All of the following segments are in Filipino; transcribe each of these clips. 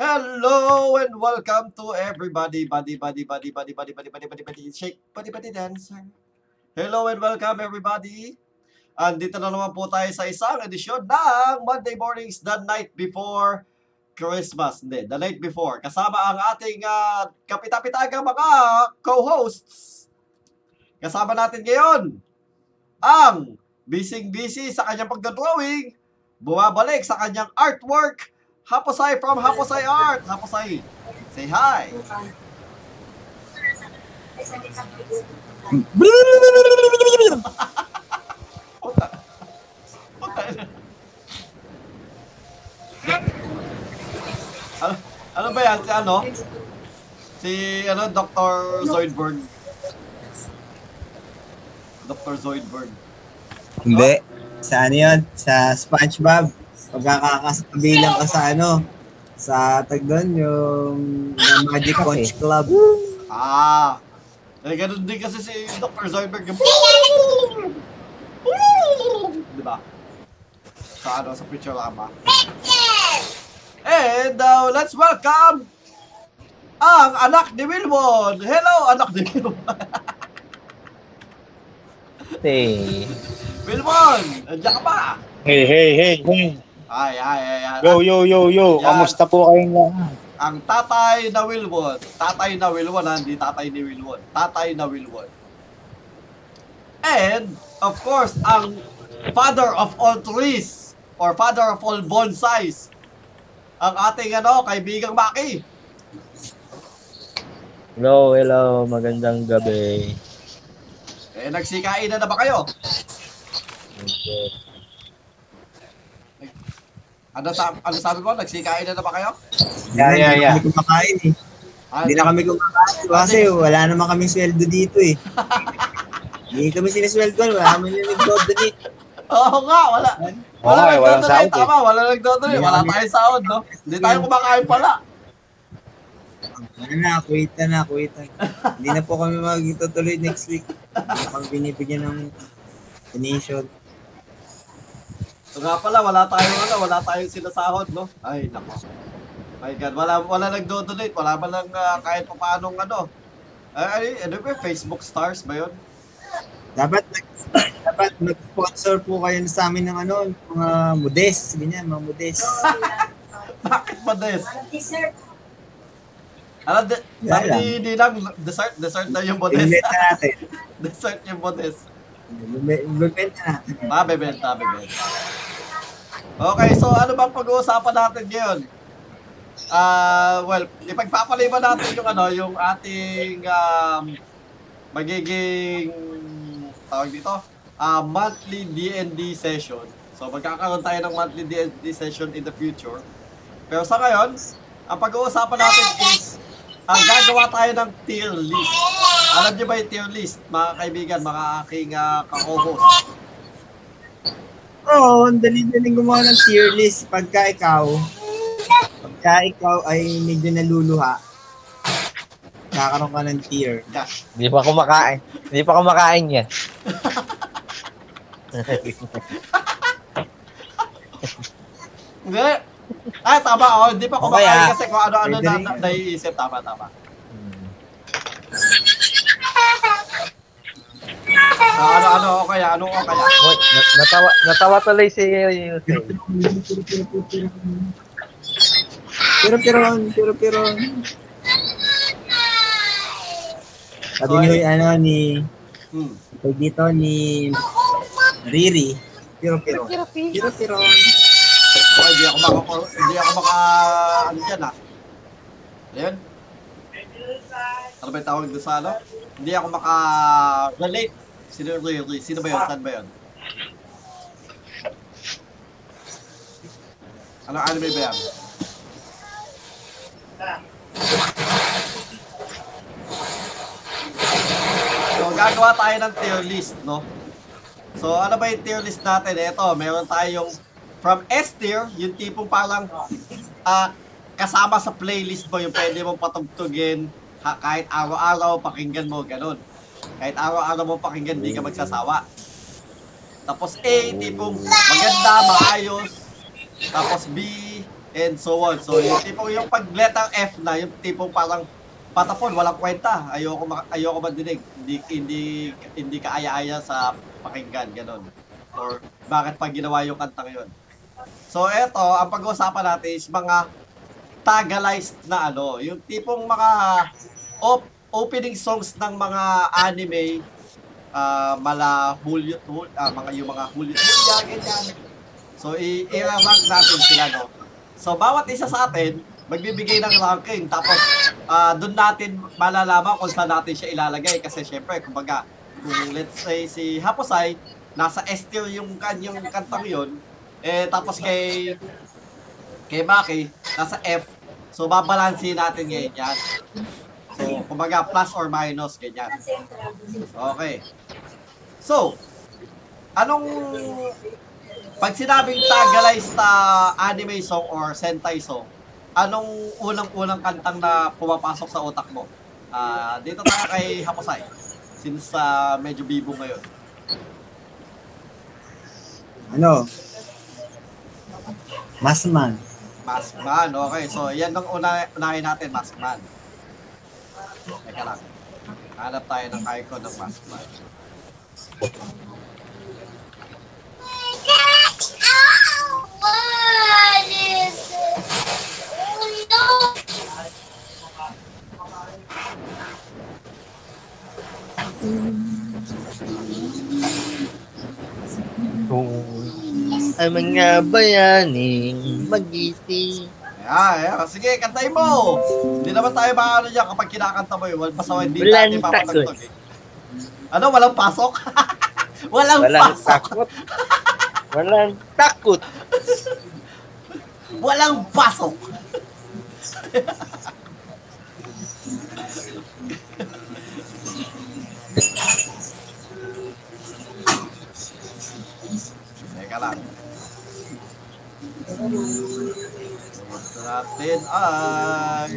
Hello and welcome to everybody, buddy, buddy, buddy, buddy, buddy, buddy, buddy, buddy, buddy, shake, buddy, buddy, dancer. Hello and welcome everybody. Andito na naman po tayo sa isang edisyon ng Monday Mornings the night before Christmas. Hindi, the night before. Kasama ang ating uh, kapitapitagang mga co-hosts. Kasama natin ngayon ang busy-busy sa kanyang pagdodrawing, bumabalik sa kanyang artwork, Haposay from Haposay Art. Haposay, say hi. Ano, ano ba yan? Si ano? Si ano, Dr. Zoidberg. Dr. Zoidberg. Hindi. Sa ano yun? Sa SpongeBob. Pagkakakabilang ka sa ano? Sa tag doon, yung the Magic Punch Club. Ah. Eh, ganun din kasi si Dr. Zoidberg. Yung... Di ba? Sa ano, sa picture lama. And uh, let's welcome ang anak ni Wilmon. Hello, anak ni Wilmon. Hey. Wilmon, andiyan ka ba? Hey, hey, hey, hey. Ay, ay, ay, ay. Yo, yo, yo, yo. Yan. Kamusta po kayong lahat? Ang tatay na Wilwon. Tatay na Wilwon, ha? hindi tatay ni Wilwon. Tatay na Wilwon. And, of course, ang father of all trees or father of all bonsais. Ang ating ano, kaibigang Maki. Hello, hello. Magandang gabi. Eh, nagsikain na na ba kayo? Ano, sa, ano sabi mo? Nagsikain na na ba kayo? Yeah, hindi yeah, kami kumakain eh. Ah, Hindi na kami kumakain. Kasi wala naman kami sweldo dito eh. Hindi kami sinisweldo. Wala naman yung nag-donate. Oo nga, wala. Nga, eh, walang sahod eh. Tama, wala nagdodonate. Hindi Wala tayong sahod, no? Hindi tayo kumakain pala. Ano na, kuwita na, kuwita. Hindi na po kami magtutuloy next week. Hindi na kami binibigyan ng donation. So nga pala, wala tayong ano, wala tayong sinasahod, no? Ay, nako. My God, wala, wala nagdo-donate, wala man lang ah, kahit pa paanong ano. Ay, ay, ano ba? Facebook stars ba yun? Dapat dapat mag-sponsor po kayo sa amin ng ano, mga modest, ganyan, mga modest. Bakit ba des? Ano, de- sabi ni Ninang, dessert, dessert na yung natin. dessert yung botes. Ibibenta natin. Ah, bebenta, bebenta. Okay, so ano bang pag-uusapan natin ngayon? Ah, well, ipagpapaliban natin yung ano, yung ating um, magiging tawag dito, ah, monthly D&D session. So magkakaroon tayo ng monthly D&D session in the future. Pero sa ngayon, ang pag-uusapan natin is ang gagawa tayo ng tier list. Alam niyo ba yung tier list, mga kaibigan, mga aking uh, ka-host? Oo, oh, ang dali-daling gumawa ng tier list pagka ikaw, pagka ikaw ay medyo naluluha, kakaroon ka ng tier. Hindi pa kumakain. Hindi pa kumakain yan. Hindi. Ay, tama. Oh, hindi pa kumakain Okay, ah. kasi kung ano-ano na, na, naiisip. Tama, tama. Hmm. Ah, ano-ano o kaya, ano o kaya. Uy, na- natawa, natawa tuloy si Pero pero pero pero Sabi ni ano ni Hmm. dito ni Riri. Pero pero. Pero pero. Okay, hindi ako maka, hindi ako maka, ano dyan ah. Ayun. Ano ba tawag doon sa ano? Hindi ako maka-relate. Sino really? Sino ba yun? Saan ba yun? Ano anime ba yan? So, gagawa tayo ng tier list, no? So, ano ba yung tier list natin? Ito, meron tayong from S tier, yung tipong parang ah, kasama sa playlist mo, yung pwede mong patugtugin ha, kahit araw-araw, pakinggan mo, ganun. Kahit araw-araw mo pakinggan, di ka magsasawa. Tapos A, tipong maganda, maayos. Tapos B, and so on. So, yung tipong yung pag letter F na, yung tipong parang patapon, walang kwenta. Ayoko, ma- ayoko madinig. Hindi, hindi, hindi kaaya-aya sa pakinggan, ganun. Or bakit pag ginawa yung kantang yun. So, eto, ang pag-uusapan natin is mga tagalized na ano, yung tipong mga op- opening songs ng mga anime ah mala Hulyo, hul, ah, mga yung mga Hulyo, Hulya, ganyan. So, i-rank natin sila, no? So, bawat isa sa atin, magbibigay ng ranking. Tapos, ah doon natin malalaman kung saan natin siya ilalagay. Kasi, syempre, kumbaga, kung let's say si Haposay, nasa S tier yung kanyang kantang yun, eh, tapos kay kay Maki, nasa F. So, babalansin natin ngayon yan. So, kumbaga, plus or minus, ganyan. Okay. So, anong pag sinabing tagalized na anime song or sentai song, anong unang-unang kantang na pumapasok sa utak mo? Ah, dito tayo kay Haposay. Since ah, medyo bibo ngayon. Ano? Masman. Maskman. Okay, so yan ang una, unahin natin, Maskman. Teka lang. Hanap tayo ng icon ng it? Oh ang mga bayaning mag-iti. Ayan, ayan. Sige, kantayin mo. Hindi naman tayo maano dyan kapag kinakanta mo yun. Basta hindi Walang natin papatagtog eh. Ano, walang pasok? walang, Walang pasok. takot. Walang takot. Walang pasok. Teka lang. Natin ay...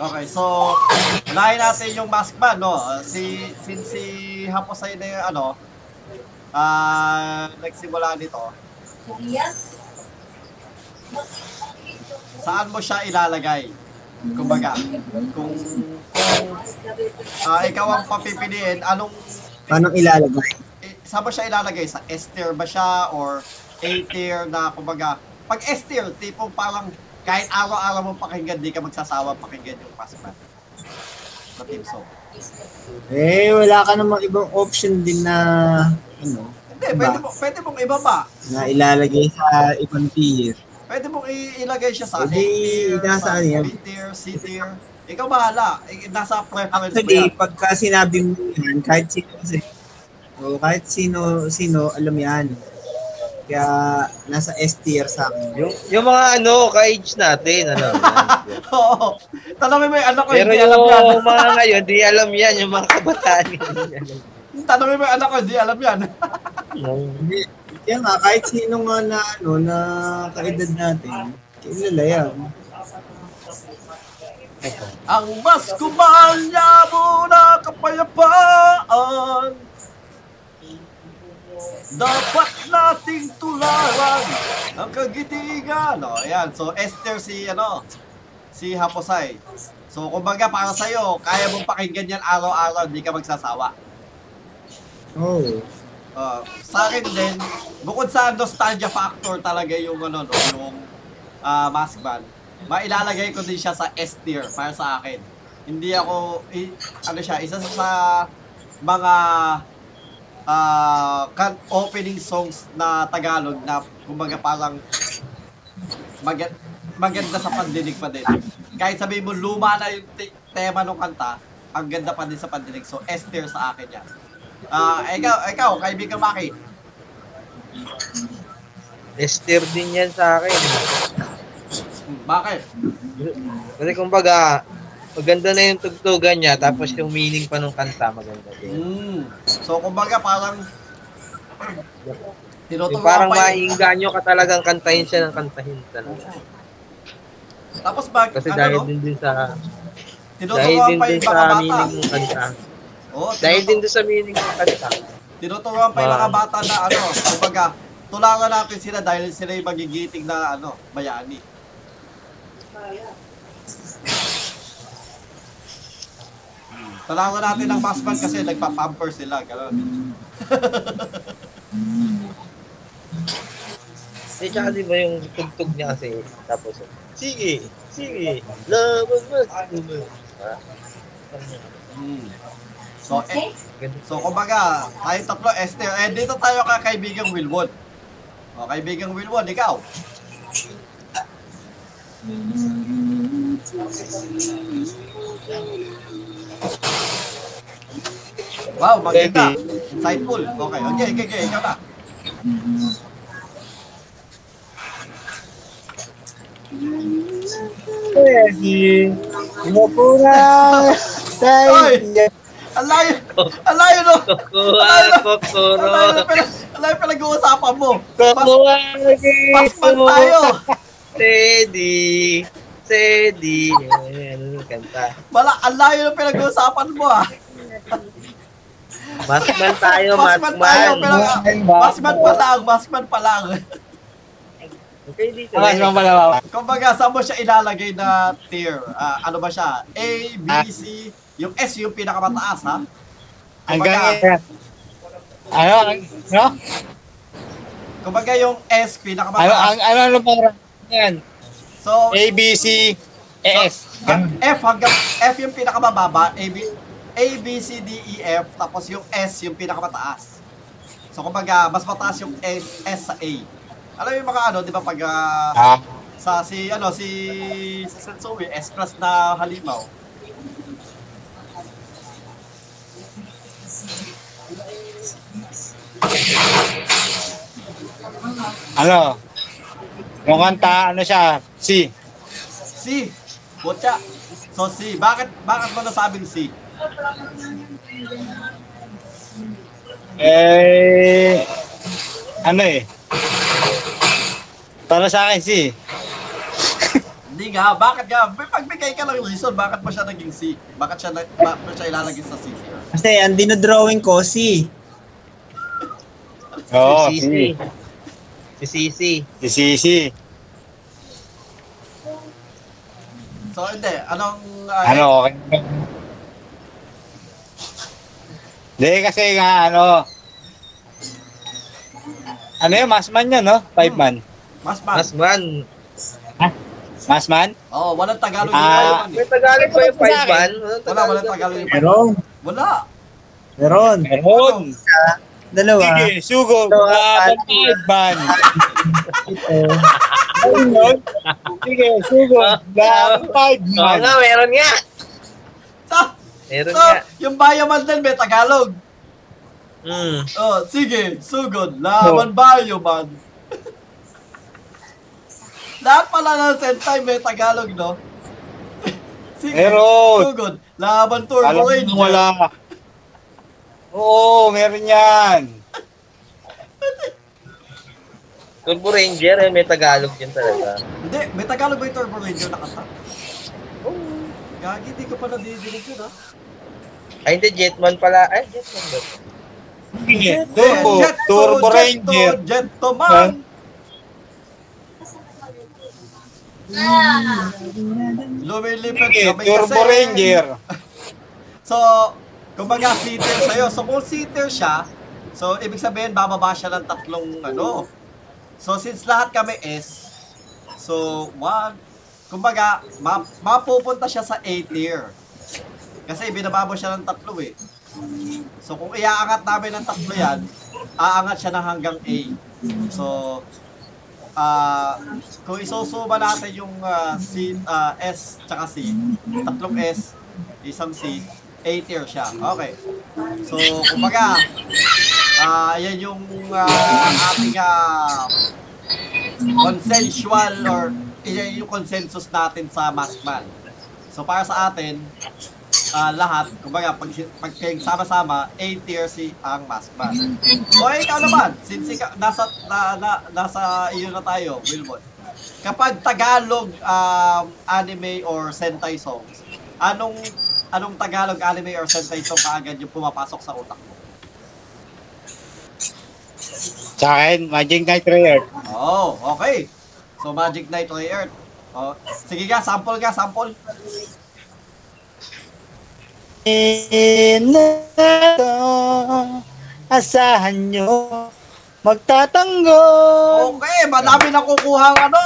Okay, so unahin natin yung Maskman, no? Uh, Si since si Haposay na yung ano, ah nagsimula nito. Saan mo siya ilalagay? Kumbaga, kung kung ah, ikaw ang papipiliin, anong Paano ilalagay? eh, saan mo siya ilalagay? Sa S tier ba siya or A tier na kumbaga, pag S tier, tipong parang kahit araw-araw mo pakinggan, di ka magsasawa pakinggan yung Maskman. Na team song. Eh, wala ka namang ibang option din na, ano, Hindi, pwede, mo, pwede mong ibaba. na ilalagay sa ibang tier. Pwede mong ilagay siya sa A Pwede, tier, nasa sa ano yan? Tier, C tier. Ikaw bahala. Nasa preference mo Actually, yan. pagka sinabi mo yan, kahit sino kasi, o kahit sino, sino, alam yan. Kaya, nasa S tier sa akin. Yung, yung mga ano, ka-age natin, ano. yan. Oo. Tanongin mo yung anak ko, Pero hindi alam yan. yung mga ngayon, di alam yan. Yung mga kabataan hindi alam. Tanongin mo yung anak ko, hindi alam yan. Kaya nga, kahit sino nga na, ano, na kaedad natin, kilala yan. Ang mas kumanya mo na kapayapaan Dapat nating tularan ang kagitingan. No, ayan. So, Esther si, ano, si Haposay. So, kumbaga, para sa'yo, kaya mong pakinggan yan araw-araw, hindi ka magsasawa. Oh. Uh, sa akin din, bukod sa nostalgia factor talaga yung ano no, yung uh, mask band, mailalagay ko din siya sa S tier para sa akin. Hindi ako i- ano siya, isa sa mga ah kan opening songs na Tagalog na kumbaga parang maganda, maganda sa pandinig pa din. Kahit sabihin mo luma na yung te- tema ng kanta, ang ganda pa din sa pandinig. So S tier sa akin yan. Ah, ikaw, ikaw, kaibigan Maki. Esther din yan sa akin. Bakit? Kasi kumbaga, maganda na yung tugtugan niya, tapos yung meaning pa nung kanta, maganda din. Hmm. So, kumbaga parang Yung tinuturuan parang maiinganyo ka talagang kantahin siya ng kantahin talaga. Tapos mag, Kasi ano, dahil no? din din sa dahil din din sa meaning ng kanta. Oo, Dahil din din sa meaning ng kanta. tinuturuan pa yung Ah. mga bata na ano, kumbaga, tulangan natin sila dahil sila yung magigiting na ano, bayani. Hmm. Tulangan natin ng masman kasi nagpa-pamper sila, gano'n. Eh, tsaka di ba yung tugtog niya kasi, tapos, sige, sige, laban mo. Ah, Hmm. So, eh, so kumbaga, tayo tatlo, Esther, eh, dito tayo ka kaibigang Wilwon. O, kaibigang Wilwon, ikaw. Wow, maganda. Insightful. Okay, okay, okay, okay, ikaw na. Pwede. Mo po na. Oy! Ang layo, ang layo no. Kukuha, kokoro. Ang layo na pinag- ang layo pinag-uusapan mo. Kukuha Pasman tayo. Steady, steady. Yan, kanta. Mala, ang layo na pinag-uusapan mo ah. Masman tayo, masman. pero masman pa lang, masman pa lang. Okay, dito. Mas eh. mo pala. Kumbaga, saan mo siya ilalagay na tier? Ah, ano ba siya? A, B, C, yung S yung pinakamataas ha? Hanggang ano, ano? kumbaga yung S Ano, pinakamataas. ang, ano, ano pang yan? So, A, B, C, E, S. ang F hanggang F yung pinakamababa, A, B, A, B, C, D, E, F, tapos yung S yung pinakamataas. So, kumbaga, mas mataas yung S, S sa A. Alam mo yung mga ano, di ba, pag ah, Ah, sa si, ano, si, si Sensui, S plus na halimaw. Ano? Yung kanta, ano siya? C. C. Butya. So, C. Bakit, bakit mo nasabing C? Eh, ano eh? Para sa akin, C. Hindi nga, bakit nga? May pagbigay ka ng reason, bakit mo siya naging C? Bakit siya, na, bakit siya ilalagay sa C? Kasi ang dinodrawing ko, si. Oo, Si Sisi. Si Sisi. Si C. So, hindi. Anong, ah, Ano, okay. Hindi, kasi nga, ano, ano yun, masman yun, no? Five man. mas man. Masman. Masman? Oo, oh, walang Tagalog yung Ah. five man May eh. Tagalog ba yung five man? Wala, walang Tagalog yung five man. Meron. Wala. Meron. Meron. Dalawa. Sige, sugod. Dalawa. Laban five man. Ito. Ayun. Sige, sugod. Laban five Oo man. nga, meron nga. So, Meron so nga. yung bayaman din may Tagalog. Hmm. Oh, sige, sugod. Laban bayaman. Lahat pala ng Sentai may Tagalog, no? sige, Meron. sugod. Laban Turbo Alam nang wala. Oo, meron yan. Turbo Ranger, eh, may Tagalog yun talaga. Hindi, may Tagalog ba yung Turbo Ranger na kanta? Gagi, di ko pa nadidinig yun, ha? Ay, hindi, Jetman pala. Ay, Jetman ba? Sige, Turbo, Jet Turbo jet Ranger. To, jet to man. Lumilipad kami Turbo kasi. Ranger. So, kumbaga seater sa'yo. So, kung seater siya, so, ibig sabihin, bababa siya ng tatlong, ano. So, since lahat kami S, so, one, kumbaga, ma mapupunta siya sa A tier. Kasi binababa siya ng tatlo eh. So, kung iaangat namin ng tatlo yan, aangat siya ng hanggang A. So, ah kung isusuma natin yung ah, C, ah, S tsaka C, tatlong S, isang C, A tier siya. Okay. So, kumbaga, ah yan yung ah, ating ah, consensual or yan yung consensus natin sa Maskman. So, para sa atin, ah, lahat, kumbaga, pag, pag kayong sama-sama, A tier si ang Maskman. O, ikaw naman, since ikaw, nasa, na, na, nasa iyo na tayo, Wilbon. kapag Tagalog um, anime or Sentai songs, anong anong Tagalog anime or Sentai song kaagad yung pumapasok sa utak mo? Sa akin, Magic Knight Rare. Oh, okay. So Magic Knight Layered. Oh, sige nga, sample nga, sample. Inato, asahan nyo, magtatanggol. Okay, madami na kukuha ano.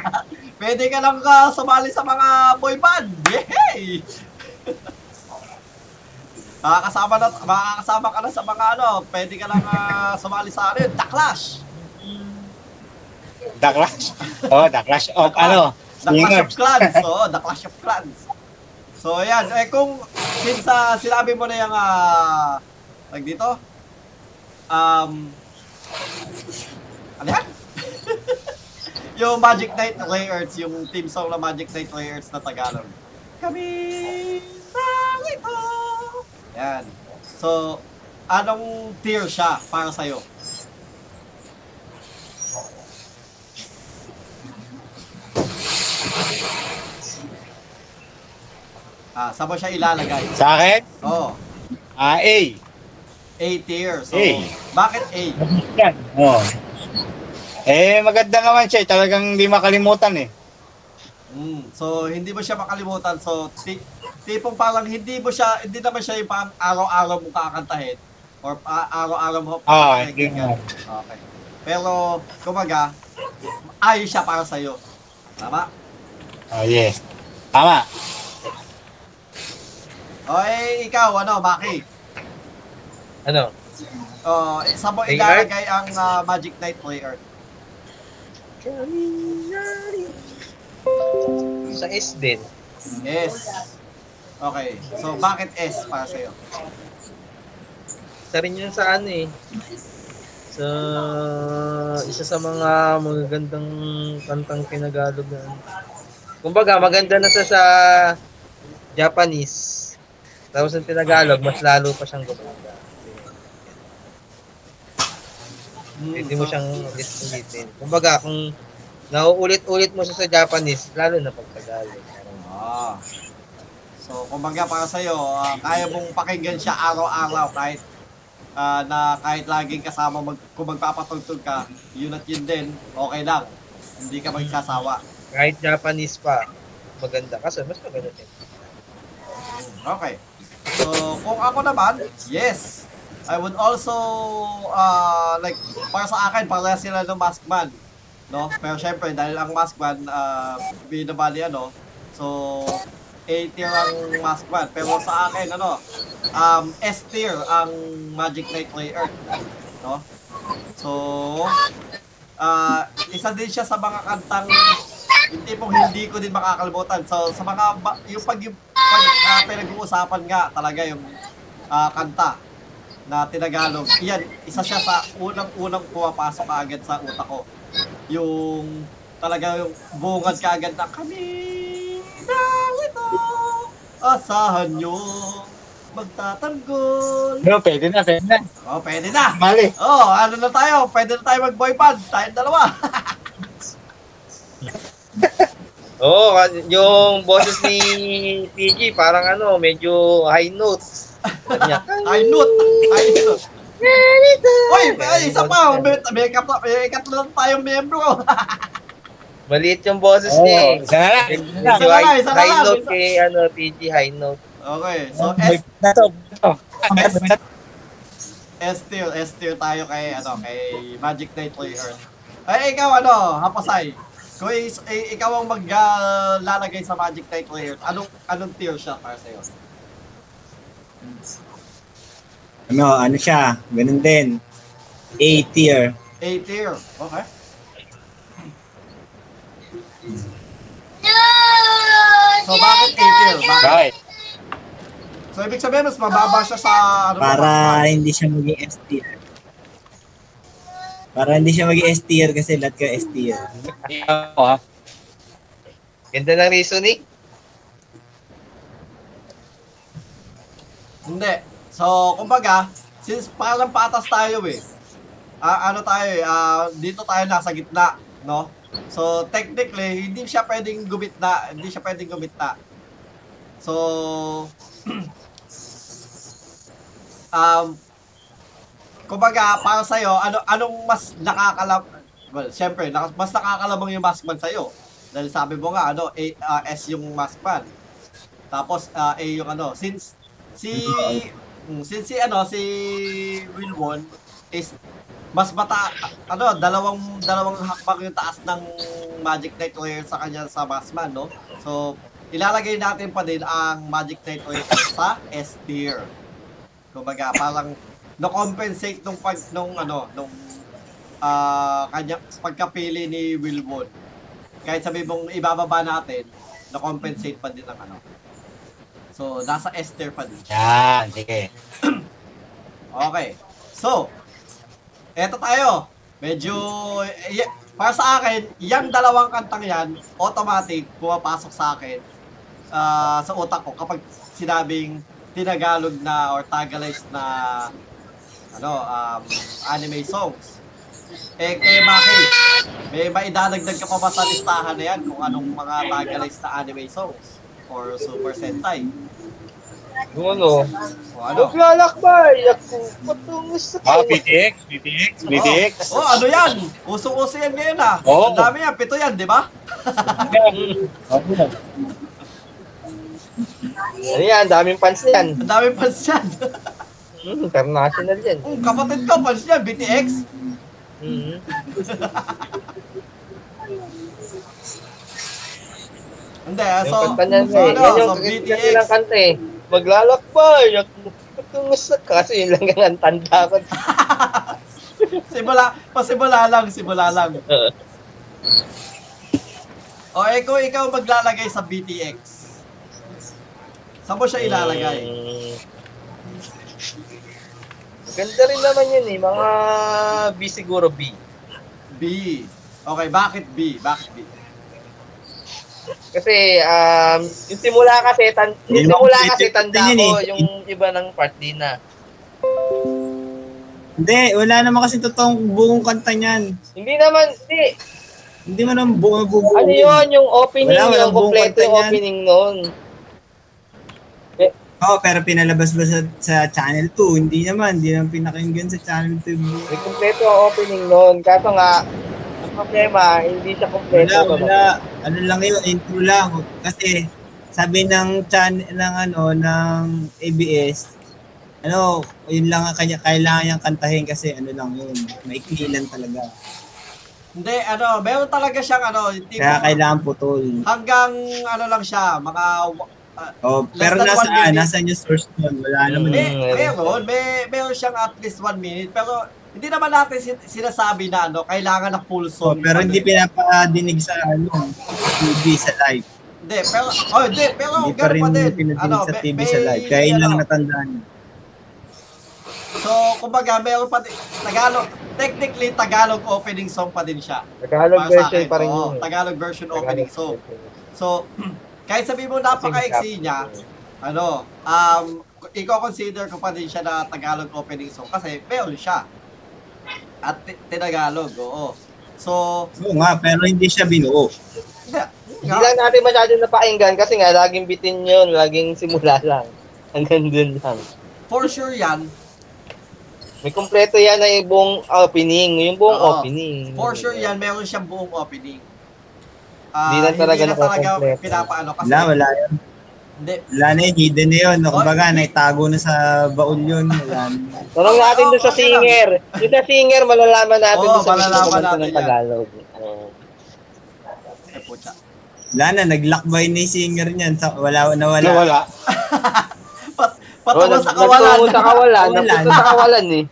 Pwede ka lang ah, sumali sa mga boy band. Yay! Makakasama na, makakasama ka na sa mga ano, pwede ka lang ah, sumali sa ano, The Clash. The Clash. Oh, The Clash of ano, The Clash of. Clans. Oo, The Clash of Clans. So, ayan. Eh, kung since ah, sinabi mo na yung, ah, tag dito, um, ano yan? yung Magic Knight Layers, yung team song na Magic Knight Layers na Tagalog. Kami narito. Yan. So, anong tier siya para sa'yo? Ah, saan mo siya ilalagay? Sa akin, Oh, ah, A. A tier. So, A. bakit A? Yan. Oh. Eh, maganda naman siya. eh. Talagang hindi makalimutan eh. Mm, so, hindi mo siya makalimutan. So, ti- tipong parang hindi mo siya, hindi naman siya yung parang araw-araw mo kakantahin. Or ah, araw-araw mo Ah, hindi nga. Okay. Pero, kumaga, ayos siya para sa'yo. Tama? Oh, yes. Tama. O, eh, ikaw, ano, Maki? Ano? Oh, saan mo ilalagay ang ah, Magic Knight Player? Sa S din. S. Okay. So, bakit S para sa'yo? Isa rin yun sa ano eh. Sa isa sa mga magagandang kantang kinagalog na. ano. Kumbaga, maganda na sa sa Japanese. Tapos ang tinagalog, mas lalo pa siyang gumanda. Mm, Pwede mo so- siyang ulit-ulitin. Kumbaga, kung nauulit-ulit mo siya sa Japanese, lalo na pag Tagalog. Ah. So, kumbaga para sa'yo, ah, kaya mong pakinggan siya araw-araw kahit ah, na kahit laging kasama mag, kung magpapatugtog ka, yun at yun din, okay lang. Hindi ka magsasawa. Kahit Japanese pa, maganda. Kasi mas maganda din. Okay. So, kung ako naman, yes. I would also, uh, like, para sa akin, para sila ng Maskman. No? Pero syempre, dahil ang Maskman, uh, binabali ano, so, A tier ang Maskman. Pero sa akin, ano, um, S tier ang Magic Knight Layer. No? So, uh, isa din siya sa mga kantang yung tipong hindi ko din makakalimutan. So, sa mga, yung pag, pag ah, pinag-uusapan nga talaga yung ah, kanta na tinagalog, yan, isa siya sa unang-unang pumapasok agad sa utak ko. Yung talaga yung bungad ka agad na kami narito, asahan nyo, magtatanggol. No, pwede na, pwede na. Oh, pwede na. Mali. Oh, ano na tayo? Pwede na tayo mag-boy band. Tayong dalawa. Oo, kasi yung boses ni PG parang ano, medyo high note. Kanya, Ay, note. Ay, note. Uy, ay, isa pa. May, may, kat, may katlo lang tayong membro. Maliit yung boses Oh, niya eh. isa na lang. Isa na lang, high, isa na high lang, note isa- kay ano, PG high note. Okay, so S. S, S tier, S tier tayo kay, ano, kay Magic Knight Player. Ay, ikaw, ano, Hapasay. Kung is, eh, ikaw ang maglalagay sa Magic Knight Player, anong, anong tier siya para sa'yo? Ano, ano siya, ganun din. A tier. A tier, okay. No! So, bakit A tier? Bakit? Right. So, ibig sabihin, mas mababa siya sa, ano, Para hindi siya maging S tier. Para hindi siya maging S tier kasi lahat ka S tier. Ha? Ganda ng reasoning. Hindi. So, kumbaga, since parang patas tayo eh. Ah, ano tayo eh, ah, dito tayo nasa gitna, no? So, technically, hindi siya pwedeng gumitna. Hindi siya pwedeng gumitna. So, um, kumbaga, para sa'yo, ano, anong mas nakakalam... Well, syempre, mas nakakalamang yung maskman sa'yo. Dahil sabi mo nga, ano, A, ah, S yung maskman. Tapos, ah, A yung ano, since si... mm, since si, ano, si Wilwon is mas mata ano dalawang dalawang hakbang yung taas ng Magic Knight Warrior sa kanya sa Bassman no? So ilalagay natin pa din ang Magic Knight Warrior sa S tier kumbaga parang no compensate nung pag nung ano nung ah kanya pagkapili ni Wilbon kahit sabi mong ibababa natin no compensate pa din ang ano so nasa S tier pa din Yan, sige. Okay. So, eto tayo. Medyo, y- para sa akin, yung dalawang kantang yan, automatic, pumapasok sa akin ah, sa utak ko kapag sinabing tinagalog na or Tagalese na ano, um, anime songs. Eh, kay Maki, may maidadagdag ka pa ba sa listahan na yan kung anong mga Tagalese na anime songs? Or Super Sentai? Yung ano, O ano? maglalakbay ako patungo sa Ah, BTX, BTX, BTX. Oh, oh, ano yan? Usong-uso yan ngayon ah. Oo. Ang dami yan, pito yan, di ba? Ano yan, daming fans yan. Ang dami fans yan. Hmm, international yan. Oh, kapatid ko, fans yan, BTX. Mhm. Hindi, ah, Yung so, kanta niyan so, eh. ano, Yan yung so kasi BTX. nilang kanta eh. Maglalakbay sa kasi yun lang ang tanda ko. Simula, pasimula lang, simula lang. O, eh, kung ikaw maglalagay sa BTX, saan mo siya ilalagay? Mm. Ganda rin naman yun eh. Mga B siguro B. B. Okay, bakit B? Bakit B? Kasi um, yung simula kasi tan yung simula kasi tanda ko eh. yung iba ng part din na. Hindi, wala naman kasi totoong buong kanta niyan. Hindi naman, hindi. Hindi mo naman buong buong. Ano yun, yung opening, Wala, yung kompleto yung opening noon. Oo, pero pinalabas ba sa, sa Channel 2? Hindi naman, hindi naman pinakinggan sa Channel 2. May kompleto ang opening noon. Kaso nga, problema, hindi siya kompleto. Wala, wala. Ano lang yun, intro lang. Kasi sabi ng chan ng ano ng ABS, ano, yun lang ang kanya kailangan niyang kantahin kasi ano lang yun, maikli lang talaga. Hindi, ano, meron talaga siyang ano, tipo, Kaya kailangan putol. hanggang ano lang siya, mga Oh, Less pero nasa ah, nasa yung source nun, wala naman. Mm. May, yun. meron, may, meron siyang at least one minute, pero hindi naman natin sin- sinasabi na ano, kailangan na full Oh, song. pero ano hindi pinapadinig sa ano, TV sa live. Hindi, pero, oh, hindi, pero Hindi pa rin pa din. Ano, sa TV may, sa live. Kaya yun lang ano, natandaan. So, kumbaga, meron pa din, Tagalog, technically, Tagalog opening song pa din siya. Tagalog version akin, pa rin oo, yun. eh. Tagalog version opening Tagalog song. So, kahit sabi mo napaka-exe niya, ano, um, i-consider ko pa din siya na Tagalog opening song kasi meron siya. At ti- tinagalog, oo. So, Oo nga, pero hindi siya binuo. hindi, lang natin masyado napakinggan kasi nga laging bitin yun, laging simula lang. Hanggang dun lang. for sure yan, May kompleto yan na yung buong opening. Yung buong Oo. opening. for sure yan, meron siyang buong opening. Ah, Hindi lang talaga hindi na talaga pinapaano kasi, Wala, wala yun. Hindi, Wala na yun, hidden na yun. No, Oh, kumbaga, hindi. naitago na sa baul yun. Wala na. Tanong natin doon sa singer. Yung sa singer, malalaman natin Oo, doon sa malalaman natin ng yan. Tagalog. Oo. eh, putya. Wala na, naglakbay na yung singer niyan. Sa, wala, nawala. Nawala. Pat, nag- sa kawalan. Nagtungo sa kawalan. Napunta sa kawalan eh.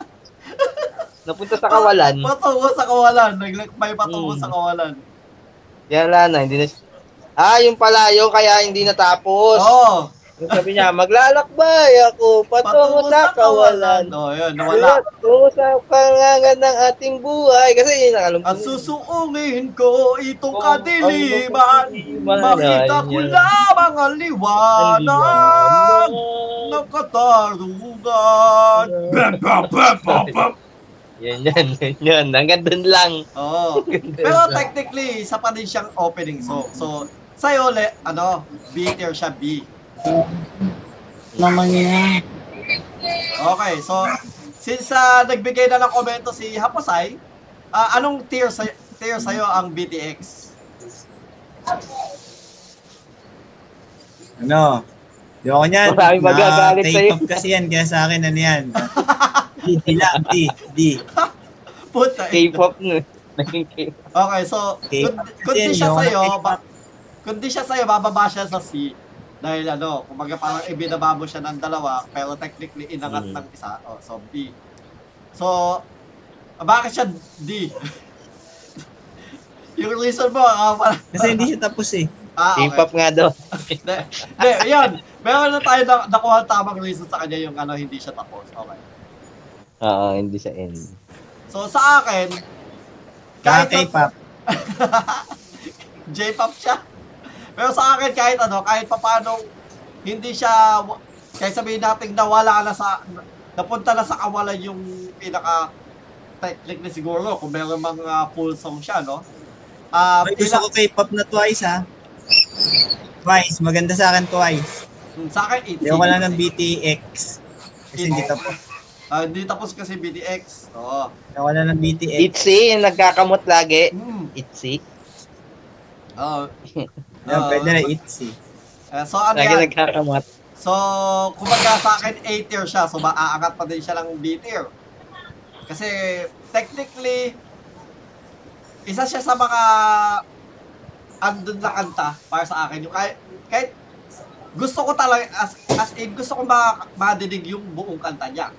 Napunta sa kawalan. Patungo sa kawalan. Naglakbay patungo Hmm. sa kawalan. Yan wala na, hindi na. Ah, yung pala yung kaya hindi natapos. Oo. Yung sabi niya, maglalakbay ako patungo sa kawalan. Oo, yun, nawala. Tungo sa pangangan ng ating buhay. Kasi yun ang alam ko. At susuungin ko itong Oo, kadiliman. Makita ko lamang ang liwanag ng katarungan. Bam, bam, bam, bam, bam. Yan, yan, yan. Hanggang dun lang. Oo. Pero technically, isa pa din siyang opening song. So, sa'yo, le, ano, B tier siya, B. Naman niya. Okay, so, since ah, nagbigay na ng komento si Haposay, ah, anong tier, sa, tier sa'yo ang BTX? Ano? Di ako niyan. Maraming magagalit Na- sa'yo. K-pop kasi yan, kaya sa akin ano yan. D, D lang, D, D. Puta. K-pop na. Naging K-pop. Okay, so, Okay. kung, kung di Kasi siya sa'yo, ba, kung di siya sa'yo, bababa siya sa C. Dahil ano, kumbaga parang ibinaba mo siya ng dalawa, pero technically inangat Mm. ng isa. Oh, so, B. So, bakit siya D? yung reason mo, ah, wala- Kasi hindi siya tapos eh. ah, okay. K-pop nga daw. Hindi, hindi, yun. Meron na tayo na, nakuha tamang reason sa kanya yung ano, hindi siya tapos. Okay. Oo, hindi sa end. So, sa akin, kahit sa, K-pop. J-pop siya. Pero sa akin, kahit ano, kahit papano, hindi siya, kahit sabihin natin na wala na sa, napunta na sa kawalan yung pinaka technically siguro, kung meron mga full song siya, no? Ah, Ay, gusto ko K-pop na twice ha. Twice. Maganda sa akin twice. Hmm, sa akin, it's Hindi ko lang ng BTX. Kasi hindi tapos. Ah, hindi tapos kasi BTX. Oo. Ko lang ng BTX. Itzy, yung nagkakamot lagi. Hmm. Itzy. Oo. Yan, Oo. pwede na itzy. Eh, so, ano Lagi yan? nagkakamot. So, kumbaga sa akin, A tier siya. So, maaangat pa din siya ng B tier. Kasi, technically, isa siya sa mga andun na kanta para sa akin. Yung kahit, kahit gusto ko talaga, as, as in, gusto ko ma, madinig yung buong kanta niya.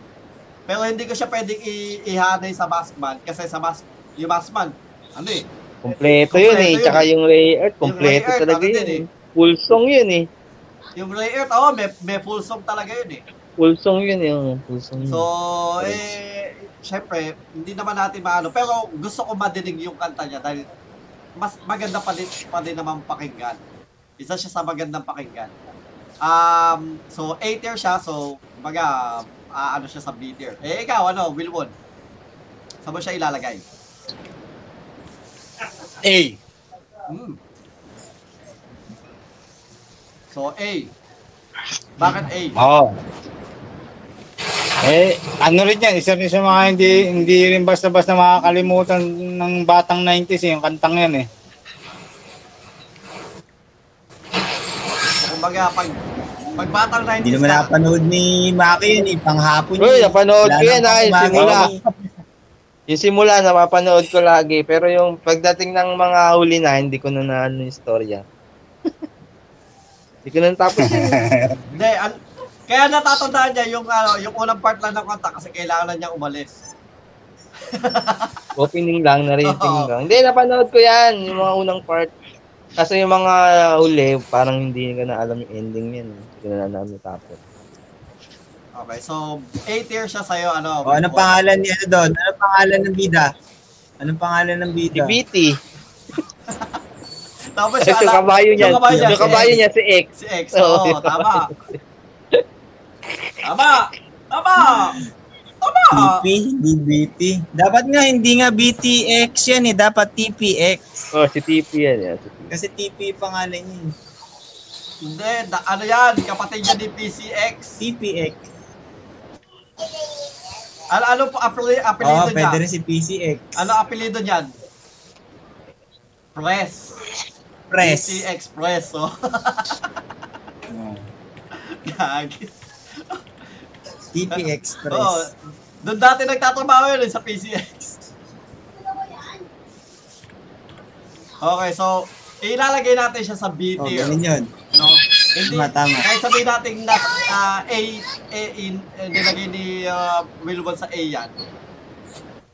Pero hindi ko siya pwedeng i- ihanay sa Maskman kasi sa Mas, yung Maskman, ano eh, Kompleto yun eh. Yun Tsaka eh. yung Ray Earth, kompleto Earth, talaga ano yun din eh. Full song yun eh. yung Ray Earth, oh, may, may full song talaga yun eh. Full song yun eh. oh. Full song yun. So, eh, syempre, hindi naman natin maano. Pero gusto ko madinig yung kanta niya dahil mas maganda pa din, pa din naman pakinggan. Isa siya sa magandang pakinggan. Um, so, A tier siya. So, kumbaga, ah, ano siya sa B tier. Eh, ikaw, ano, Wilwon? Saan mo siya ilalagay? A. Hmm. So, A. Bakit A? Oo. Eh, ano rin yan, isa rin sa mga hindi, hindi rin basta-basta makakalimutan ng batang 90s eh, yung kantang yan eh. Kumbaga, pag, pag batang 90s Hindi naman ka, napanood ni Maki yun eh. Panghapon Uy, yun. napanood ko yan yung Maki. simula. Yung simula, napapanood ko lagi. Pero yung pagdating ng mga huli na, hindi ko na naano yung storya. hindi ko na tapos yun. Hindi, an- kaya natatandaan niya yung ano, yung unang part lang ng kanta kasi kailangan na niya umalis. Opening lang, narrating Oo. lang. Hindi, napanood ko yan, yung mga unang part. Kasi yung mga huli, parang hindi ko na alam yung ending yan. Hindi ko na alam yung tapos. Okay, so 8 years siya sa'yo, ano? O, anong pangalan ni ano doon? Anong pangalan ng bida? Anong pangalan ng Si bida? BT, Tapos yung siya, ala- kabayo niya, yung kabayo niya, yung si kabayo X. niya si X. Si X, oo, Oo. tama. Tama! Tama! Tama! TP, hindi BT. Dapat nga, hindi nga BTX yan eh. Dapat TPX. Oh, si TP yan. si TP. Kasi TP pangalan niya eh. Hindi, da- ano yan, kapatid niya ni PCX. TPX. Ano, ano po Oo, apelido niya? pwede rin si PCX. Ano apelido niyan? Press. Press. PC Express, oh. Gagi. TPX Oo. Press. Doon dati nagtatrabaho yun eh, sa PCX. Okay, so ilalagay natin siya sa B Oh, tier. ganun yun. no? Hindi, Tama, tama. kahit sabihin natin na ah, A, A in, eh, nilagay ni uh, Wilbon sa A yan.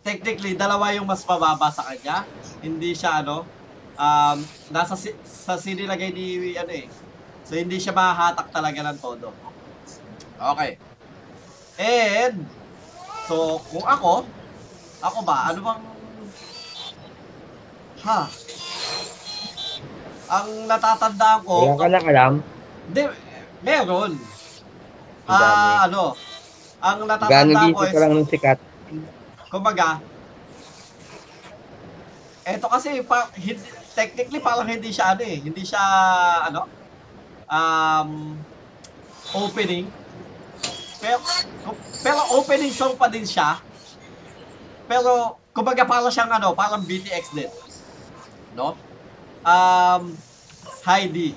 Technically, dalawa yung mas mababa sa kanya. Hindi siya ano, um, nasa si, sa C nilagay ni ano eh. So hindi siya mahahatak talaga ng todo. Okay. And, so kung ako, ako ba, ano bang, ha? Ang natatandaan ko, Wala ka lang alam. Hindi, meron. Ah, ano, ang Gano'ng natatandaan ko busy is, ka lang nung sikat. kumbaga, eto kasi, pa, hindi, technically, parang hindi siya ano eh, hindi siya, ano, um, opening. Pero, pero opening song pa din siya. Pero, kumbaga parang siyang ano, parang BTX din. No? Um, Heidi.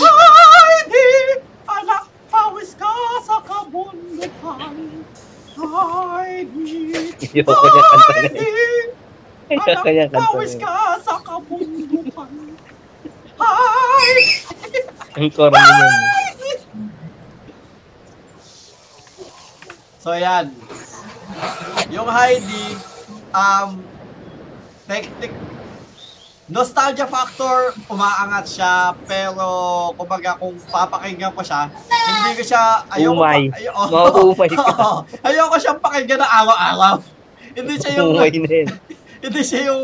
Heidi! Anak, pawis ka sa kabundukan. Heidi! Ayoko niya kanta na yun. Heidi! Ayoko niya Anak, kanta na pawis yun. ka sa kabundukan. Ang yun. So, yan. Yung Heidi, um, technic, nostalgia factor, umaangat siya, pero, kumbaga, kung papakinggan ko siya, hindi ko siya, ayoko, Umay. pa- ayo- Maumay ka. Oo. ayoko siyang pakinggan na araw-araw. hindi siya yung, hindi siya yung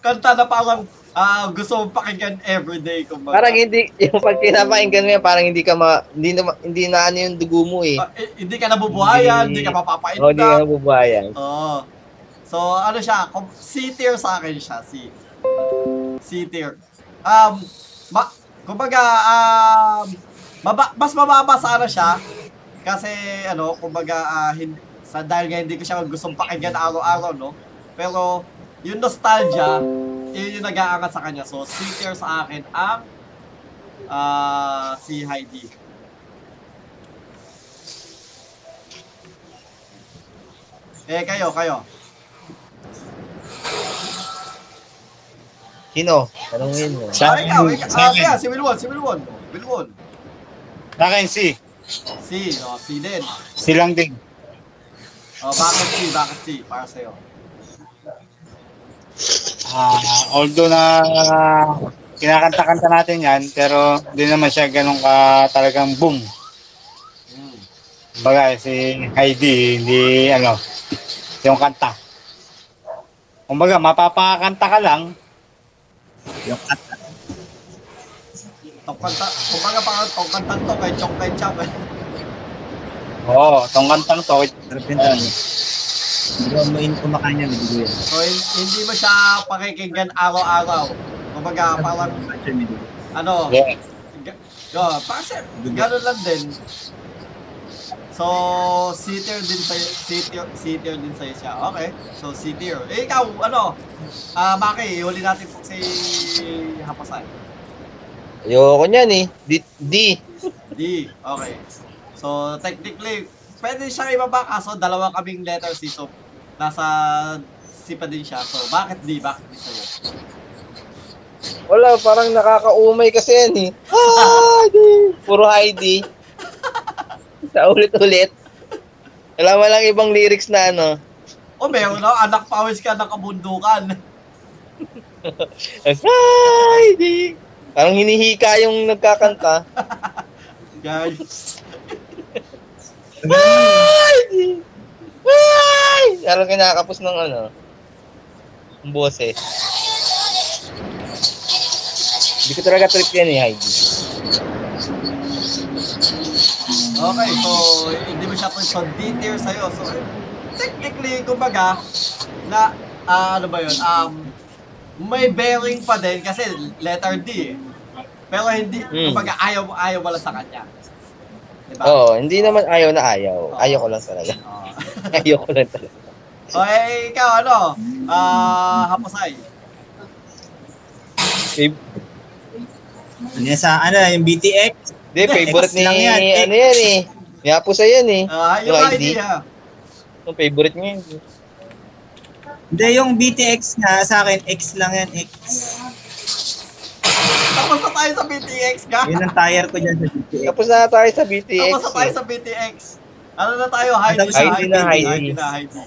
kanta na parang, ah, gusto mong pakinggan everyday, kumbaga. Parang hindi, yung pag pinapakinggan mo yan, parang hindi ka ma, hindi na, hindi na ano yung dugo mo eh. Eh, hindi ka nabubuhayan, hindi, Hindi- ka mapapainda. O, hindi ka nabubayan. Oo. So, ano siya, C tier sa akin siya, C. C tier. Um, ma, kumbaga, um, maba, mas mababa sana siya, kasi, ano, kumbaga, ah, hindi, sa, dahil nga hindi ko siya gustong pakinggan araw-araw, no? Pero, yung nostalgia, yun yung nag-aangat sa kanya. So, C tier sa akin ang ah si Heidi. Eh, kayo, kayo. Sino? Tanungin mo. Sa Ah, ikaw, ikaw. Ah, si Wilwon, si Wilwon. Wilwon. sa akin si, Si, no, si din. silang din. Oh, bakit si, bakit si, para sa'yo. Ah, although na kinakanta-kanta natin yan, pero hindi naman siya ganun ka talagang boom. Hmm. Baga si Heidi, hindi ano, yung kanta. Kumbaga, mapapakanta ka lang, Yung at Tong kanta, kumbaga parang tong kantang to kay Chong kay Chong. eh. oo, tong kantang to, yun talaga. Hindi kumakain yan, hindi ko yan. So, hin- hindi mo siya pakikinggan araw-araw. Kumbaga, parang, ano, yeah. Go, kasi gano'n lang din. So, C-tier din sa C-tier, C-tier din sa'yo siya. Okay. So, C-tier. Eh, ikaw, ano? Ah, Maki, huli natin si Hapasan. Ayoko niyan eh. D. D. D. Okay. So, technically, pwede siya ibaba kaso dalawa kaming letter C. So, nasa C pa din siya. So, bakit D? Bakit D sa'yo? Wala, parang nakakaumay kasi yan eh. Heidi! Puro Heidi. Sa ulit-ulit. Wala mo lang ibang lyrics na ano. O, meron na, anak pawis ka ng Heidi! Parang hinihika yung nagkakanta. Guys. Heidi! Heidi! Parang kinakapos ng ano. Ang boses. Hindi ko talaga trip yan eh, Heidi. Okay, so hindi mo siya so D-tier sa'yo. So technically, kumbaga, na, ah, ano ba yun, um, may bearing pa din kasi letter D eh. Pero hindi, Hmm. kumbaga, ayaw, mo- ayaw mo lang sa kanya. Diba? Oo, hindi naman ayaw na ayaw. Ayaw ko lang talaga. Oo. Ayaw ko lang talaga. o eh, ikaw, ano? Ah, hapusay. Fav- Ano yan sa, ano, yung BTX? Hindi, favorite ni, lang yan, eh. ano yan eh. Yapo sa yan eh. Ah, yung Yung ID, ID. ha. Yung favorite niya yun. Hindi, yung BTX na sa akin, X lang yan, X. Tapos na tayo sa BTX, ka? Yun ang tire ko dyan sa BTX. Tapos na tayo sa BTX. Tapos na tayo eh. sa BTX. Ano na tayo? Heidi Tapos na, Heidi na, Heidi. Heidi na, Heidi.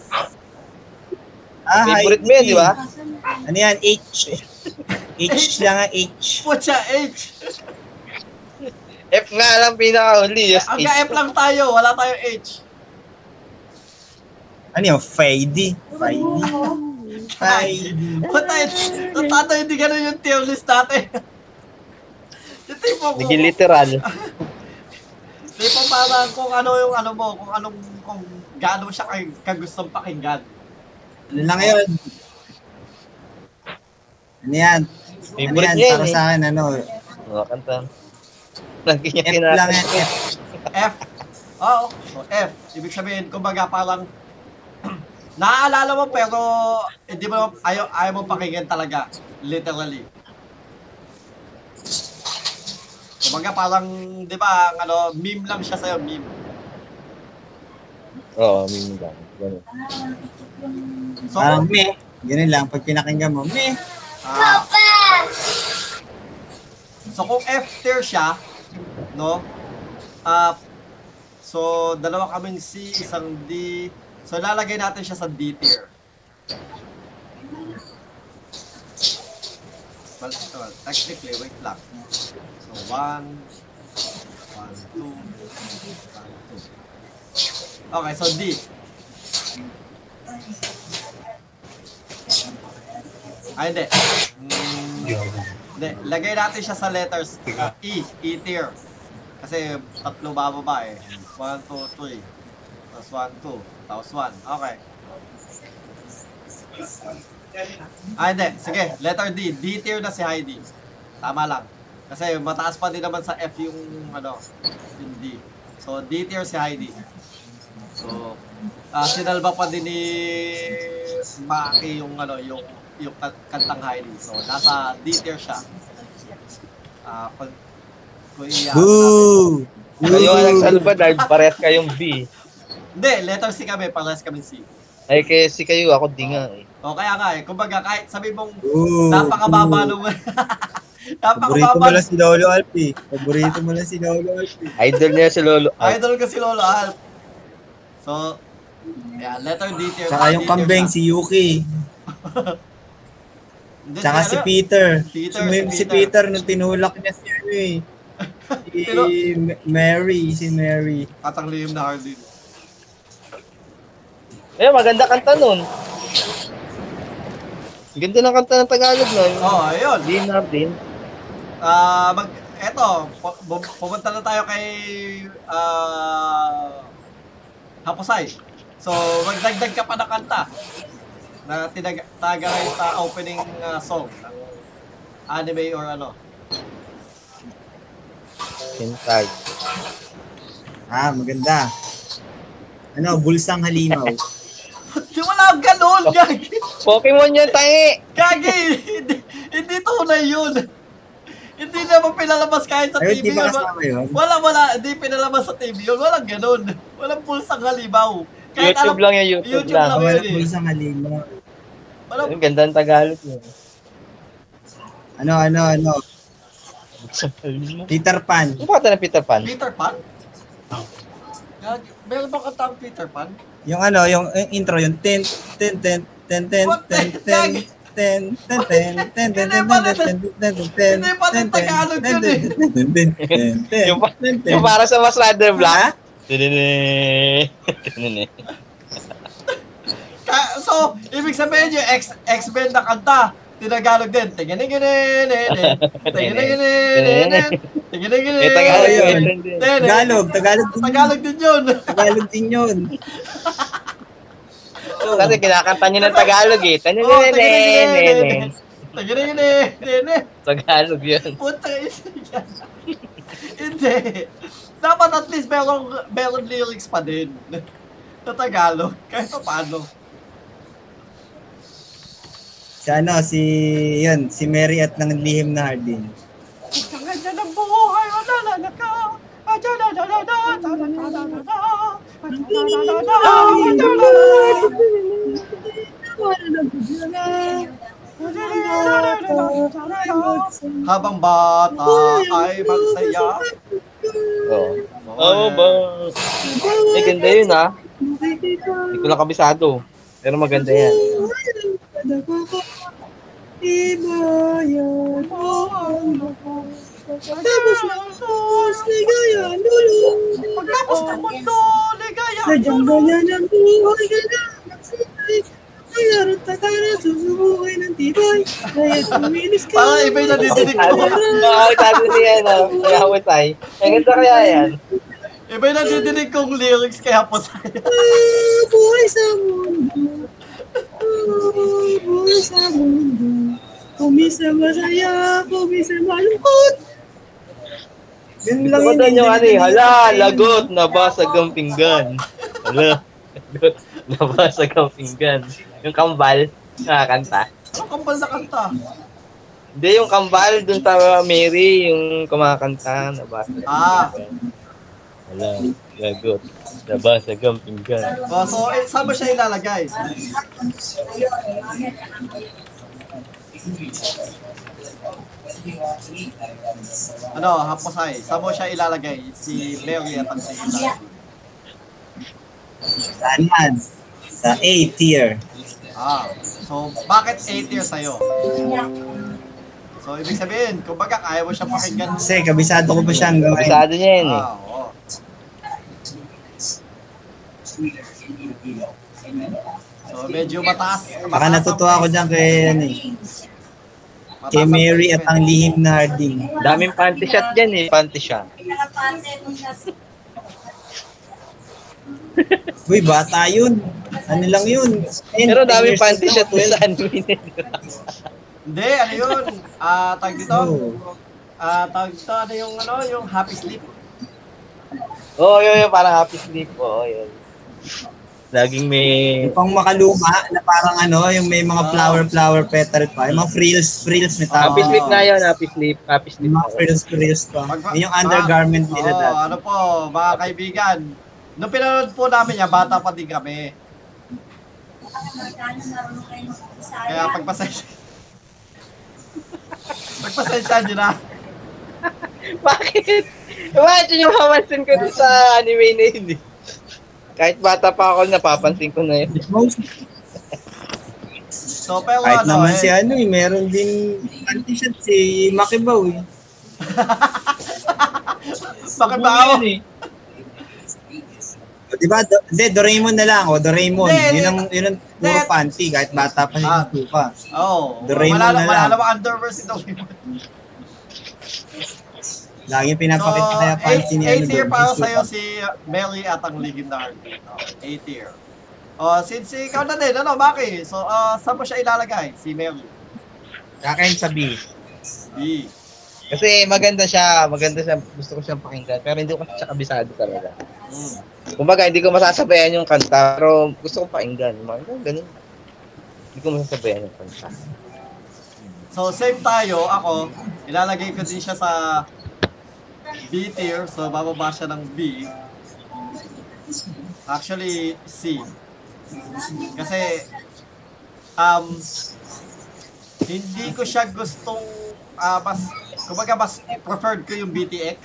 Ah, Favorite mo yan, di ba? Ano yan, H. H lang ang H. Putya, H. F nga lang pinakahuli. Yes, Hanggang F lang tayo, wala tayong H. Ano yun, Friday. Friday. Friday. Patay, tato hindi ganun yung tier list natin. Yung tipo ko, Naging literal. Tipo parang kung ano yung ano mo, kung anong, kung gaano siya kag kagustong pakinggan. Ano lang yun? Ano yan? Ano Favorite niya yan Para eh. sa akin, ano? Mga kanta. Lagi niya F lang yan, kinakanta. F. F. Oo. So, F. Ibig sabihin, kumbaga parang naaalala mo pero hindi mo ayaw, ayaw mo pakinggan talaga. Literally. Kumbaga parang, di ba, ano, meme lang siya sa'yo, meme. Oo, mimi lang. Ganun. So, Parang meh. Ganun lang. Pag pinakinggan mo, meh. ah, so kung F tier siya, no? Ah, so dalawa kaming C, isang D. So lalagay natin siya sa D tier. Well, well, technically, wait lang. So, one, one, two, one, two. Okay, so D. Ay, hindi. Mm, hindi. Lagay natin siya sa letters uh, E, E tier. Kasi tatlo bababa eh. 1, 2, 3. Tapos 1, 2. Tapos 1. Okay. Ah, hindi. Sige, letter D. D tier na si Heidi. Tama lang. Kasi mataas pa din naman sa F yung ano, yung D. So, D tier si Heidi. So, ah sinalba pa din ni Maki yung ano, yung yung kan- kantang Heidi. So, nasa D tier siya. Ah, pag kung iya. Boo! Kayo ang nagsalba dahil parehas kayong B. Hindi, letter C kami, parehas kami C. Ay, kasi kayo, ako di nga eh. O kaya nga eh, kumbaga kahit sabi mong Boo! napakababa nung Paborito mo napakababa lang si Lolo Alpi. Paborito mo lang si Lolo Alpi. Idol niya si Lolo. Ay, idol ko si Lolo Alf. So, yeah, letter D tier. Saka yung kambing, si Yuki. Saka si ano, Peter. Peter, si, si si Peter. Nung tinulak niya si ano eh. Si Mary, si Mary. Atang lihim na Hardin. Eh, maganda kanta nun. Ganda ng kanta ng Tagalog nun. Oh, ayun. Din na din. Ah, mag eto, pu- pumunta na tayo kay ah Hapusay. So, magdagdag ka pa na kanta na tinag tagay sa opening ah, song ng anime or ano. Hintay. Ah, maganda. Ano, bulsang halimaw. Di wala ang ganun, gagi. Pokemon yan, tangi! Gagi, hindi, hindi tunay yun. Hindi naman pinalabas kahit sa Ayun, di TV ba yun. Wala, wala, hindi pinalabas sa TV yun. Walang ganun. Walang pulsang halimaw. Kahit YouTube alam, lang yan, YouTube, YouTube lang. lang. Ah, wala yun eh. bulsang halimaw. walang, Ang ganda ng Tagalog yun. Ano, ano, ano. Peter Pan. Ano pa ng Peter Pan? Peter Pan? Gagi, meron ba kanta ang Peter Pan? Yung ano, yung yung intro, yung ten, ten, ten, ten, ten, ten, ten, ten, ten, ten, ten, ten, ten, ten, ten, ten, ten, ten, Hindi pa ten, ng Tagalog ten, yun eh. ten, ten, ten, ten, ten, Yung para sa Mas Rider? Black. So, ibig sabihin yung X-Men na kanta, tinagalog din. Tingin-tingin-tingin. Tingin-tingin-tingin. Tingin-tingin-tingin. Eh, Tagalog yun. Tagalog, din. Yun. Tagalog yun. Kasi kinakanta niya ng Tagalog eh. Tingin-tingin-tingin. Tagalog yun. Puta isa. Hindi. Dapat at least meron, meron pa din. Na Tagalog. Kahit. Si ano, si, yun, si Mary at ng lihim na hardin. Ang ganda ng buhay, ka. Adadadadada, dadadadada, adadadadada, adadadada. Habang bata ay magsaya. Oo. Oo ba? Eh, ganda yun ah. Hindi ko lang kabisado. Pero maganda yan. Pagtapos ng mundo, ligaya. Sadyang ganyan ang buhay ka na magsasay. Ay, araw takara, susubukay ng tibay. Kaya tumilis ka. Parang iba yung nadidinig ko. Nakakita ko siya, no? Kaya tayo. Ang ganda kaya yan. Iba yung nadidinig kong lyrics kaya po sa'yo. Ah, buhay sa mundo. Ah, buhay sa mundo. Kumisa masaya, kumisa malungkot. Ganun lang Ano yun. yung ano eh, hala, lagot, nabasag ang pinggan. Hala, lagot, nabasag ang pinggan. Yung kambal, nakakanta. Ang kambal na kanta. Hindi, yung kambal dun sa Mary, yung kumakanta, nabasag Ah. Hala, lagot, nabasag ang pinggan. Oh, so, eh, saan mo siya ilalagay? Ano, Haposay, saan mo siya ilalagay? Si Mary at ang si Ila. Saan? Sa A tier. Ah, so, bakit 8 years sa'yo? So, ibig sabihin, kumbaga, kaya mo siya pakinggan. Kasi kabisado ko pa siya hanggang. Kabisado niya yun eh. Ah, oo. So, medyo mataas. Baka natutuwa ako dyan kay, ano eh, kay Mary at ang lihim na harding. Daming panty shot dyan eh, panty shot. Uy, bata yun. Ano lang yun? Pero daming panty shot ako. sa anime. Hindi, ano yun? Ah, tag dito? Ah, tag dito, ano yung, ano, yung happy sleep? Oo, oh, yun, yun, parang happy sleep. Oo, yun. Laging may... Yung pang makaluma na parang ano, yung may mga Ah. flower flower petal pa. Yung mga frills, frills may tawag. Happy sleep nga yun, happy sleep, happy sleep. Yung mga frills, frills pa. Magpa- Yun yung undergarment Ah, nila oo, dati. ano po, mga kaibigan. Nung pinanood po namin yan, bata pa din kami. Kaya pagpasensya. pagpasensya nyo na. Bakit? Imagine yung mamansin ko sa anime na yun eh. Kahit bata pa ako, napapansin ko na yun. So, pero Kahit ano, naman eh, si ano eh, meron din anti-shot si Makibaw eh. bakit ba ako? O, Di ba? Do, hindi, Doraemon na lang. O, Doraemon. Hindi, yun ang, yun ang puro hindi. panty kahit bata pa si Ah. Tuka. Oo. Oh, Doraemon wala, na lang. namang underwear si Doraemon. Laging So, pinapakita kaya panty ni 8 ano. tier doon, para si sa'yo si Mary at ang legendary. 8 tier. Oh, since ikaw na din, ano, Maki? So, uh, saan mo siya ilalagay? Si Mary. Kakain sa B. B. Kasi maganda siya, maganda siya, gusto ko siyang pakinggan, pero hindi ko siya kabisado talaga. Mm. Kumbaga, hindi ko masasabayan yung kanta, pero gusto ko pakinggan. Mga ganun. Hindi ko masasabayan yung kanta. So, same tayo. Ako, ilalagay ko din siya sa B tier. So, bababa siya ng B. Actually, C. Kasi, um, hindi ko siya gustong, ah, mas, kumbaga, mas preferred ko yung BTX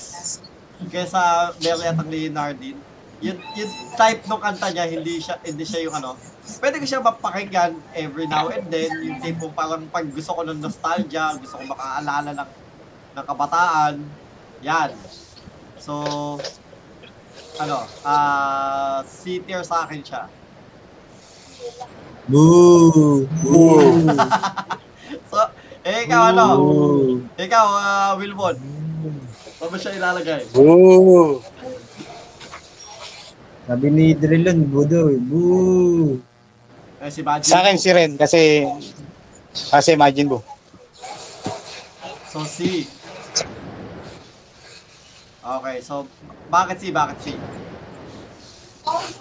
kaysa Mary at ang Leonardine. Yung, yung type ng kanta niya, hindi siya, hindi siya yung ano, pwede ko siya mapakinggan every now and then, yung tipo parang pag gusto ko ng nostalgia, gusto ko makaalala ng, ng kabataan, yan. So, ano, ah, C tier sa akin siya. Boo! Boo! So, eh, ikaw ano, Boo! ikaw, ah, Wilbon, saan mo siya ilalagay? Boo! Sabi ni Drillon, boo daw eh. Boo! Eh, si Magic. Sa akin si Ren kasi kasi imagine mo. So, C. Okay, so, bakit C, bakit C?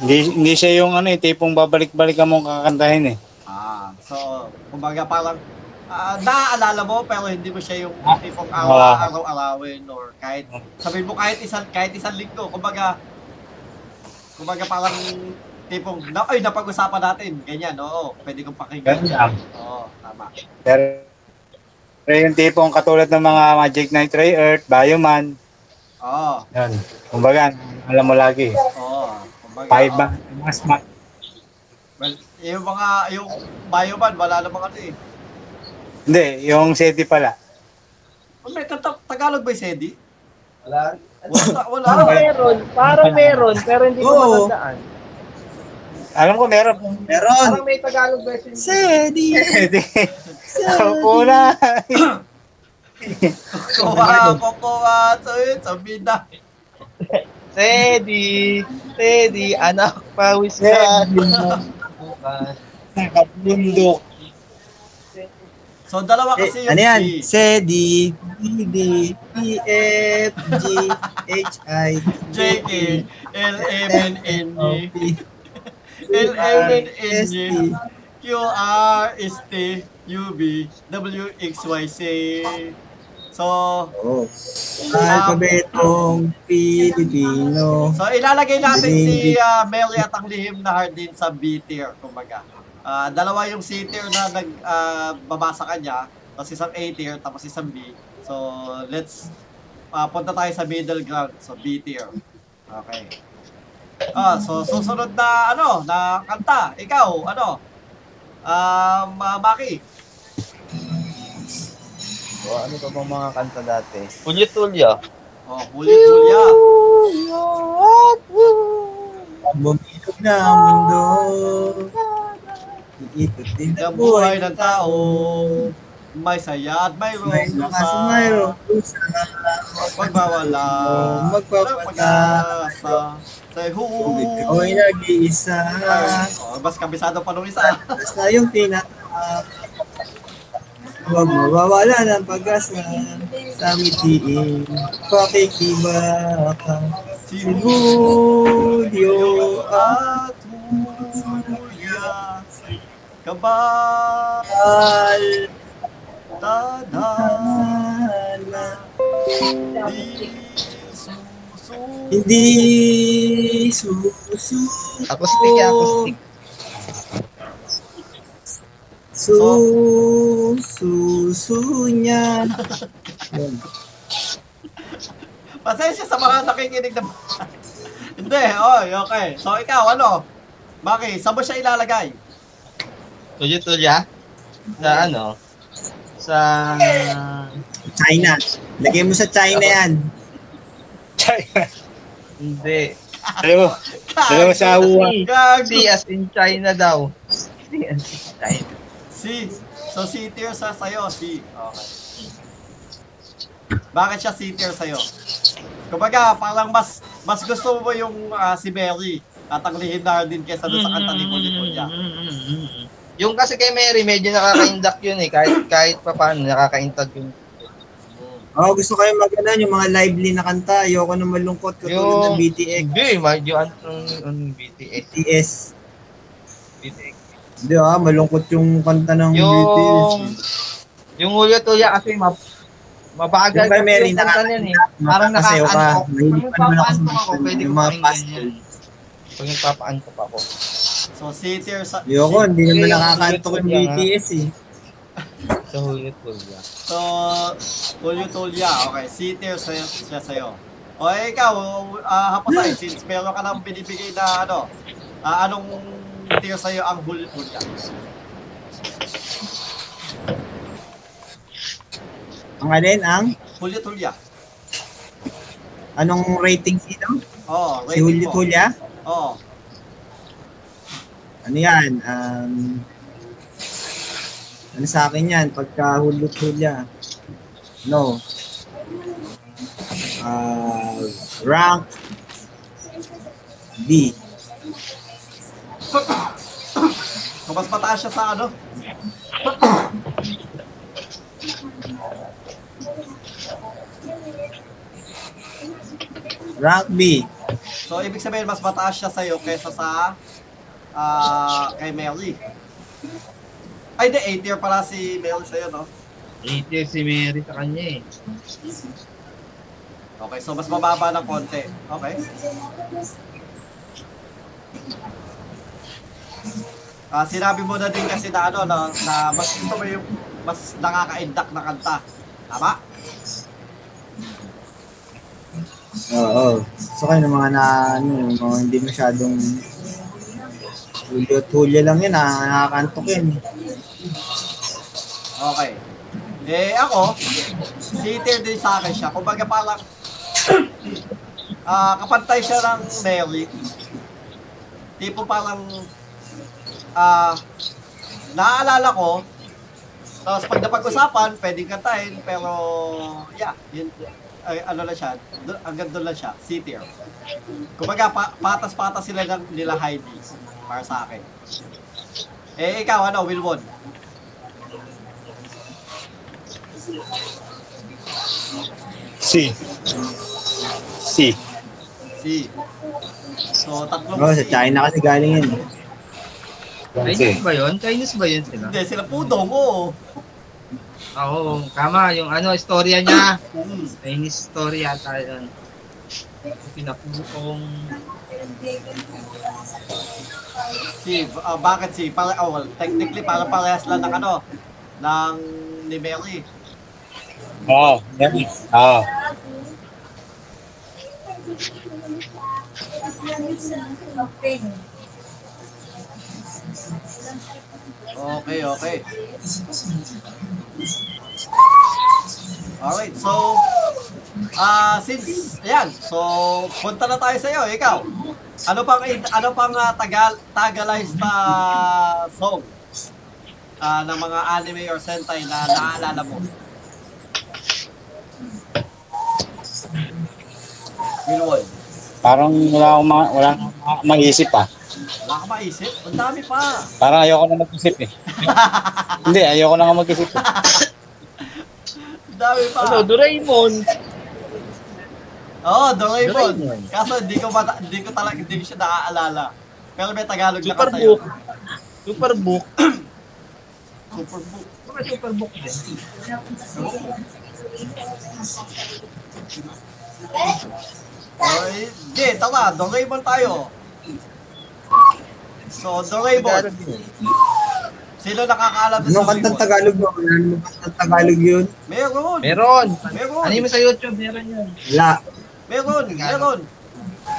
Hindi, hindi siya yung ano eh, tipong babalik-balik mo kakantahin eh. Ah, so, kumbaga parang, ah, naaalala mo pero hindi mo siya yung tipong Ah. araw- araw-arawin or kahit, sabihin mo kahit isang, kahit isang linggo, kumbaga, kumbaga parang tipong, na, ay, napag-usapan natin, ganyan, oo, pwede kong pakinggan. Ganun lang. Oo, tama. Pero, pero yung tipong katulad ng mga Magic Knight Ray Earth, Bioman, Oo, yan. Kumbaga, alam mo lagi. oo, kumbaga, Five ba? Mas ma- Well, yung mga, yung bioman, wala namang ano eh. Hindi, yung SETI pala. Oh, may kanta, Tagalog ba yung Sedi? Wala. Wala, wala. Parang meron, parang meron, pero hindi ko Oo. matandaan. Alam ko meron. Meron! Parang may Tagalog version. Sedi! SETI. Ako na. Kuha, kukuha, so yun, sabihin na. Teddy, Teddy, anak, pawis ka. Nakabundok. So, dalawa Eh, kasi yung ano yan? C. D, E, D, E, F, G, H, I, J, K, L, M, N, N, O, E, P, L, M, N, N, E. Q, R, S, T, U, B, W, X, Y, Z. So, Oh. Alpabetong Pilipino. so ilalagay natin si uh, Mary at ang lihim na heart din sa B tier, kumbaga. Ah, dalawa yung C tier na nag ah, babasa kanya, tapos isang A tier, tapos isang B. So, let's ah, punta tayo sa middle ground, so B tier. Okay. Ah, so susunod na ano, na kanta. Ikaw, ano? Um, uh, Maki. O, ano pa bang mga kanta dati? Tulya-tulya. Oh, Huli Tulya. Bumilog na ang mundo. Iikot din Ang buhay ng tao, may saya at May mayroong lakas dusa. mayroong pusa. Magpawala. Magpapala. Pag-asa. Sa Tubig huli. ko'y nag-iisa. Oh, mas kabisado pa nung isa. Basta yung tinatawag. Huwag mawawala ng pag-asa sa mitiin. Pakikibaka. Si Julio at Julia. Kabal. Al Tadhana. Hindi susu Acoustic yan, acoustic. Su susu niya. Pasensya sa mga nakikinig na... Hindi, oy, okay. So, ikaw, ano? Maki, saan mo siya ilalagay? Tulya-tulya? Sa ano? Sa... China. Lagay mo sa China yan. Hindi. Alam mo, alam mo sa. Gago. C as in China daw. China. C. So, C tier sa sa'yo, C. Okay. Bakit siya C tier sa'yo? Kumbaga, parang mas mas gusto mo yung ah, si Mary at ang na din kesa doon sa kanta ni mm. Yung kasi kay Mary, medyo nakaka-induct yun eh. Kahit, kahit pa paano, nakaka-intag yun. Oh, gusto kayo maganan yung mga lively na kanta. Ayoko na malungkot katulad ng BTX. Hindi, medyo ang BTS. BTS. BTS. Hindi ah, malungkot yung kanta ng BTS. Yung... Yung Julio Tuya kasi map, mabagal Yung kay Mary, yung kanta niyan eh. Parang Nakakasayaw ka. nakakaantok. Pag Mahilig pa naman ako pwede ko yung mga pakinggan yan. Pag nagpapaantok ako. So, C tier sa... Ayoko, hindi naman Yung nakakaantok yung Julio BTS eh. Sa Julio Tuya. So, Kulit-Ulya. Okay, C tier sa, siya sa'yo. O, eh, ikaw, uh, Hapasay, since meron ka nang binibigay na ano, ah, anong tier sa'yo ang Kulit-Ulya? Ang alin, ang Kulit-Ulya. anong rating sino? Oo, Si rating Julio mo. Tulya? Oo. Ano yan? Um, ano sa akin yan? Pagka Julio Tulya? No. Uh, rank B. So, mas mataas siya sa ano? B. So, ibig sabihin, mas mataas siya sa'yo kaysa sa ah kay Mary. Ay, di, 8 tier pala si Mary sa'yo, no? 80 si Mary sa kanya eh. Okay, so mas mababa ng konti. Okay. Ah, sinabi mo na din kasi na ano na, na mas gusto mo yung mas nakaka-induct na kanta. Tama? Oo. So kayo ng mga na, ano, yung mga hindi masyadong Julio Tulya lang yun, ah, nakakantok yun. Okay. Eh ako, si tier din sa akin siya. Kumbaga parang ah kapantay siya ng Mary. Tipo parang ah naaalala ko tapos pag napag-usapan, pwedeng kantahin, pero yeah, yun, ay, ano lang siya, do, hanggang doon lang siya, C tier. Kumbaga, pa, patas-patas sila ng nila Heidi, para sa akin. Eh, ikaw, ano, Wilwon? C. C. C. So, tatlong Oh, sa C. China kasi galing yun. Chinese ba yun? Chinese ba yun sila? Hindi, sila pudong, oo. Ah, Oo, tama. Yung ano, istorya niya. Chinese story yata yun. Pinaputong. Si, ah, bakit si? Para, oh, well, technically, para parehas lang ng ano, ng ni Mary. Oo. yan. Oo. Okay, okay. Alright, so, ah, since, ayan, so, punta na tayo sa iyo, ikaw. Ano pang, ano pang ah, tagal, Tagalized na song ah, ng mga anime or sentai na naalala mo? Wilwon, Parang wala akong ma- wala akong ma- maisip ah. Wala ka maisip? Ang dami pa. Parang ayoko na mag-isip eh. Hindi, ayoko na nga mag-isip. eh. Ang dami pa. Ano, Doraemon. Oo, oh, Doraemon. Doraemon. Kaso hindi ko mata- hindi ko talaga hindi ko siya naaalala. Pero may Tagalog na kanta Superbook. yun. Superbook. Superbook. Mga Superbook din. Okay, di, tama, Doraemon tayo. So, Doraemon, yun. sino nakakaalam ng Anong kantang Doraemon? Tagalog? Wala naman kantang Tagalog yun. Meron, Meron. meron, Ano yung sa YouTube? Meron yun. Wala. meron, meron.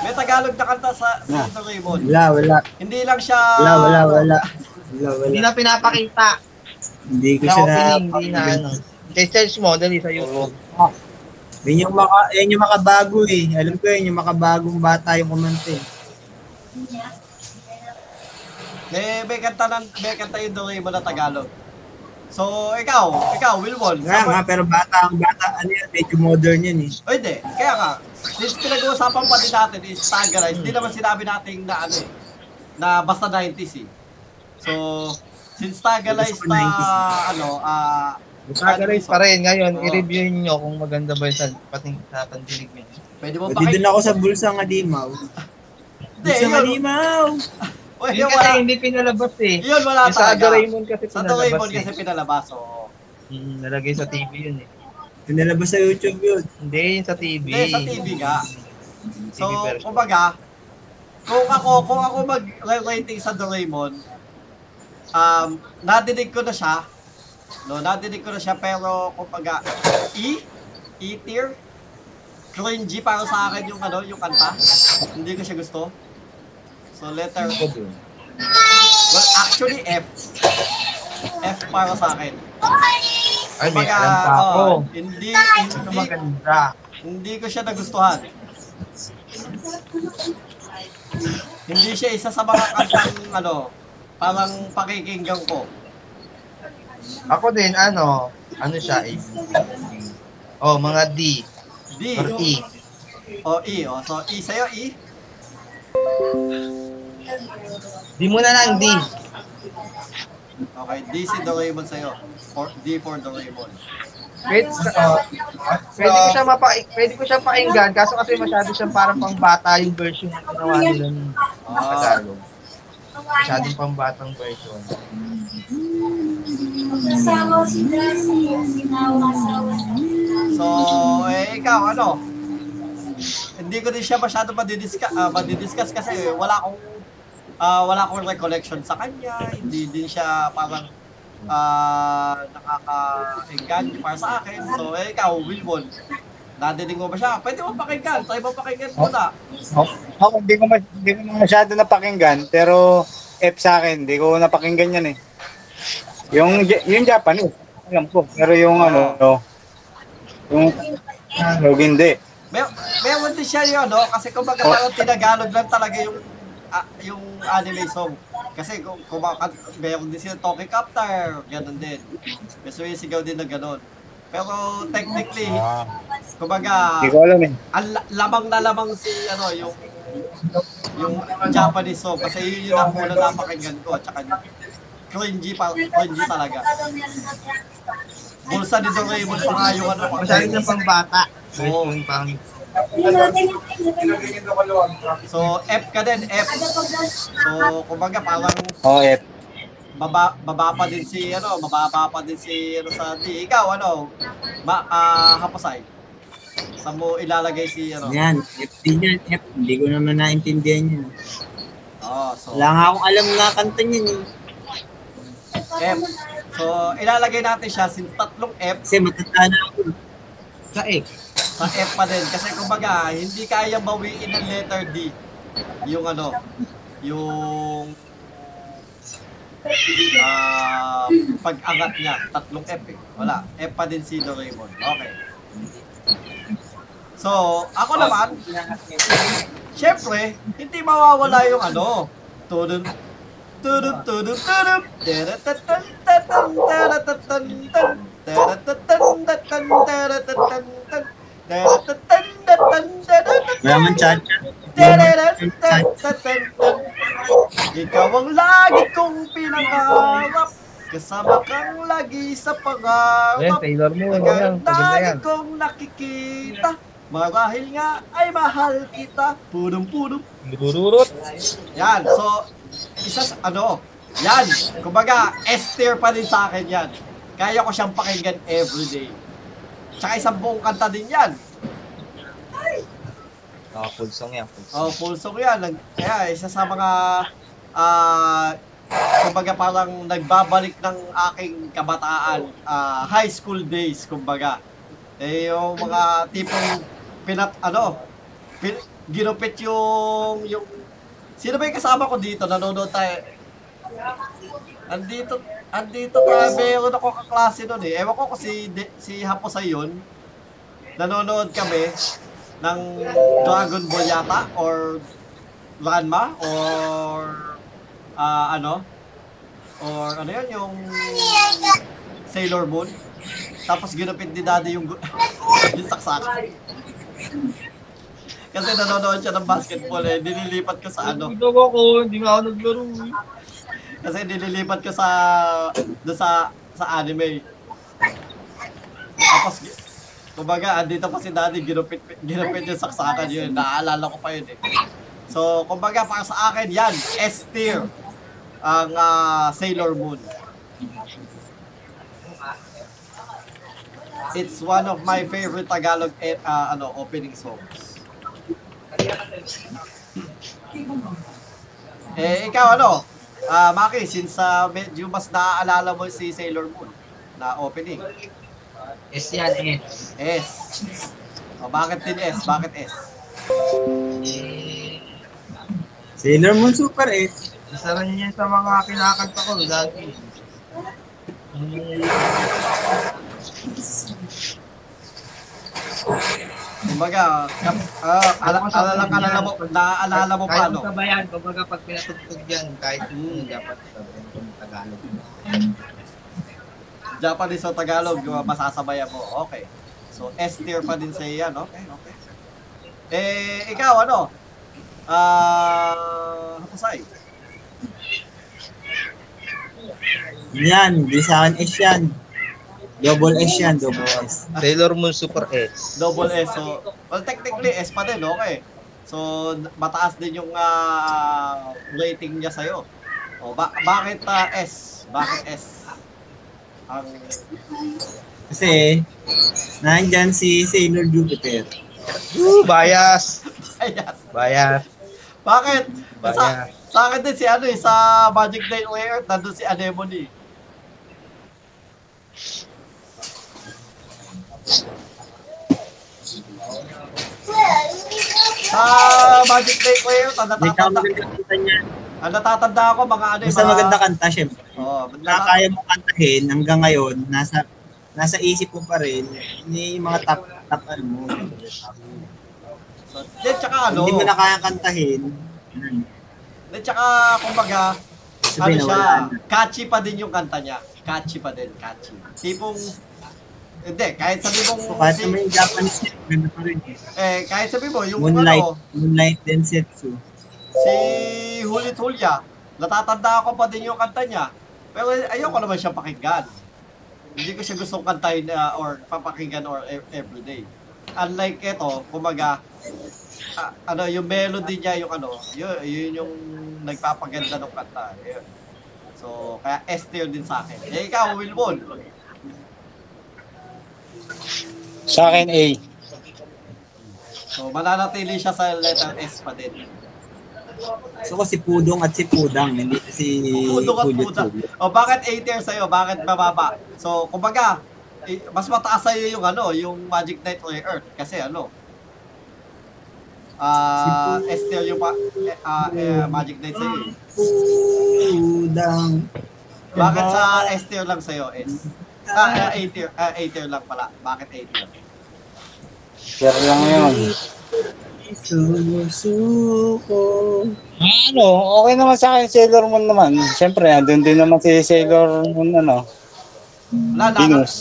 May Tagalog na kanta sa si Na. Doraemon. Wala, wala. Hindi lang siya... Wala, wala, wala. Wala, Hindi wala. na pinapakita. Hindi ko Sa siya na... hindi na ano. Search mo, dali sa YouTube. Yan yung, maka, yan yung makabago eh. Alam ko yun, yung makabagong bata yung kumanta eh. May, may kanta ng, may kanta yung Doraemon na Tagalog. So, ikaw, ikaw, Wilwon. Nga sa- nga, pero bata ang bata, ano yan, medyo modern yan eh. O hindi, kaya nga, since pinag-uusapan pa din natin is Tagarize, hindi naman sinabi natin na ano eh, na basta 90s eh. So, since Basta na 90s. ano, ah, Tagarize pa rin. Ngayon, Oo. i-review nyo kung maganda ba yun sa pating sa pandinig nyo. pwede mo Pwede pakinggan. dun ako sa bulsa ng. Hindi, Bulsa ng yun, Uy, Yun yun, kasi wala, hindi pinalabas eh. yun wala Yung sa talaga. Doraemon kasi Sa pinalabas Doraemon eh. kasi pinalabas, oo. Mm, nalagay sa TV yun eh. Pinalabas sa YouTube yun. Hindi, sa TV. Hindi, sa TV nga. So, TV kumbaga, kung ako, kung ako mag-rating sa Doraemon, um, nadinig ko na siya, no, nadinig ko na siya, pero kumbaga, E, E tier, cringy para sa akin yung ano, yung kanta. Hindi ko siya gusto. So, letter, well, actually, F. F para sa akin. Ay, may Kumbaga, alam pa ako. oh, hindi, Ito hindi, maganda. hindi ko siya nagustuhan. Hindi siya isa sa mga kantang ano, parang pakikinggan ko. Ako din, ano, ano siya, A, B, C. Oh, mga D. D. Or E. O E. O, so E sa'yo, E. Di mo na lang D. Okay, D si Doraemon sa'yo. For, D for Doraemon. Pwede, uh, pwede ko siya mapa pwede ko siya pakinggan kaso kasi masyado siyang parang pangbata yung version na ginawa nila ng Ah, Tagalog. Masyadong pambatang version. so, eh, ikaw, ano? Hindi ko din siya masyado madidiscuss, uh, madidiscuss kasi wala akong ah, wala akong recollection sa kanya. Hindi din siya parang ah nakaka-engage para sa akin. So, eh, ikaw, Wilbon, nadinig mo ba siya? Pwede mo pakinggan. Try mo pakinggan muna. Ako, hindi ko, ma- hindi ko masyado napakinggan, pero F sa akin, hindi ko napakinggan yan eh. Yung, yung Japanese, alam ko. Pero yung ano, yung Tagalog, hindi. May, meron din siya yun, no? Kasi kumbaga parang tinagalog lang talaga yung ah, yung anime song. Kasi kung kumakat, meron din sila Talkie Captor, ganun din. May sumisigaw din na ganun. Pero technically, Ah, kumbaga, hindi ko alam eh. ang la- lamang na lamang si ano yung yung Japanese song kasi yun yung una napakinggan ko at saka cringy pa cringy talaga. Bulsa ni Doraemon pa nga yung ano pa. Masyado ng pangbata. Oo. Yung pang... So F ka din, F. So kumbaga parang Oh, F. baba baba pa din si ano, mababa pa din si ano sa D. Ikaw ano? Ma ah, hapasay. Sa mo ilalagay si ano? Yan, F din yan, F. Hindi ko naman naintindihan yun. Oh, so Wala nga akong alam nga kanta niyan eh. F. So ilalagay natin siya since tatlong F Kasi matanda na ako. Sa X. sa F pa din. Kasi kumbaga hindi kaya bawiin ng letter D. Yung ano yung ah pag-angat niya. Tatlong F eh. Wala. F pa din si Doraemon okay. So ako naman syempre hindi mawawala yung ano. Tudun tudun tudun tudun. Teratatan tatan teratatan tan teratatan tatan teratatan tan Wala man chacha. ikaw ang lagi kong pinangarap Kasama kang lagi sa pangarap Taylor mo. Yan. lagi kong nakikita Marahil nga ay mahal kita Pudong-pudong Dururut. Yan, so Isa sa ano Yan, kumbaga S-tier pa din sa akin yan Kaya ko siyang pakinggan everyday Tsaka isang buong kanta din yan Ah, full song yan. Full song. Oh, full song yan. Nag, kaya isa sa mga ah kumbaga parang nagbabalik ng aking kabataan, ah, high school days, kumbaga. Eh, yung mga tipong pinat, ano, pin, ginupit yung, yung, sino ba yung kasama ko dito? Nanonood tayo. Andito, andito tayo, meron ako kaklase nun eh. Ewan ko kung si, De- si Haposay yun. Nanonood kami ng Dragon Ball yata or Ranma or ah, ano or ano yun yung Sailor Moon tapos ginupit ni daddy yung yung saksak kasi nanonood siya ng basketball eh nililipat ko sa ano Hindi ako, hindi nga ako naglaro. eh. Kasi nililipat ko sa doon sa sa anime tapos kumbaga andito pa si daddy ginupit ginupit yung saksakan yun naalala ko pa yun eh so kumbaga para sa akin yan S tier ang ah, Sailor Moon It's one of my favorite Tagalog ah, ano opening songs. Eh ikaw ano? Ah, Maki, since ah, medyo mas naaalala mo si Sailor Moon na opening. S yan, eh. S. O, bakit din S? Bakit S? Sailor Moon Super S. Isa rin yan sa mga kinakanta ko lagi. Kumbaga, kap, ah, ala, alala ka na mo, naaalala mo pa, no? mo sabayan, kumbaga pag pinatugtog yan, kahit Mm. hindi dapat sabayan kung Tagalog. Japanese o Tagalog, masasabayan mo. Okay. So, S tier pa din sa iyan. Okay, okay. Eh, ikaw, ano? Ah, hapasay. Yan, di sa akin S yan. Double S yan, double S. Sailor Moon Super S. Double S. So, well, technically, S pa din, okay. So, mataas din yung ah, rating niya sa'yo. O, ba bakit ah, S? Bakit S? Ang, Kasi, nandyan si Sailor Jupiter. Woo, bias. ayas. Bias. Bakit? Sa, Bias. sa akin din si ano eh, sa Magic on Earth, nandun si Anemone. Sa Magic Day Hindi ka natatanda, natatanda ako mga ano Basta mga- maganda kanta, syempre. Oo, Na nata- kaya mo kantahin hanggang ngayon, nasa nasa isip mo pa rin, yung mga top top ano mo. so, di, tsaka ano, Hindi mo na kaya kantahin. hmm, di, tsaka kumbaga, ano Sabihin na siya, na. catchy pa din yung kanta niya. Catchy pa din, catchy. Tipong, Hindi, kahit sabi mong So, kahit si, may Japanese name, ganda pa rin. eh, kahit sabi mo, yung Moonlight, ano, Moonlight Densetsu. si Hulit Hulya, natatanda ko pa din yung kanta niya. Pero ayoko naman siya pakinggan. Hindi ko siya gustong kantahin uh, or papakinggan or e- everyday. Unlike ito, kumaga, ah, ano, yung melody niya, yung ano, yun, yun yung nagpapaganda ng kanta. Yun. So, kaya S tier din sa akin. Eh, ikaw, Wilbon. Sa akin, A. So, mananatili siya sa letter S pa din. So, ko si Pudong at si Pudang, hindi si Pudong at Pudang. O bakit 8 tier sa'yo? Bakit bababa? So, kumbaga, mas mataas sa'yo yung ano, yung Magic Knight or Earth. Kasi ano, ah S tier yung pa, ah, eh, Magic Knight sa'yo. Pudang. Bakit sa S tier lang sa'yo? S. Ah, ah, A tier, ah, A tier lang pala. Bakit A tier? Pero lang yun. Susuko. Ano, okay naman sa akin Sailor Moon naman. Siyempre, andun din naman si Sailor Moon, ano, Wala, naka, Venus.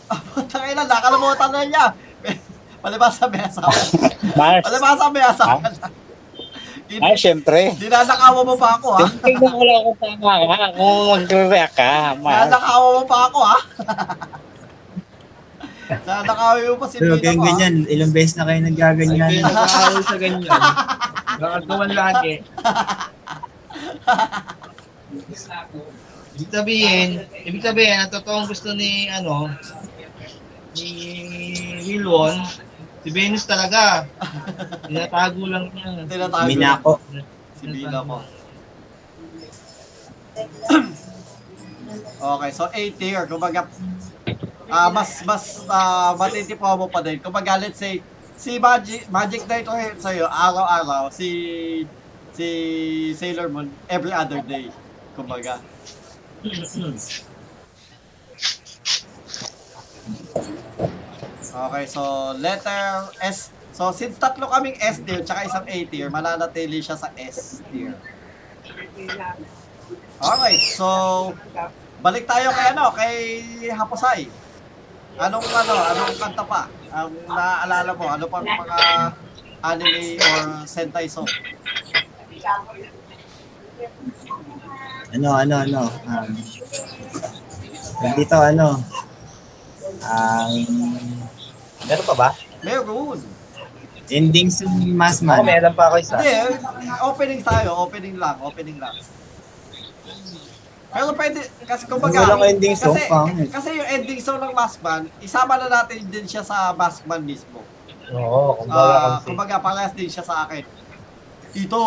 Tangina, nakalimutan na niya. Palibasa may asawa. Mars. Palibasa may asawa. Ay, siyempre. Dinanakawa mo pa ako, ha? Tingnan ko lang kung tama ka, kung magre-react ka, Mars. Dinanakawa mo pa ako, ha? Dinanakawa mo pa si Pero ha? ganyan, ilang beses na kayo Ay, nagaganyan. kayo nag-aaral sa ganyan. Nakagawan lagi. Ibig sabihin, ibig sabihin, ang totoong gusto ni, ano, ni Wilwon, si Venus talaga. Tinatago lang niya. Tinatago. Minako. Si Bino ko. okay, so 8 tier. Kumbaga, ah mas, mas ah matitipo mo pa din. Kumbaga, let's say, si Magic, Magic Knight or sa'yo, araw-araw, si si Sailor Moon, every other day. Kumbaga. Okay, so letter S. So since tatlo kaming S tier tsaka isang A tier, mananatili siya sa S tier. Okay, so balik tayo kay ano, kay Haposay. Anong ano, anong kanta pa? Ang naaalala mo, ano pang mga anime or sentai song? Ano, ano, ano. Um, dito, ano. Um, Meron pa ba? Meron. ending sa Ako Masman. meron pa ako isa. Hindi, opening tayo, opening lang, opening lang. Pero pwede, kasi kumbaga, Walang ending song, kasi, pangit. kasi yung ending song ng Maskman, isama na natin din siya sa Maskman mismo. Oo, Ah, kumbaga, parehas din siya sa akin. Ito,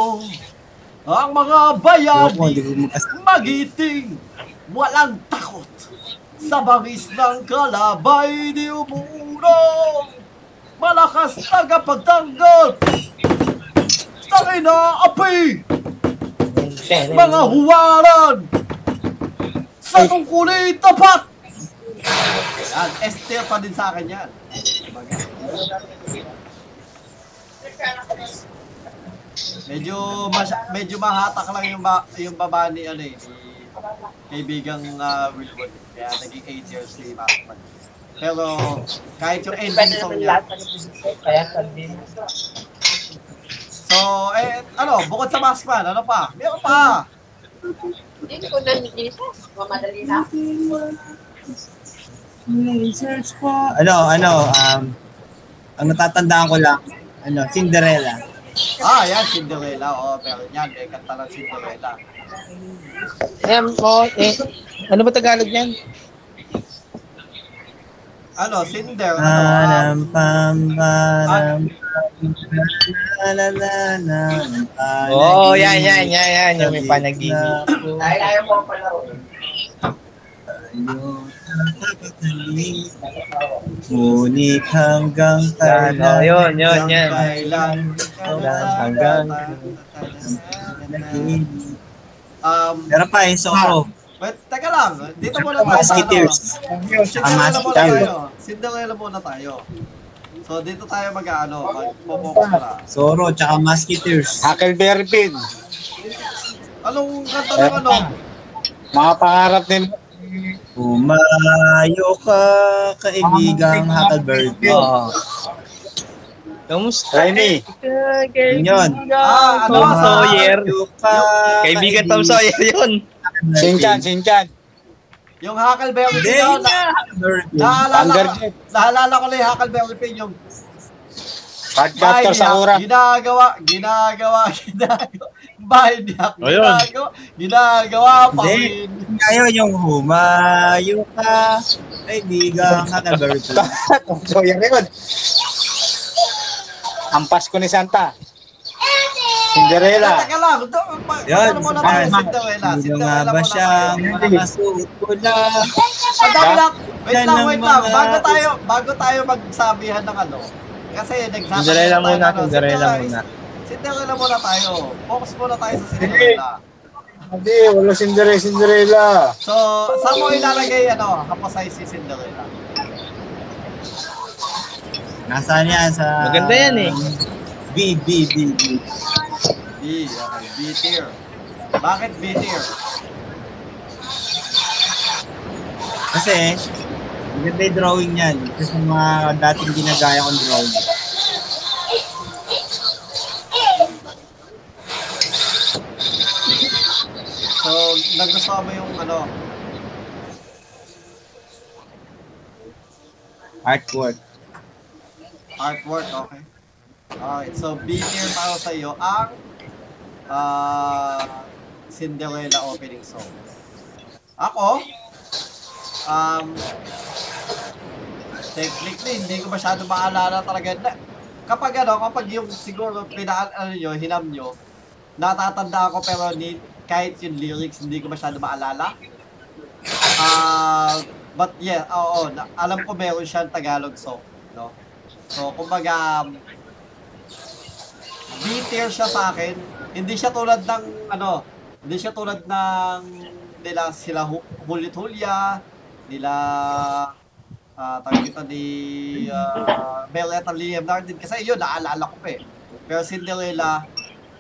ang mga bayani, magiting, walang takot. Sa bangis ng kalabay, di umuurong. Malakas tagapagtanggol. Sa inaapi, mga huwaran. Sa tungkulin tapat. Yan, Esther pa din sa akin yan. Medyo mas, medyo mahatak lang yung ba, yung baba ni ano eh, kaibigang uh, Wilwood. Kaya naging 8 years si Macman. Pero kahit yung ending song niya. Kaya sabihin. So, eh, ano, bukod sa Maskman, ano pa? Meron pa. Hindi ko na Jesus. Mamadali na. Ano, ano, um, ang natatandaan ko lang, ano, Cinderella. Ah, yan, Cinderella. Oo, pero yan, may kanta ng Cinderella. Eh, mo, eh, ano ba Tagalog yan? Ano, Cinder, ano, um, pam, Oo, oh, yan, yan, yan, yan. Yung may panaginip. Dahil ayaw mo palaro. Ngunit hanggang Yan, oh, yun, yun, yan. Kailan, Hanggang- Um, Meron pa, yung Zorro. wait, teka lang. Dito muna tayo sa ano. Musketeers. Cinderella Ah, muna tayo. Cinderella muna tayo. So, dito tayo mag-ano, mag-focus na. Zorro, tsaka Musketeers. Huckleberry Finn. Anong kanta ng ano? Mga pangarap din Umayo ka, kaibigang Huckleberry. Oo. Kamusta? Raimi. Yun. Ah, ano, Tom sa- Sawyer. Kaibigan Tom Sawyer yun. Sinchan, Sinchan. Yung Huckleberry Pin, yun na, Finn. naalala, ko, naalala ko lang yung Huckleberry Pin, yung niya, Sakura. ginagawa, ginagawa, ginagawa, bahay niya, Ayun. ginagawa, ginagawa pa rin. Ngayon yung humayo ka, kaibigang Huckleberry Finn. so, yan yun. Ang Pasko ni Santa. Cinderella. Teka lang, Yan, ano. Cinderella, Cinderella ba muna siyang tayo. makasuot pula? Ang dami lang, wait lang, ang wait lang, mga- bago tayo, bago tayo magsabihan ng ano, kasi nagsasabi Cinderella muna, ano, Cinderella muna. Cinderella muna tayo. Focus muna tayo sa Cinderella. Hindi, wala Cinderella, Cinderella. So, saan mo ilalagay, ano, kapasay si Cinderella? Nasaan yan sa... Maganda yan eh. B, B, B, B. B, okay, B tier. Bakit B tier? Kasi, maganda yung drawing niyan. Kasi sa mga dating ginagaya kong drawing. So, nagustuhan mo yung, ano, Artwork. Artwork, okay. Alright, so B tier para sa iyo ang ah Cinderella opening song. Ako, um, technically, hindi ko masyado maalala talaga na, kapag ano, kapag yung siguro pinaan, ano nyo, hinam nyo, natatanda ako pero ni, kahit yung lyrics, hindi ko masyado maalala. Ah, but yeah, oo, na, alam ko meron siyang Tagalog song, no? So, kumbaga, um, B-tier siya sa akin. Hindi siya tulad ng, ano, hindi siya tulad ng nila sila Hu- Hulit Hulya, nila ah tawag ito ni uh, at Liam Nardin. Kasi yun, naalala ko pa eh. Pero Cinderella,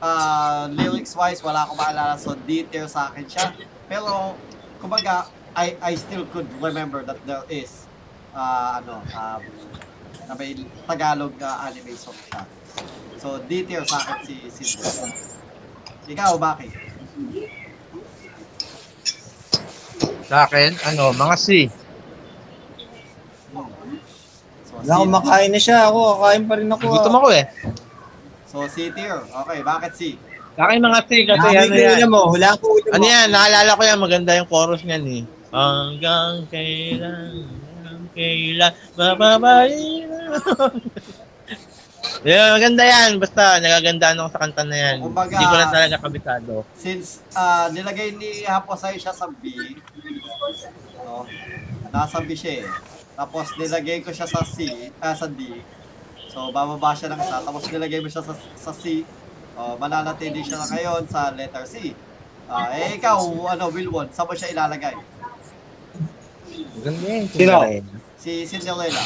ah lyrics wise, wala akong maalala. So, D-tier sa akin siya. Pero, kumbaga, I, I still could remember that there is, ah ano, um, na may Tagalog na anime song siya. So, D-tier sa akin si Cinderella. Ikaw, bakit? Sa akin, ano, mga C. So, Wala akong makain na siya. Ako, kakain pa rin ako. Gutom ah. ako eh. So, C tier. Okay, bakit C? Sa akin mga C kasi ano yan. mo. Wala ko Ano yan, naalala ko yan, maganda yung chorus niyan eh. Hanggang kailan, kailan, bababae na. yeah, maganda yan. Basta, nagagandaan ako sa kanta na yan. Kumbaga- Hindi ko lang talaga kabisado. Since ah nilagay ni Haposay siya sa B, no? Nasa B siya eh. Tapos nilagay ko siya sa C, ah, sa D. So, bababa siya ng isa. Tapos nilagay mo siya sa, sa C. Oh, mananatili siya na ngayon sa letter C. Ah, eh, ikaw, ano, Wilwon, saan mo siya ilalagay? Maganda yan. Sino? Si Cinderella.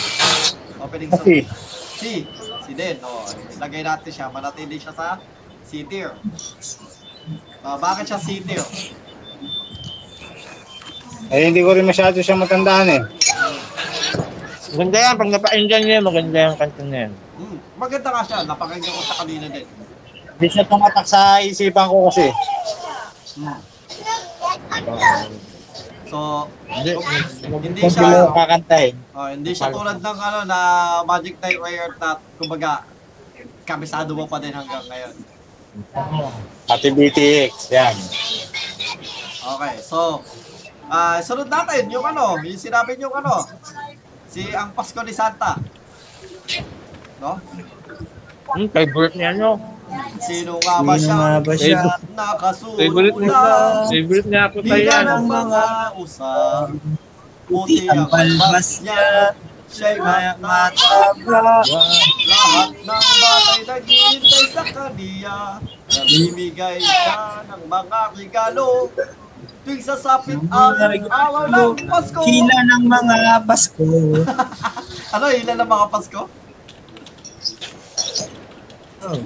Opening song. Okay. C. Si din. Oh, ilagay natin siya. Manatili siya sa C tier. Ah, bakit siya C tier? Eh, hindi ko rin masyado siya matandaan eh. Maganda yan. Pag napakinggan niya, maganda yung kanta na yan. Hmm, maganda nga siya. Napakinggan ko sa kanina din. Hindi siya tumatak sa isipan ko kasi. So, Hindi. hindi siya, sino kakanta eh. oh, hindi siya tulad ng ano na Magic Knight Riot na kumbaga kabisado mo pa din hanggang ngayon. Pati BTX, yan. Okay, so ah sunod natin yung ano, yung sinabi niyo ano, si ang Pasko ni Santa. No? Hmm, favorite niya, no? Sino nga ba Sino siya? nga ba siya? Favorite niya. na Favorite niya ako tayo Bila yan. ng mga usap Puti ang balbas niya. Siya'y mata mataba. Lahat ng batay naghihintay sa kaniya Namimigay siya ng mga regalo Tuwing sasapit ang araw ng Pasko Hila ng mga Pasko. Ano, ilan ng mga Pasko? Oh.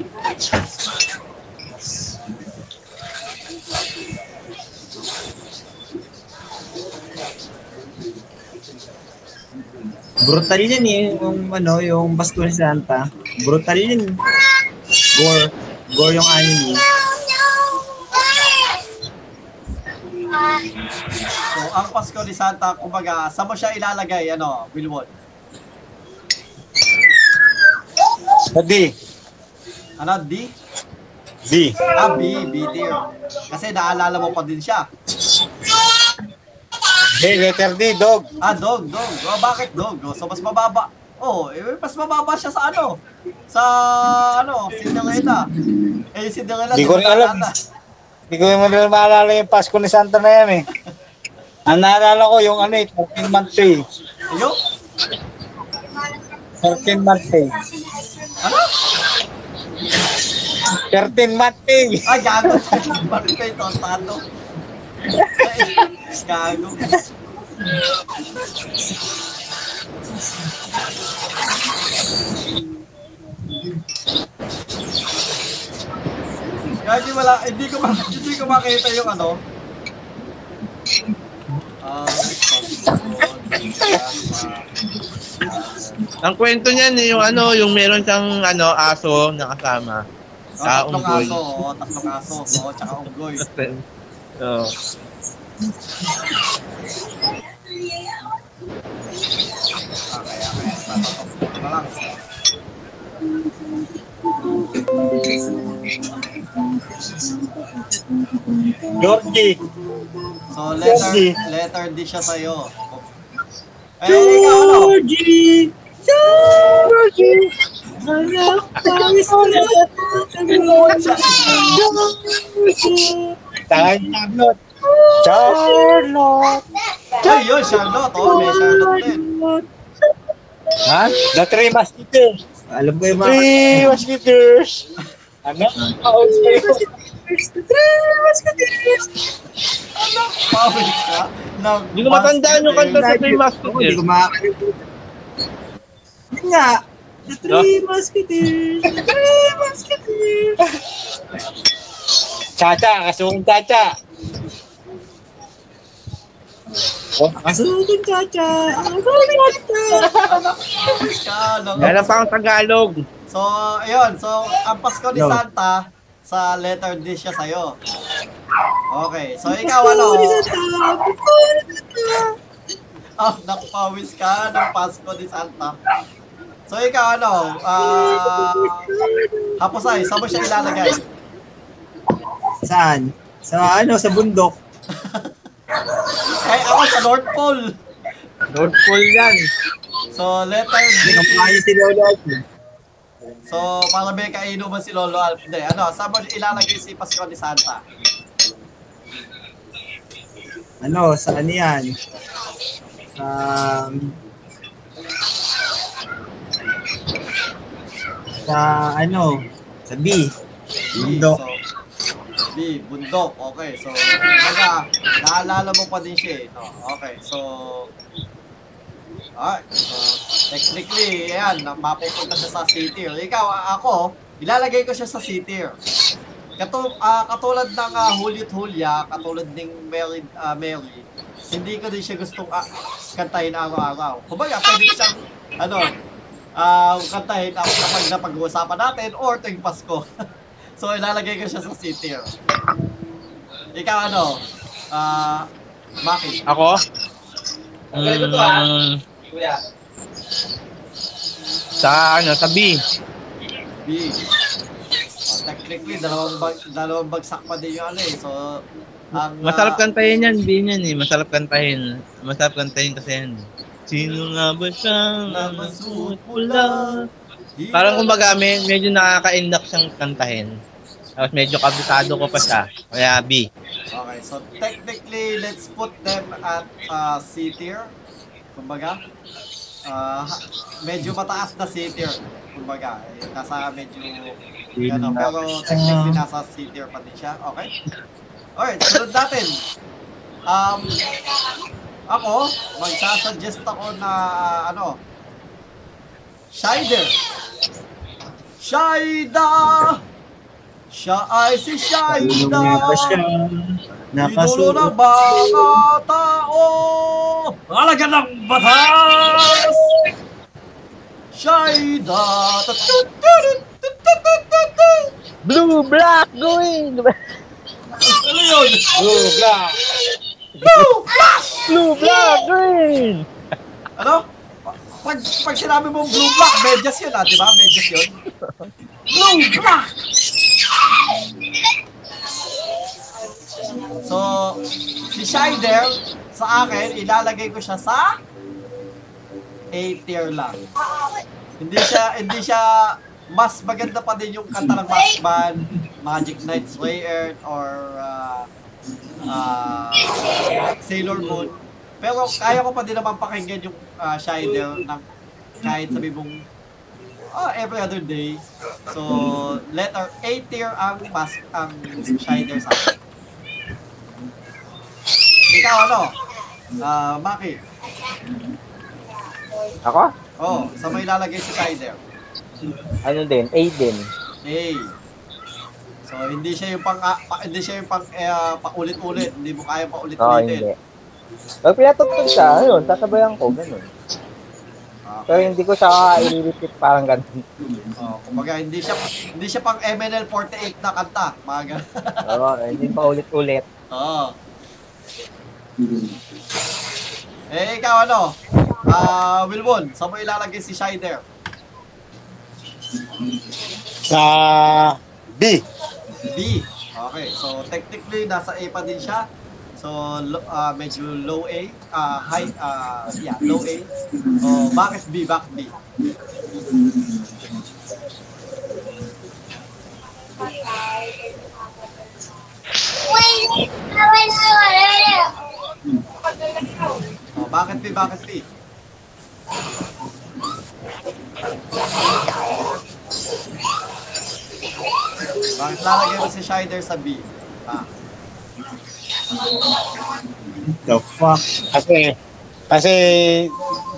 Brutal yan eh, yung ano, yung ni Santa. Brutal yun. Gore. Gore yung anime. So, ang Pasko ni Santa, kumbaga, saan mo siya ilalagay, ano, Wilwon? Sa D. Ano, D? D. Ah, B, B tier. Kasi naalala mo pa din siya. D, letter D, dog. Ah, dog, dog. Oh, bakit dog? Oh, so, mas mababa. Oh, eh, mas mababa siya sa ano? Sa, ano, Cinderella. Eh, Cinderella, Di ko rin alam. Hindi ko rin maalala yung Pasko ni Santa na yan eh. Ang naalala ko yung ano eh, 13 month pay. Yung? 13 month pay. Ano? 13 month pay. Ay, gago. Bakit kayo tontado? Gago. Hindi wala, hindi ko ma- hindi ko makita yung ano. Ah, Ang kwento niyan eh, yung ano, yung meron siyang ano, aso na kasama. Oh, Sa tatlong unggoy. aso, oh, tatlong aso, oh, tsaka unggoy. So, kaya, kaya, tatatok ko na lang. Georgie. So, letter, Georgie. letter D siya sa'yo. Eh, ikaw ano? Georgie! Georgie! Tangan Charlotte. Charlotte. Ay, yun, Charlotte. Oh, may Charlotte din. Ha? The Three Musketeers. Alam ko yung mga... Three Musketeers. Ano? Paus kayo. Pawis ka? Ng Hindi ko matandaan yung kanta sa Three Ako, Hindi Musketeers. ko makakalimutan. Yun nga. The Three Musketeers. The Three Musketeers. Chacha, kasung Chacha. Chacha. Akasukin, Chacha. Pawis ka. ng- Yan pa ang Tagalog. So, ayun. So, ang Pasko ni No. Santa, sa letter D siya sa'yo. Okay. So, ikaw ano? Ah, nakapawis ka ng Pasko ni Santa. So, ikaw ano? Ah, hapusay, saan mo siya ilalagay? Saan? Sa ano, sa bundok. Ay, ako sa North Pole. North Pole yan. So, letter Hindi D. ka pa si Lolo Alvin. So, para may kainuman si Lolo Alf. Hindi, ano, saan mo ilalagay si Pasko ni Santa? Ano, sa ano yan? Sa... sa ano, sa B. Bundok. So, B, bundok. Okay, so, baga, naalala mo pa din siya eh. No? Okay, so, ah, so, technically, ayan, mapupunta siya sa C tier. Ikaw, ako, ilalagay ko siya sa C tier. Katu ah, katulad ng uh, Juliet Julia, katulad ng Mary, ah, Mary, hindi ko din siya gustong ah, kantahin araw-araw. Kumbaga, pwede siyang, ano, ah, kantahin ah, kapag napag-uusapan natin or tuwing Pasko. so, ilalagay ko siya sa C tier. Ikaw ano? Ah, Maki. Ako? Mm, sa ano, sa B. B. Oh, technically, dalawang, bag, dalawang bagsak pa din yung ano eh. So, ang... Masarap ah, kantahin yan, B yan eh. Masarap kantahin. Masarap kantahin kasi yan. Sino nga ba siyang namasuot pula? di- Parang kumbaga, may, medyo nakaka-indak siyang kantahin. Tapos medyo kabisado ko pa siya. Kaya B. Okay, so technically, let's put them at uh, C tier. Kumbaga, ah, medyo mataas na C tier. Kumbaga, eh, nasa medyo, ano, pero technically nasa C tier pa din siya. Okay? Alright, sunod natin. Um, ako, magsasuggest ako na, ano, Shider. Shaida! Siya ay si Shaida! Idolo ng mga tao! Halaga ng batas! Shaida! Blue, black, going! Ano yun? Blue, black. Blue! Flash! Blue, black, green! Ano? Pa- Pag, pag sinabi mong blue black, medyas yun ah, di ba? Medyas yun. Blue black! So, si Shider, sa akin, ilalagay ko siya sa A tier lang. Hindi siya, hindi siya, mas maganda pa din yung kanta ng Mask Band, Magic Knight Sway Earth, or uh, uh, Sailor Moon. Pero kaya ko pa din naman pakinggan yung uh, Shider ng kahit sabi mong oh, every other day. So, letter A tier ang mas ang Shider sa akin. Ikaw ano? Ah, Maki. Ako? Oh, sa may ilalagay si Shider. Ano din? A din. A. So, hindi siya yung pang, ah, pa, hindi siya yung pang, ah, paulit-ulit. Hindi mo kaya paulit-ulitin. hindi. Pag pinatugtog siya, ayun, sasabayan ko, ganun. Pero Okay. hindi ko siya i-repeat parang ganun. Oh, kumbaga, hindi siya, hindi siya pang MNL 48 na kanta. Mga ganun. Oo, hindi pa ulit-ulit. Oo. Eh, ikaw ano? Ah, Wilbon, saan mo ilalagay si Shider? Sa B. B. Okay, so technically nasa A pa din siya. So ah, medyo low A, ah high ah yeah, low A. Oh, bakit B? Bakit B? Oh, bakit B? Bakit B? Bakit lalagay mo si Shider sa B? Ah, The fuck? Kasi, kasi,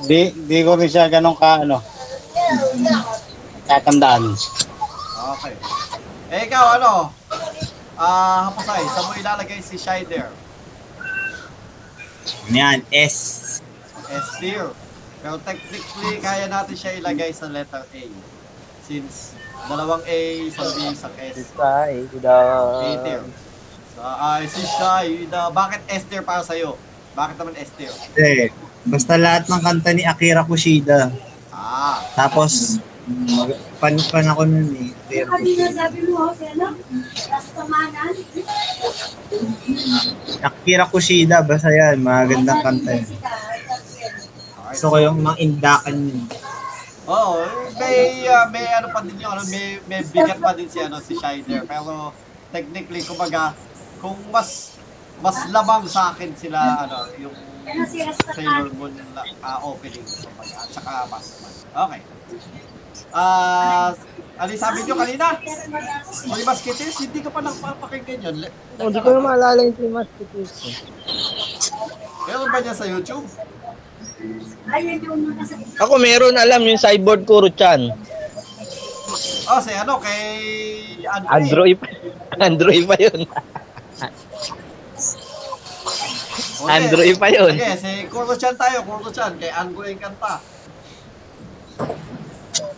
di, di ko rin siya ganun ka, ano, tatandaan. okay. Eh, ikaw ano? Ah, Hapasay, saan mo ilalagay si Shider? Ano yan? S. S tier. Pero technically, kaya natin siya ilagay sa letter A. Since dalawang A, isang B, isang S. Isa, eh, the... A tier. So, ay, si Shida. Bakit S tier para sa'yo? Bakit naman S tier? Kasi, basta lahat ng kanta ni Akira Kushida. Ah, Tapos, mag- pan, pan ako nun eh. Rastaman, Akira Kushida, basta yan. Magandang kanta yan. Gusto ko yung mga indakan yun. Oo, may, ah, may ano pa din yung, ano, may, may bigat pa din si, ano, si Shider. Pero, technically, kumbaga, kung mas, mas lamang sa akin sila, ano, yung Ano Sailor? Moon uh, opening, kumbaga, at saka Masterman. Okay. Ah, ano yung sabi nyo kanina? So, yung Musketeers, hindi ka pa nagpapakinggan yun. Oh, Hindi ko na maalala yung eh. Meron ba niya sa YouTube? Ayan yung mga sa Ako meron alam yung cyborg Kuro-chan. Oh, si ano, kay Andre. Android pa. Android pa yun. Okay. Android pa yun. Sige, si Kurto-chan tayo, Kurto-chan, kay Ango yung kanta.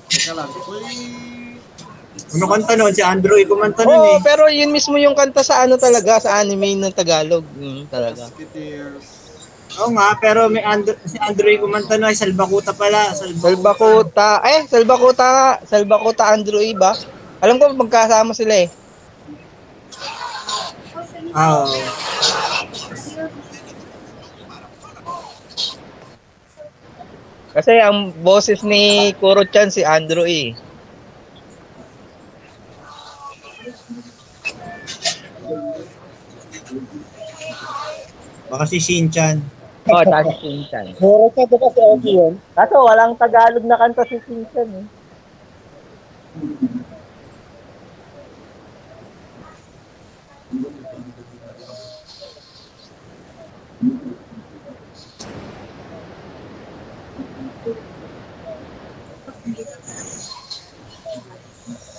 Teka lang. Uy. Ano kanta nun? Si Andrew kumanta nun Oo, eh. pero yun mismo yung kanta sa ano talaga, sa anime ng Tagalog. Mm, talaga. Musketeers. Oo nga, pero may Andrew, si Andrew kumanta ay Salbakuta pala. Salbakuta. Salbakuta, eh, Salbakuta nga. Salbakuta Android ba? Alam ko magkasama sila eh. Oo. Kasi ang boses ni Kuro-chan si Andrew eh. Baka si Shinchan. Oh, tsaka si Shinchan. Meron ka ba si Ogie yun? Kaso walang Tagalog na kanta si Shinchan eh.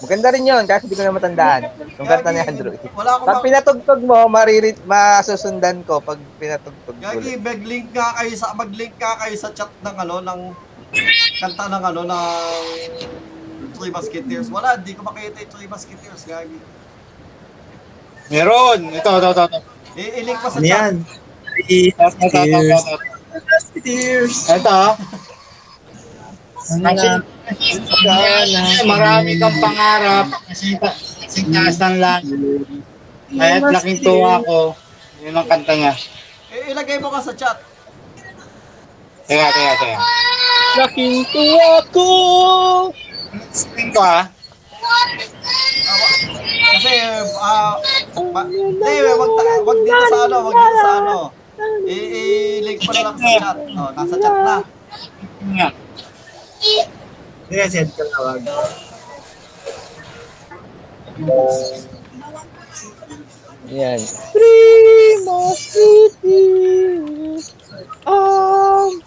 Maganda rin yun, kasi hindi ko na matandaan. Yung kanta ni Andrew. Wala akong Pag pinatugtog mo, maririt, masusundan ko pag pinatugtog ko. Gagi, mag-link nga kayo sa mag-link nga kayo sa chat ng ano ng kanta ng ano, ng Three Musketeers. Wala, hindi ko makita yung Three Musketeers, gagi. Meron. Ito, ito, ito. ito. I- I-link pa sa Ano chat. yan? Three Ito, ito, ito, ito, ito. Musketeers. Ito. Ang Sana. kasi marami kang pangarap. Kasi, kasi taas ng lang. Kahit laking tuwa ko. Yun ang kanta niya. I- ilagay mo ka sa chat. Teka, teka, teka. Laking tuwa ko. Sing ko ah. Kasi, ah, ma- hindi, wag, wag dito sa ano, wag dito sa ano. I-link mo na lang sa chat. Oh, nasa chat na. Nga. Sige, send ka tawag. Yan. Three Musketeers. Um,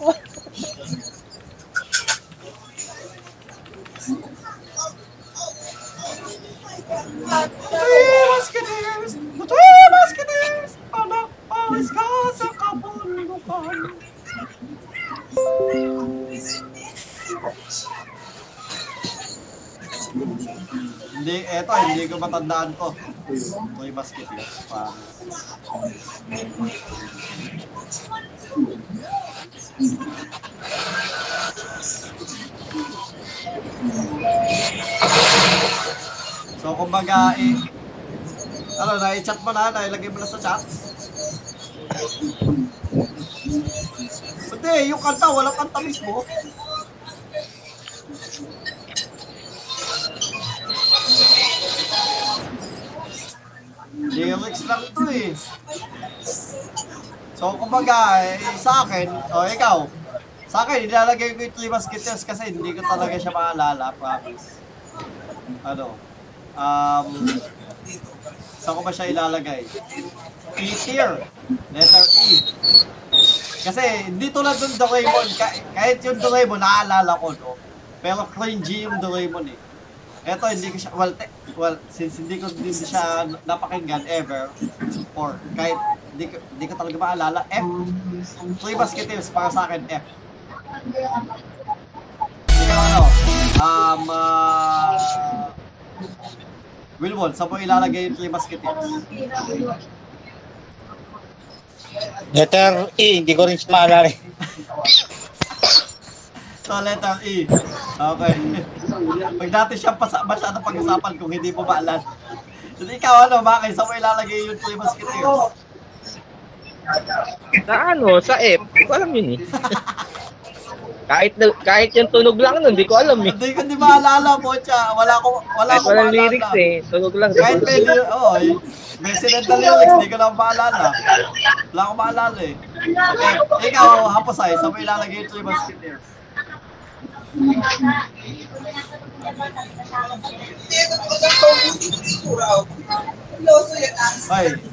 Three Musketeers! Three Musketeers! Anak, palis ka sa kabundukan. Hindi, eto, hindi ko matandaan to. Three Musketeers, palis. So, kumbaga, eh, ano, na-chat mo na, nailagay mo na sa chat. Hindi, yung kanta, walang kanta mismo. Lyrics lang to eh. So, kumbaga, eh, sa akin, o ikaw, sa akin, nilalagay ko yung Three Musketeers kasi hindi ko talaga siya maalala, promise. Ano? Um, saan ko ba siya ilalagay? E tier. Letter E. Kasi hindi tulad ng Doraemon, ka- kahit yung Doraemon, naaalala ko, no? Pero cringy yung Doraemon eh. Eto, hindi ko siya, well, te, well since hindi ko din siya napakinggan ever, or kahit hindi ko, hindi ko talaga maalala, F. Three Musketeers para sa akin, F. Ikaw ano? Um, uh, Wilwon, saan mo ilalagay yung Three Musketeers? Letter E, hindi ko rin siya maalala. So, letter E. Okay. Pag dati siya pasa, masyado pag-usapan kung hindi mo maalala. So, ikaw ano, bakit? Saan mo ilalagay yung Three Musketeers? Sa ano, sa F. Hindi ko alam yun eh. kahit, na, kahit yung tunog lang nun, hindi ko alam eh. Hindi ko di maalala mo, Cha. Wala ko, wala Kahit ko walang maalala. lyrics eh. Tunog lang. Kahit may, ly- oh, eh, may incidental lyrics, hindi ko na maalala. Wala ko maalala eh. Okay, ikaw, hapasay, saan mo ilalagay yung Three Musketeers? Hoy,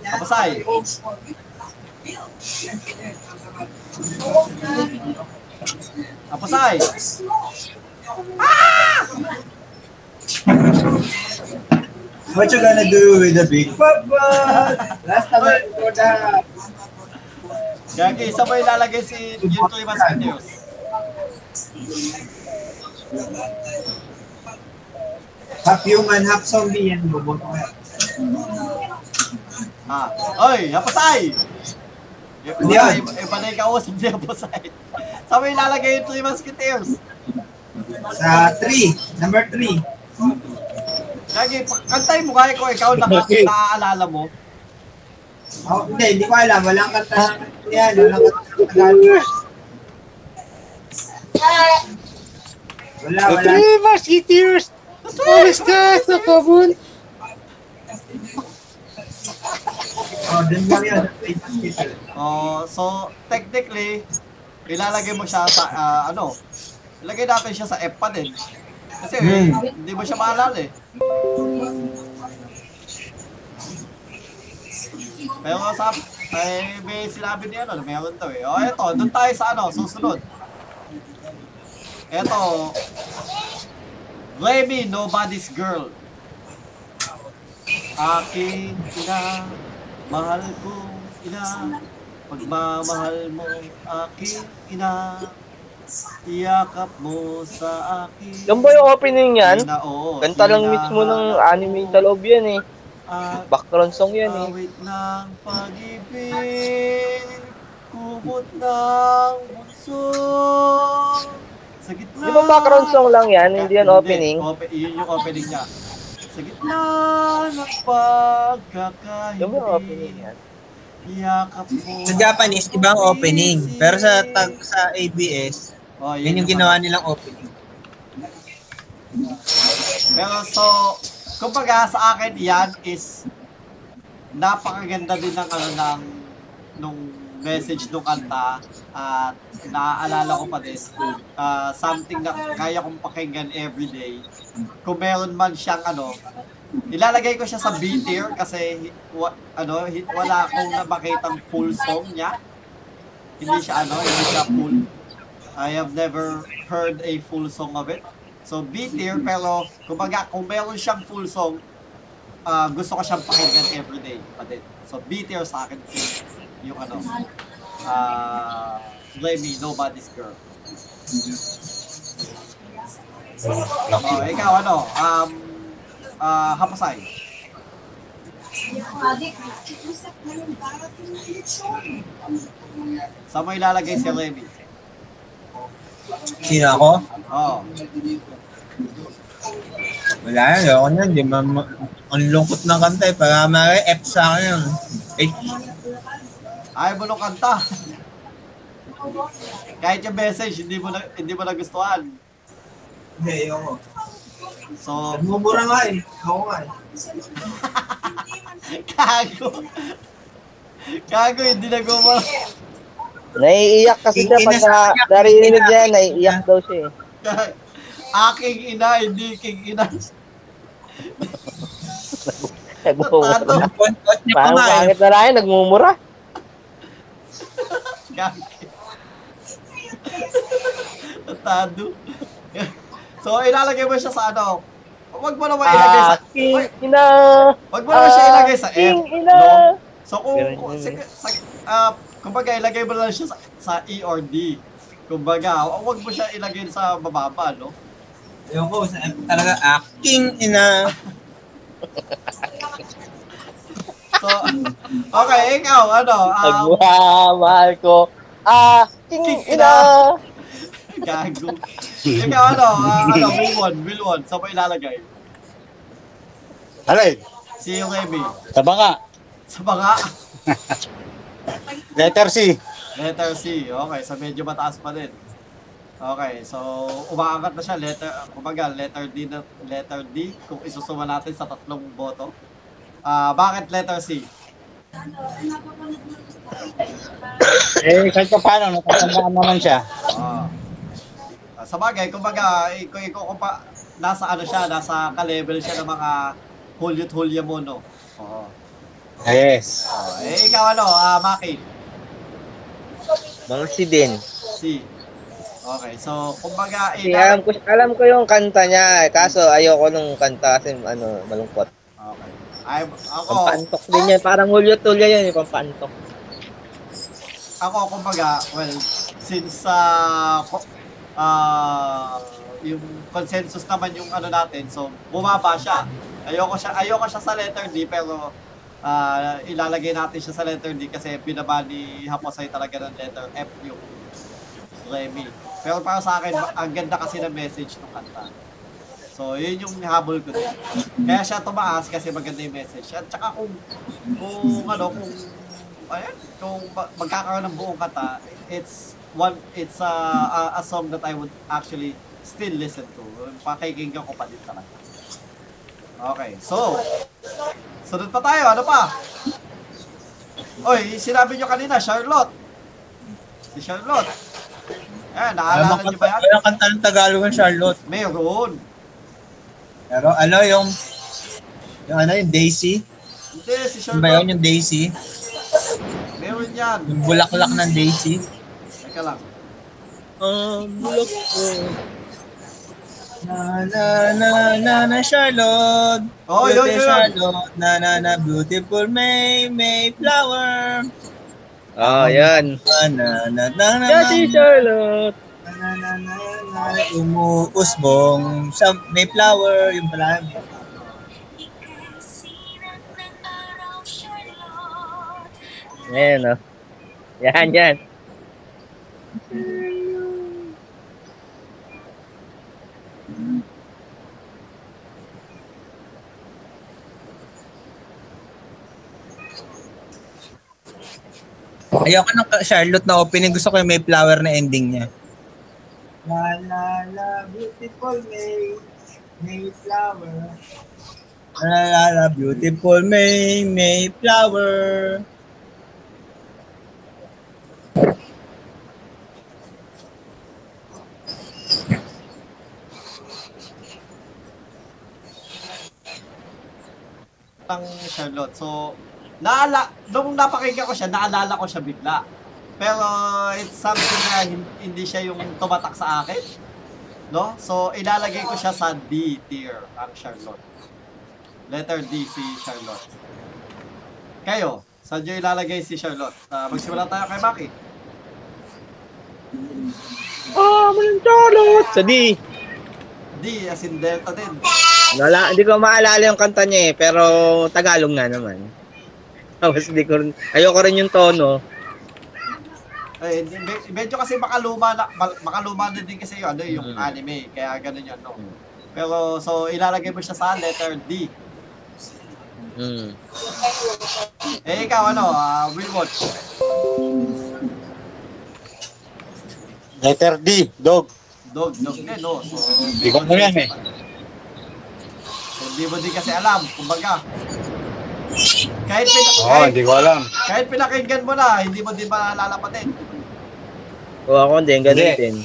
hapasay. Hapasay. What you gonna do with the big papa? Last time I go down. Gagi, saan mo ilalagay si yung Three Musketeers? Half human, half zombie yan. Boboto ka. Ah, oy, hapasay! Ano Wala, yan? iba, na yung kausap niya hapasay. Saan mo ilalagay yung Three Musketeers? Sa 3, number 3. Gagi, pa- kantay mo kaya ko ikaw Okay. naaalala mo. Oh, hindi, hindi ko alam. Walang kanta yan. Walang kanta ng Tagalog. Wala, The wala. Three Musketeers! Ka sa kabun! Oh, dun lang yun. Hospital. Oh, so technically ilalagay mo siya sa ah, ano? Ilagay natin siya sa F pa din. Kasi eh, hindi mo siya maalala eh. Pero sa eh, may sinabi niya ano, meron daw eh. O eto, doon tayo sa ano, susunod. Eto, Remy, Nobody's Girl. Aking ina, mahal ko ina, pagmamahal mo aking ina, Yakap mo sa akin. Yan ba yung opening yan? Na, oo, Kanta lang mismo ng anime sa loob yan eh. at Background song yan eh. Awit ng pag-ibig, kumot ng bunso. Sa gitna. Di ba background song lang yan? Hindi yan opening? Ope- yun yung opening niya. Sa gitna ng ba yung opening yan? Yakap mo. Sa Japanese, ibang opening. Pero sa tag sa ABS, oh, yun yung ginawa nilang opening. Pero so, kumbaga sa akin yan is napakaganda din ng ano ng nung message nung kanta at naaalala ko pa din ah, something na kaya kong pakinggan everyday. Kung meron man siyang ano ilalagay ko siya sa B tier kasi wa, ano wala akong nakitang full song niya. Hindi siya ano hindi siya full. I have never heard a full song of it. So B tier pero kumbaga kung meron siyang full song ah, gusto ko siyang pakinggan everyday pa din. So B tier sa akin yung ano ah Lemmy Nobody's Girl. Oh, ikaw ano? Um ah Hapasay. Saan mo ilalagay si Lemmy? Sino ako? Oh. Wala yan, ayoko na. Di ma, ang lungkot ng kanta eh. Para may F sa akin yun. Eh, Ayaw mo nung kanta. Kahit yung message, hindi mo na, hindi mo nagustuhan. hindi, ayoko. So, Nagmumura nga eh. Ako nga eh. Gago. Gago, hindi nagawa. Naiiyak kasi siya pag na, narinig niya, naiiyak daw siya eh. Aking ina, hindi king ina. Nagmumura. Parang eh. pangit na lang yun, nagmumura. Gago. Tado. So, ilalagay mo siya sa ano. Huwag mo naman ilagay sa... Aking Uy, ina! Huwag mo naman siya ilagay sa F. Ina! No? So, kung... Kung sige, sa, ah, kumbaga, ilagay mo lang siya sa, sa E or D. Kumbaga, huwag mo siya ilagay sa bababa, no? Ayoko, sa F talaga, aking ina. So, okay, ikaw, ano? Um, Nagmamahal ko. Aking Aking ina! gago. Ikaw, ano? ah, ano, Wilwon, Wilwon, saan mo ilalagay? Alay, Si Remy. taba nga. Sa banga. Letter C. Letter C. Okay, so medyo mataas pa din. Okay, so umaangat na siya letter kumbaga letter D na letter D kung isusuma natin sa tatlong boto. Ah, bakit letter C? Eh, kahit pa paano, natatandaan naman siya. Ah. Ah, sa bagay, kumbaga, ikaw ikaw ko pa nasa ano siya, nasa ka-level siya ng mga Juliet Julia mo, no? Oo. Yes. Oh, eh, ikaw ano, ah, Maki? Mang si din. C. Okay, so, kumbaga, eh, Kasi alam ko, alam ko yung kanta niya, eh, kaso ayoko nung kanta kasi ano, malungkot. Ay, ako, Pampantok din yan, parang Julio Tulya yan, yung pampantok. ako kumbaga, well, since uh, uh, yung consensus naman yung ano natin, so bumaba siya. Ayoko siya, ayoko siya sa letter D pero uh, ilalagay natin siya sa letter D kasi binaba ni Haposay talaga ng letter F yung Remy. Pero para sa akin, ang ganda kasi ng message ng kanta. So, yun yung habol ko din. Kaya siya tumaas kasi maganda yung message. At saka kung, kung ano, kung, ayan, kung ma- magkakaroon ng buong kanta, it's one, it's a, a, a song that I would actually still listen to. Pakikinggan ko pa din talaga. Okay, so, sunod pa tayo, ano pa? Oy, sinabi nyo kanina, Charlotte. Si Charlotte. Ayan, naalala nyo ba yan? Walang kanta ng Tagalog ng Charlotte. Meron. Pero ano yung, yung ano yung Daisy? Hindi, si Ano ba yun yung Daisy? Meron yan. Yung bulaklak ng Daisy? Teka lang. Ah, bulok ko. Na na na na na Charlotte. Oh, yun, yun, yun. Charlotte. Na na na beautiful May May flower. Ah, yan. Na na na na na Yan si Charlotte. Na Na, na, na, umuusbong sa may flower, yung pala. Ayan, oh. Yan, yan. Ayoko ng Charlotte na opening. Gusto ko yung may flower na ending niya. La la la, beautiful May, May flower. La la la, beautiful May, May flower. ng Charlotte. So, naala, nung napakinggan ko siya, naalala ko siya bigla. Pero it's something na hin- hindi siya yung tumatak sa akin. No? So, ilalagay ko siya sa D tier ang Charlotte. Letter D si Charlotte. Kayo, saan nyo ilalagay si Charlotte? Ah, magsimula tayo kay Maki. Ah, maling Charlotte! Sa D. D as in Delta din. Wala, hindi ko maalala yung kanta niya eh, pero Tagalog nga naman. Tapos hindi ko rin, ayoko rin yung tono. Eh, hindi- me- medyo kasi makaluma na, makaluma na din kasi yung, ano, yung Mm. anime. Kaya ganun yun, no? Mm. Pero, so, ilalagay mo siya sa letter D. Hmm. Eh, ikaw, ano, uh, Wilmot? Letter D, dog. Dog, dog din, no? So, Di ko alam yan, eh. So, hindi mo din kasi alam, kumbaga. Kahit, pina, Oo, kahit, hindi ko alam. kahit pinakinggan mo na, hindi mo din maalala pa din. O ako din, ganun Hindi. din.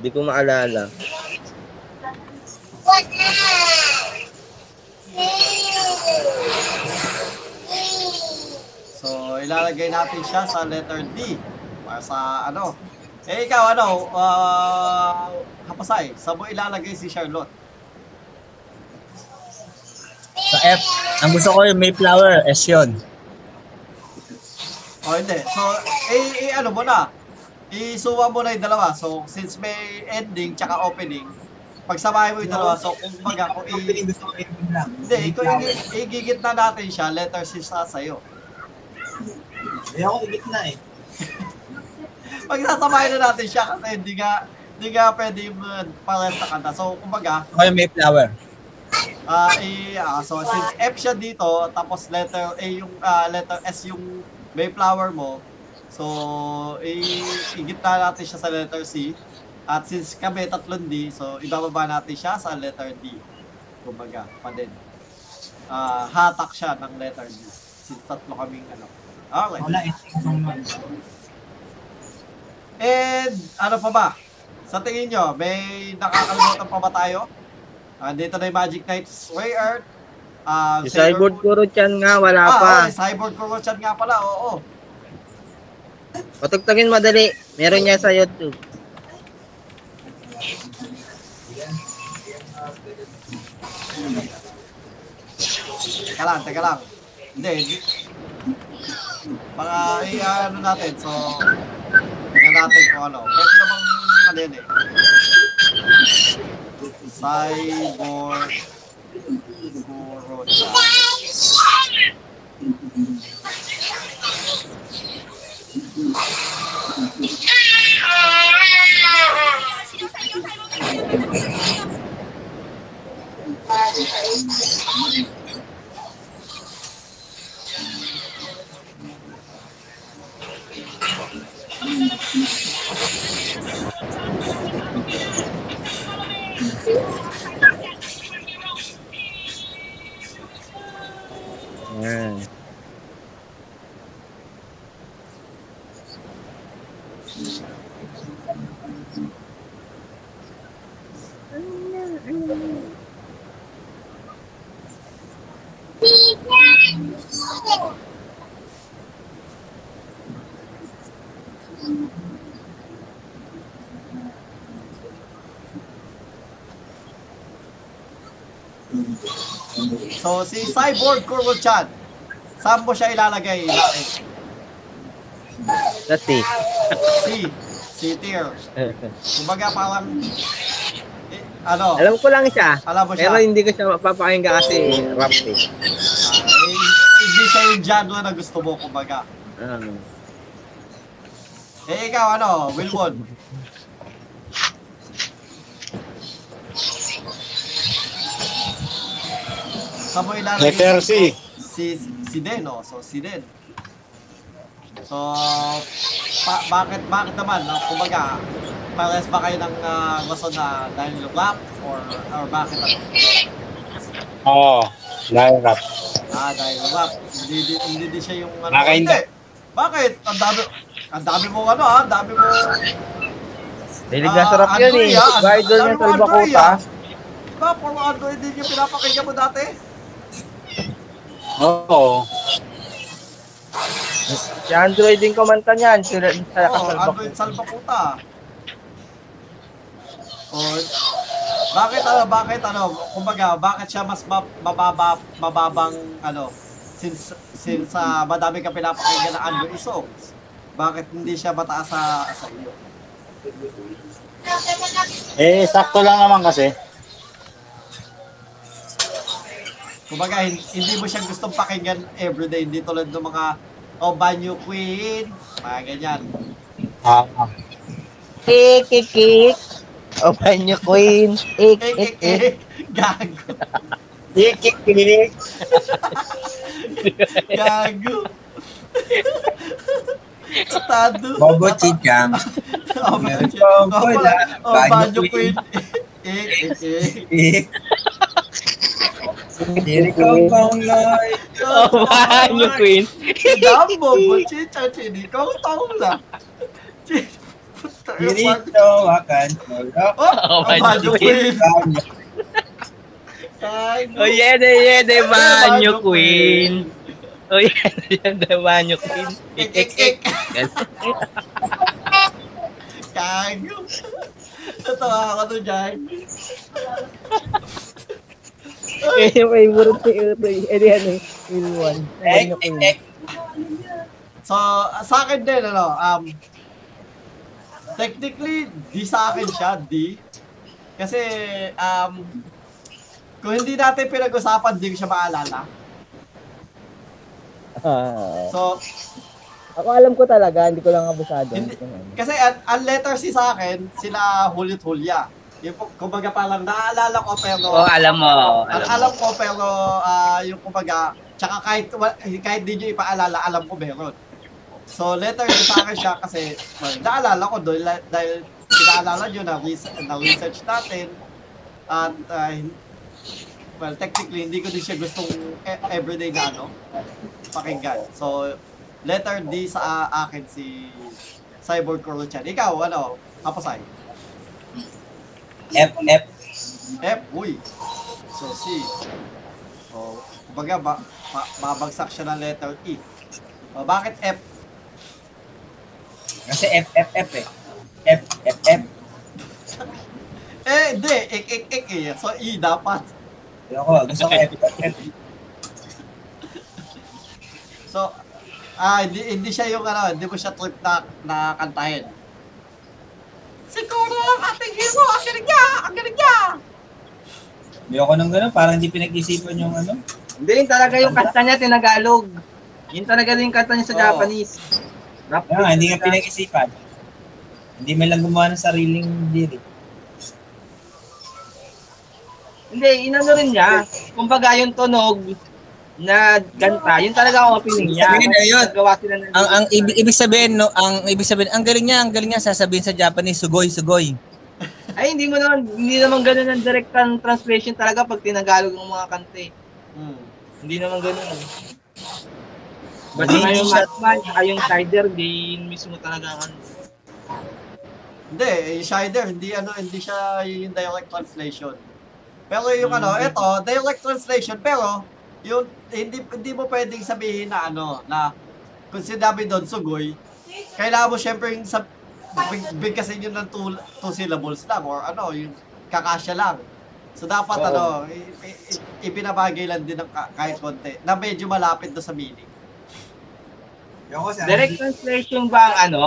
Hindi ko maalala. So, ilalagay natin siya sa letter D. Para sa, ano. Eh, ikaw, ano, uh, hapasay, saan mo ilalagay si Charlotte? Sa F, ang gusto ko yung may flower, S yun. O, hindi. So, eh, eh, ano mo na, isuwa mo na yung dalawa. So, since may ending tsaka opening, pagsamahin mo yung dalawa, so, kung baga, kung i-. Hindi, flower. i- igigit na natin siya, letter C sa sa'yo. Ayoko igit na eh. Pagsasamahin na natin siya kasi hindi nga, hindi nga pwede yung uh, pares sa kanta. So, kumbaga, Ako yung may flower. ah i, ah, so since F siya dito, tapos letter A yung, ah, letter S yung may flower mo, so, i, igit na natin siya sa letter C. At since kami tatlong D, so, ibababa natin siya sa letter D. Kumbaga, pa din. Ah, hatak siya ng letter D. Since tatlo kaming ano. Okay. Wala eh. And ano pa ba? Sa tingin nyo, may nakakalimutan pa ba tayo? Ah, dito na yung Magic Knights Way Earth. Ah, Si Sailor Cyborg Kuro-chan nga, wala Ah, pa. okay, Cyborg Kurosan nga pala, oo. Patugtugin madali. Meron niya sa YouTube. Teka lang, teka lang. Hindi. Mga i-ano natin, so tingnan natin kung ano. Pwede namang ano yun eh. Cyborg Kurosan. Yan. So, si Cyborg Kurosan, saan mo siya ilalagay? Let's see. C. Si Tyr. Kumbaga parang, eh, ano, Alam ko lang siya. alam mo siya. Pero hindi ko siya mapapakinggan kasi rap eh. Siya yung genre na gusto mo, kumbaga. Ah. Eh, ikaw, ano, Wilwon? Sa mo ilalagay Letter C. si si Den, no? So, si Den. So, pa, bakit, bakit naman, no? kumbaga, pares ba kayo ng uh, rason na dahil yung rap or, or bakit ano? Oo. Dahil rap. Ah, dahil rap. Hindi, hindi, hindi, din siya yung ano. Bakit hindi? Bakit? Ang dami, ang dami mo ano ah, ang dami mo. Hilig na sa rap Ah, yun eh. Ba idol niya sa Bakota. Andrea. Diba, puro Android din yung pinapakinggan mo dati? Oo. Si Android din kumanta niyan. Sa Oo, Android salpa puta. Oh, bakit ano, bakit ano, kumbaga, bakit siya mas ma- mababa, mababang ano, since, since uh, madami ka pinapakinggan na Android songs, bakit hindi siya mataas sa, sa iyo? Eh, sakto lang naman kasi. Kumbaga, hin- hindi mo siya gustong pakinggan everyday, hindi tulad ng mga Oh, Banyo Queen, mga ganyan. Ah, Kik, kik, kik. O banyo queen. Ik, Eh, ik, eh, ik. gago, Ikik-kik. gago. Tado. Bobo Chicham. Oh, Banyo- Queen. Queen. Eh, eh, eh. Nilikaw loy. O banyo queen. Dambo, buchicha, chinikaw, tao na. Chin- Puta, yung Banyo- Dito akan tulog. Oh, oh, Banyo Queen. Gago. O yede, yede, banyo queen. O yede, yede, banyo queen. Ik, Ik, ik. Gago. Natawa ako to dyan. Eh, yung favorite ko yun. Eh, di ano, yung one. Ek, ek, ek. So, sa akin din, ano, um, technically, di sa akin siya, di. Kasi, um, kung hindi natin pinag-usapan, di ko siya maalala. Ah. So, Ako alam ko talaga, hindi ko lang abusado. Hindi. kasi ang, ang letter C sa akin, sila Hulit Hulya. Yung, po- kumbaga parang naaalala ko pero, Oh, alam mo. Al- alam ko pero ah, yung kumbaga, tsaka kahit, kahit di nyo ipaalala, alam ko meron. So letter sa akin siya kasi well, naalala ko dahil, dahil pinaalala nyo na, res- na research natin at ah, hin- well, technically, hindi ko din siya gustong e- everyday na ano, pakinggan. So, letter D sa ah, akin si Cyborg Corochan. Ikaw, ano, Kapasay? F, F. F, uy. So, C. O, kumbaga, ba, ba- babagsak siya ng letter E. O, bakit F? Kasi F, F, F eh. F, F, F. Eh, hindi. Ik, ik, ik eh. So, E dapat. Ayoko, gusto ko F, F, F. So, ah, hindi, hindi siya yung ano, hindi mo siya trip na, na kantahin. Siguro ang ating hero, ang galing niya, ang galing niya. Ayoko nang gano'n, parang hindi pinag-isipan yung ano. Hindi, yun talaga yung kanta niya, tinagalog. Yun talaga yung kanta niya sa Oo. Japanese. Rap nga, hindi nga pinag-isipan. Hindi man lang gumawa ng sariling lyric. Hindi, inano rin niya. Kumbaga yung tunog na ganta, yun talaga ang opening niya. Sabihin na yun. Sila ng ang ang ibig, ibig sabihin no, ang ibig sabihin, ang galing niya, ang galing niya sasabihin sa Japanese sugoy sugoy. Ay, hindi mo naman, hindi naman ganun ang direct translation talaga pag tinagalog ng mga kante. Hmm. Hindi naman ganun. Basta Hindi siya- Batman, saka yung Sider, di yun mismo talaga ang ano. Hindi, yung Shider, hindi ano, hindi siya yung direct translation. Pero yung ano, Hmm. ito, direct translation, pero yung hindi hindi mo pwedeng sabihin na ano, na kung sinabi doon sugoy, kailangan mo syempre yung sab big, bigkasin yun ng two, two syllables lang or ano, yung kakasya lang. So dapat Oo. ano, i- i- i- ibinabagay lang din ng ka- kahit konti na medyo malapit do sa meaning. Direct translation ba ang ano?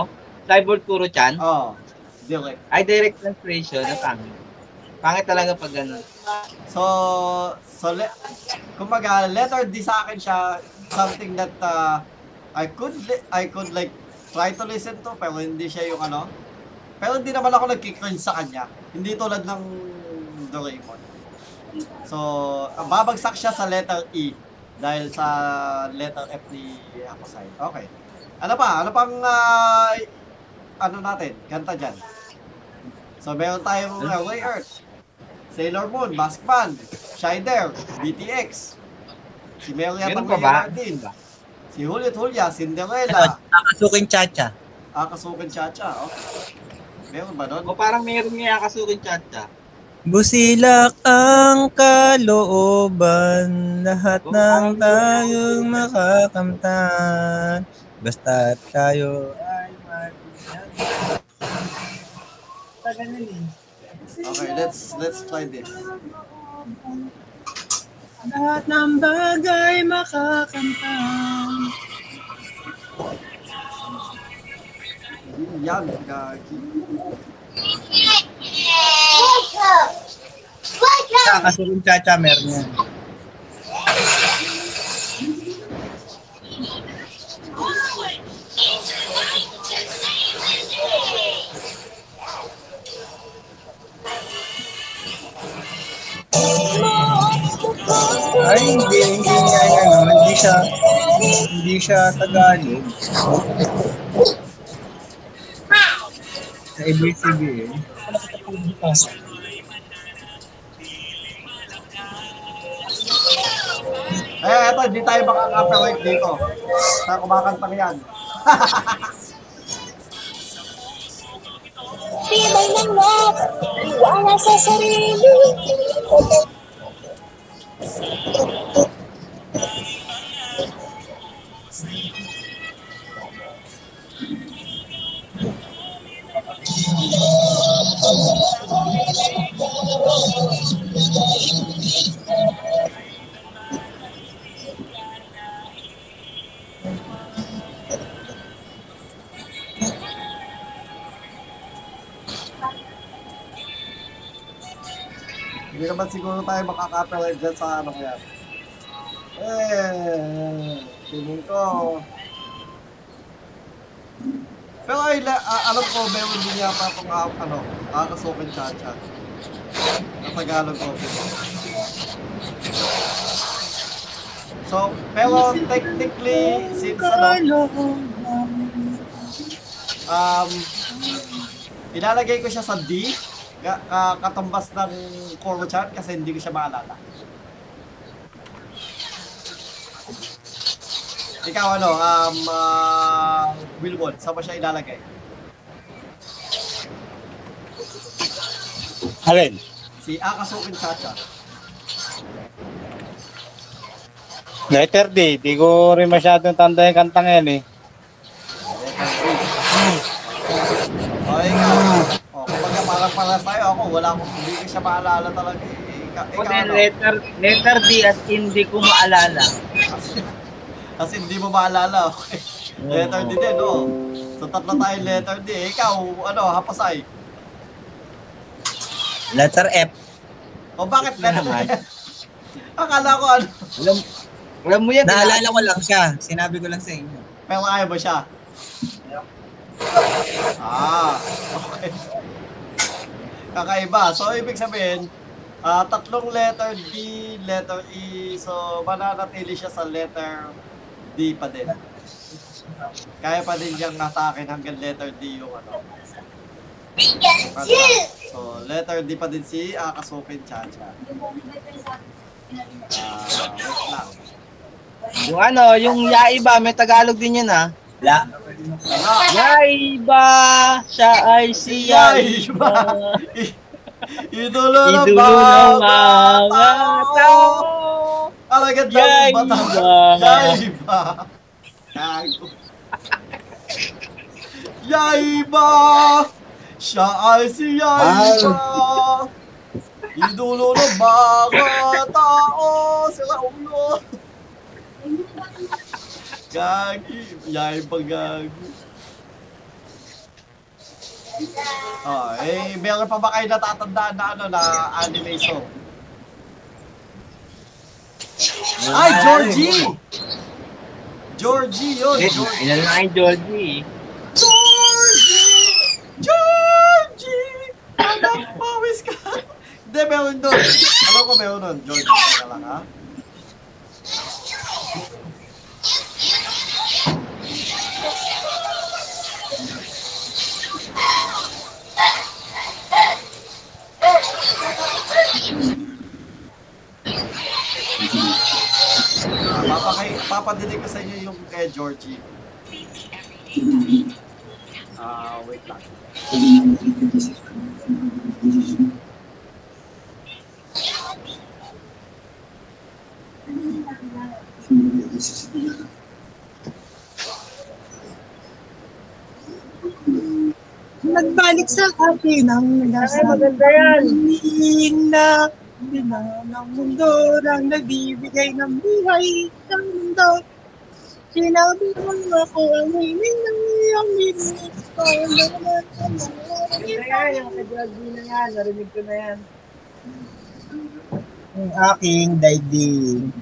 Cyborg Kuro-chan. Oh, direct. Ay, direct translation. Na pangit. Pangit talaga pag gano'n. So, so le- kumbaga, letter D sa akin siya, something that uh, I could, li- I could like, try to listen to, pero hindi siya yung ano. Pero hindi naman ako nagkikringe sa kanya. Hindi tulad ng Doraemon. So, ang babagsak siya sa letter E dahil sa letter F ni Hakusai. Okay. Ano pa? Ano pang ah, ano natin? Kanta dyan. So, meron tayong uh, Way Earth. Sailor Moon, Maskman, Shider, BTX, si Mary at Meron pa ba? Martin, si Juliet Julia, Cinderella, Nakasuking chacha. Akasukan Chacha, okay. Meron ba doon? O parang meron nga kasukin chat siya. Busilak ang kalooban, lahat ng tayong makakamtan. Basta't tayo ay. Okay, let's let's try this. Lahat ng bagay makakamtan. Yan, gagi. Nakasuking chacha, meron yan. Ay, hindi, hindi nga yan, ano, hindi siya, hindi siya Tagalog. Sa ABCBN. Eh, eto, hindi tayo makaka-copyright dito. Sa kumakantang yan. Tibay ng loob, iwala sa sarili. Hindi naman siguro tayo makaka-copyright dyan sa ano yan. Eh, tingin ko. Pero ay, ah, alam ko, meron din yata itong ah, ano, kakasukin chacha. Na Tagalog copy. So, pero technically, since ano, um, ilalagay ko siya sa D, ka, ka- katumbas ng Koro-chan kasi hindi ko siya maalala. Ikaw ano, um, uh, Wilwon, saan mo siya ilalagay? Alin? Si Akasukin Chacha. Letter D. Di ko rin masyadong tanda yung kantang yan eh. O, ikaw. O, kapag parang paras tayo, ako, wala akong, hindi ko siya maalala talaga. eh. Ika, O ikaw then ano? letter, letter D at hindi ko maalala. Kasi, hindi mo maalala, okay. Letter D din, oh. So, tatlo tayo letter D. Ikaw, ano, hapasay. Letter F. O, bakit letter. D? Akala ko, ano, Alam, alam mo yan, Naalala ko lang siya. Sinabi ko lang sa inyo. pero ayaw mo siya. Ah, okay. Kakaiba. So, ibig sabihin, ah tatlong letter D, letter E. So, mananatili siya sa letter D pa din. Kaya pa din niyang atakin hanggang letter D yung ano. So, letter D pa din si Akasupin Chacha. Wait lang. Yung ano, yung Yaiba, may Tagalog din yun ah. La. Yaiba, siya ay si Yaiba. Idolo ng mga ng mga tao. Ang ganda ng Yaiba. Gago. Yaiba. Siya ay si Yaiba. Idolo ng mga tao. Sila ulo. Gagi. Yaiba gago. Oh, eh, meron pa ba kayo natatandaan na ano na anime song? Ay, Georgie! Georgie yun, Georgie. ilan lang yung Georgie. Georgie! Georgie! Anak, pawis ka! Hindi, meron doon. Alam ko meron doon. Georgie, teka lang ha. Ah, Papakay, papadinig ko sa inyo yung kay Georgie. Ah, wait lang. Nagbalik sa akin ang nasa maganda yan. na na ng mundo lang nagbibigay ng buhay ng mundo. Sinabi mo ako ang hiling ng iyong naman ang yung kay Georgie na yan. Narinig ko na yan. ang aking daigdig.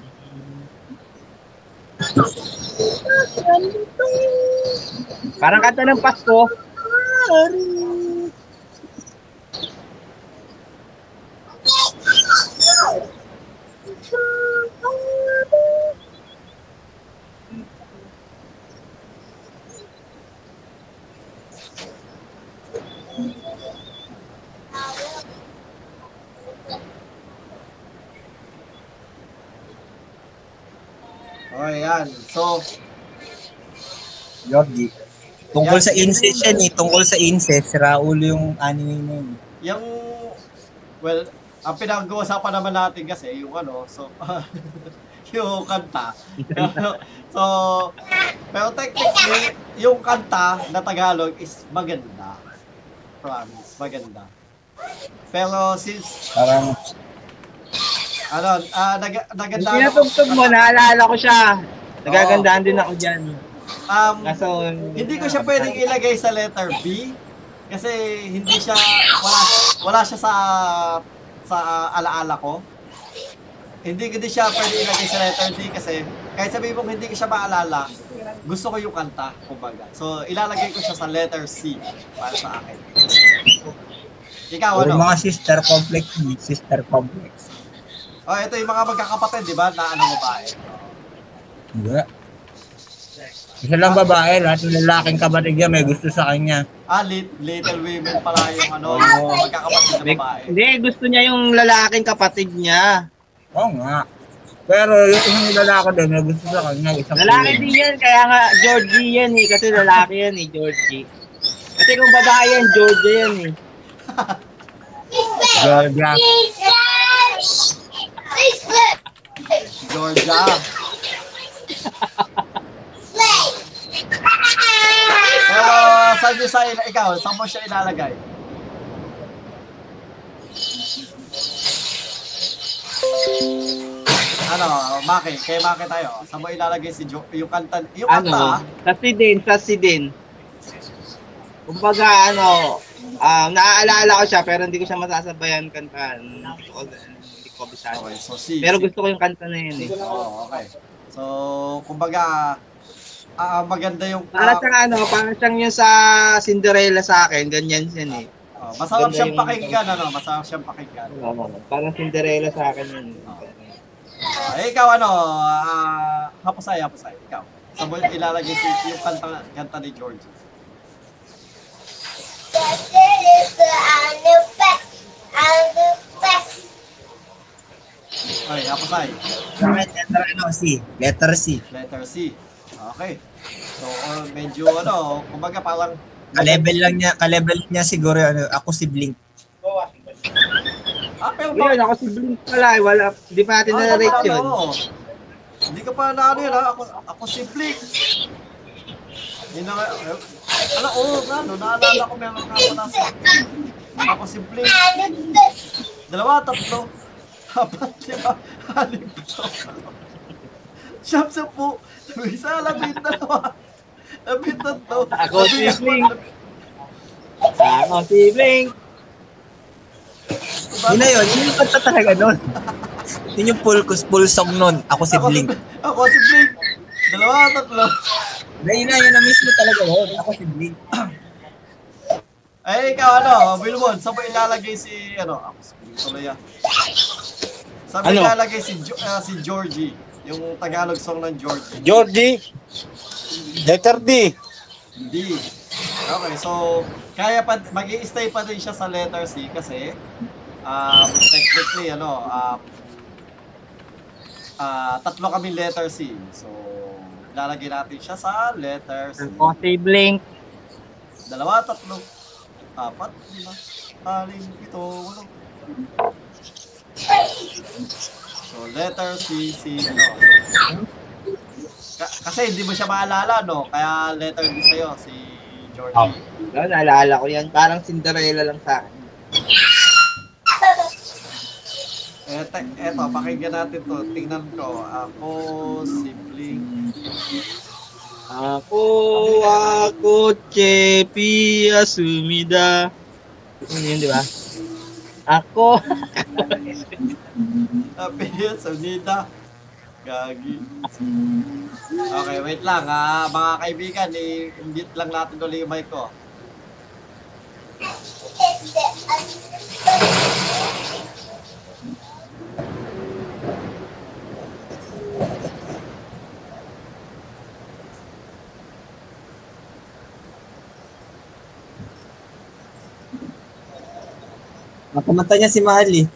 Parang kanta ng Pasko. Oh, yan. So, Yorgi. Tungkol sa incest yan eh. Tungkol sa incest. Raul yung anime na yun. yung, well, ang pinag-uusapan naman natin kasi, yung ano, so, yung kanta. so, pero technically, yung kanta na Tagalog is maganda. Promise, maganda. Pero since, Parang ano, ah, nag, Yung naganda. pinatugtog mo, naalala ko siya. Nagagandaan din ako dyan. Um, Kaso, hindi ko siya pwedeng ilagay sa letter B kasi hindi siya wala wala siya sa sa alaala ko. Hindi din siya pwedeng ilagay sa letter D kasi kahit sabihin mong hindi ko siya maalala, gusto ko yung kanta, kumbaga. So, ilalagay ko siya sa letter C para sa akin. Ikaw, ano? mga sister complex. eh. Sister complex. Oh, ito yung mga magkakapatid, di ba? Na ano babae. Hindi. Isa lang babae, lahat ng lalaking kapatid niya may gusto sa kanya. Ah, lit, Little Women pala yung ano, Oo. magkakapatid na babae. hindi, gusto niya yung lalaking kapatid niya. Oo nga. Pero yung isang lalaki din may gusto sa kanya. Isang Lalaki din yan, kaya nga Georgie yan eh. Kasi lalaki yan eh, Georgie. Kasi kung babae yan, Georgia yan eh. Georgia. Georgia. Pero sa ila- ikaw, saan mo siya ilalagay? Ano, Maki, kay Maki tayo. Saan mo ilalagay si jo yung kanta, yung kanta, Ano, sasi din, sasi din. Kumbaga, ano, um, naaalala ko siya, pero hindi ko siya masasabayan kantahan. O, Hindi ko bisado. okay, so si, Pero gusto ko yung kanta na yun eh. Oo, okay. So, kumbaga, ah maganda yung, Para ah, siyang ano, para siyang yung sa Cinderella sa akin, ganyan yan eh. oh, masarap ganda siyang yung- pakinggan, ano, masarap siyang pakinggan. Oo, parang Cinderella sa akin yun. Ah, eh, ikaw ano, ah, hapusay, hapusay, ikaw. Saan mo ilalagay si yung kanta, kanta ni George? Ay, hapusay. Sa akin, letter ano, C. Letter C. Letter C. Okay. So, uh, medyo ano, kumbaga parang Ka-level lang niya, ka-level niya siguro ano, ako si Blink. Ah, pero yun, ako si Blink pala, eh, wala, di pa natin Ah, na-rate yun. ano? Hindi ka pa na ano yun ha? Ako, ako si Blink. Yun na, eh, ala, oo, oh, ano, naalala ko meron nga pala si Ako si Blink. Dalawa, tatlo. Apat, lima, anim, pito. Siyam, sampu. Isa, labing dalawa. Labing tatlo. Ako si Blink. Ako si Blink. Yun na yun, yun yung kanta talaga nun. Yun yung full, full song nun. Ako si Ako Blink. Ako si Blink. Dalawa, tatlo. Na yun na, yun na mismo talaga yun. Ako si Blink. Ay, ikaw ano, Wilmon, saan mo ilalagay si, ano, ako si Blink tuloy ah. Saan mo Ano? ilalagay si, ah, si Georgie? Yung Tagalog song ng Georgie. Georgie, letter D. D. Okay, so, kaya pa, mag stay pa din siya sa letter C kasi, um, technically, ano, um, ah, tatlo kami letter C. So, lalagay natin siya sa letter C. Blink. Dalawa, tatlo, apat, lima, alim, pito, walo. So, letter C, C, no. Ka- kasi hindi mo siya maalala, no? Kaya letter D sa'yo, si Georgie. Um, No, naalala ko yan. Parang Cinderella lang sa akin. Eto, eto, pakinggan natin to. Tingnan ko. Ako, sibling. Ako, ako, Chepi, Asumida. Yun, di ba? Ako, Apiyat sa Unida. Gagi. Okay, wait lang ha. Mga kaibigan, i-mute lang natin ulit yung mic ko. Nakumanta niya si Mahal eh.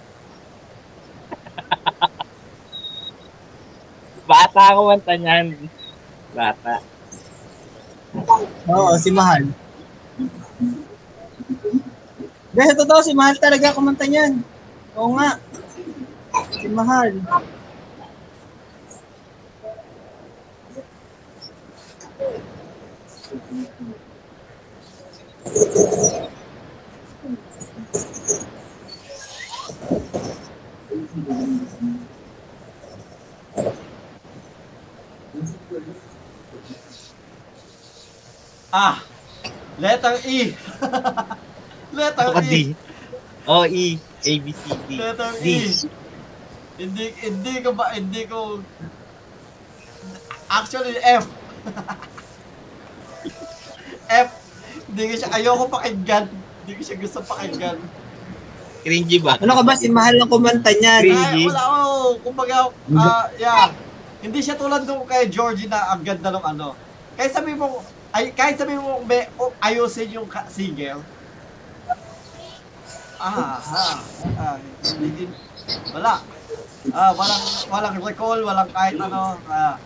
bata ako manta niyan. Bata. Oo, si Mahal. Dahil totoo, si Mahal talaga kumanta niyan. Oo nga. Si Mahal. Ah! Letter E! letter Ako E! D. O, E. A, B, C, D. Letter D. E! Hindi, hindi ko ba, hindi ko... Actually, F! F! Hindi ko siya, ayoko pakinggan. Hindi ko siya gusto pakinggan. Cringy ba? Ano ka ba, si Mahal ang kumanta niyan? Ay, wala ako. Kumbaga, ah, yeah. Hindi siya tulad nung kay Georgie na ang ganda ng ano. Kahit sabi mo, ay, kahit sabi mo, may, oh, ayusin yung single. Ah, ha. Ah, hindi, hindi- wala. Ah, walang, walang recall, walang kahit ano. Ah,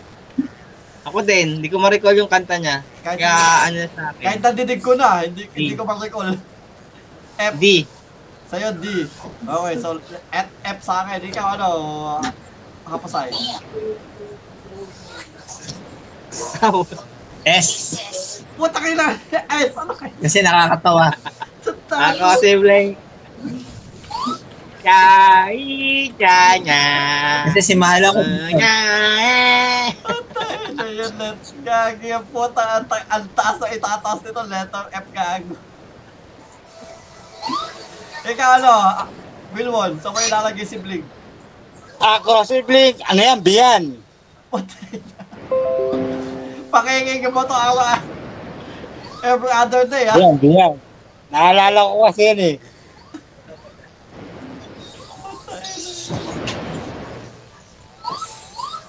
Ako din. Hindi ko ma-recall yung kanta niya. kahit, Kaya ano sa akin. kahit nadidig ko na, hindi, hindi D. ko ma-recall. F, D. sa'yo D. Okay, so, F, F sa akin. Ikaw ano, kapasay. S. Puta kayo na! S, ano kayo? Kasi nakakatawa. Ako si Blank. Chai, cha, nya. Kasi si Mahal ako. Nya. Let's gagi ang puta. Ang, ta- ang taas na itataas nito, letter F gago. Ikaw ano, Wilwon, saan mo ilalagay si Blink? Ako si Blink. Ano yan? Biyan. Puta Pakinggan mo to awa. Every other day, ha? Biyan, biyan. Naalala ko kasi yan eh.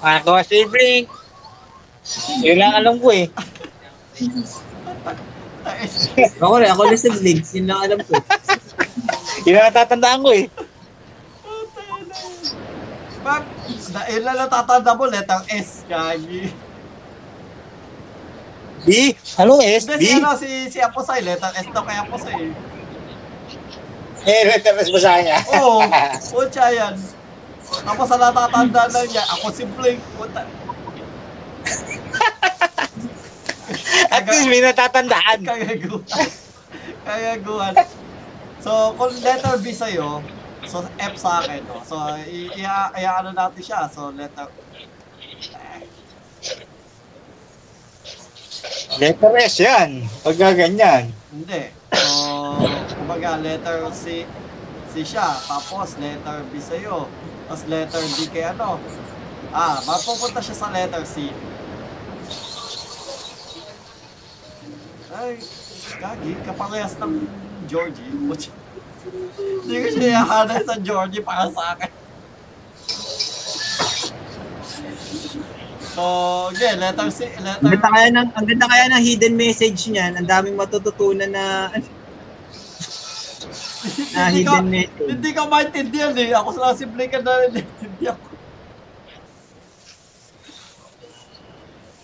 Ako si Blink. Yun lang alam ko eh. Ako rin, ako rin si Blink. Yun lang alam ko. Yun ang natatandaan ko eh. Bak, dahil na natatanda mo, letter S, gagi. B? Anong S? Hindi, B? si, ano, si, si Aposay, letter S daw kay Aposay. Eh, reference ba sa kanya? Oo, putya yan. Tapos sa natatanda na niya, ako si Blink, puta. At least may natatandaan. Kagaguhan. Kagaguhan. So, kung letter B sa'yo, so F sa akin, no? So, i- i- i- ano natin siya. So, letter... Letter S yan. Pagka ganyan. Hindi. So, kumbaga, letter C, C siya. Tapos, letter B sa'yo. Tapos, letter D kay ano. Ah, mapupunta siya sa letter C. Ay, kagi, kaparehas ng Georgie. Hindi ko siya ihahanay sa Georgie para sa akin. So, yeah, letter C, Ang letter ganda kaya ng, ang ganda kaya ng hidden message niyan. Ang daming matututunan na, na hindi ko, hidden message. hindi ko maintindihan eh. Ako sa simple ka na rin naiintindihan ko.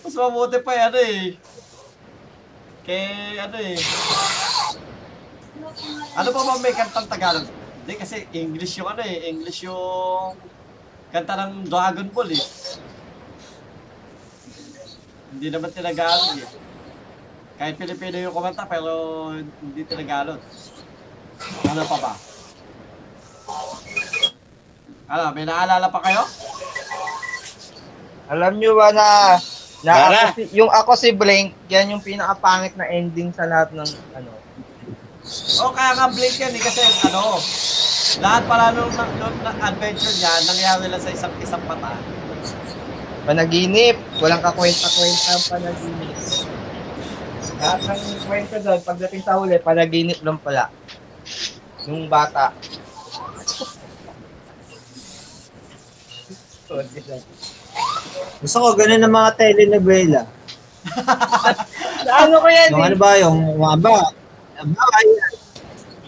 Mas mabuti pa yan eh. Kay ano eh. Ano pa ba may kantang Tagalog? Hindi kasi English yung ano eh. English yung kanta ng Dragon Ball eh. Hindi naman tinagalog eh. Kahit Pilipino yung kumanta pero hindi tinagalog. Ano pa ba? Ano, may naalala pa kayo? Alam nyo ba na, na Tara. ako si, yung ako si Blink, yan yung pinakapangit na ending sa lahat ng ano. O kaya nga blink yan eh kasi ano, lahat pala nung, nung, nung, adventure niya, nangyari lang sa isang isang mata. Panaginip, walang kakwenta-kwenta ang panaginip. Lahat ng kwento doon, pagdating sa huli, panaginip lang pala. Nung bata. Gusto ko ganun ng mga telenovela. ano ko yan Yung ano ba, yung mga ba, ba, yan.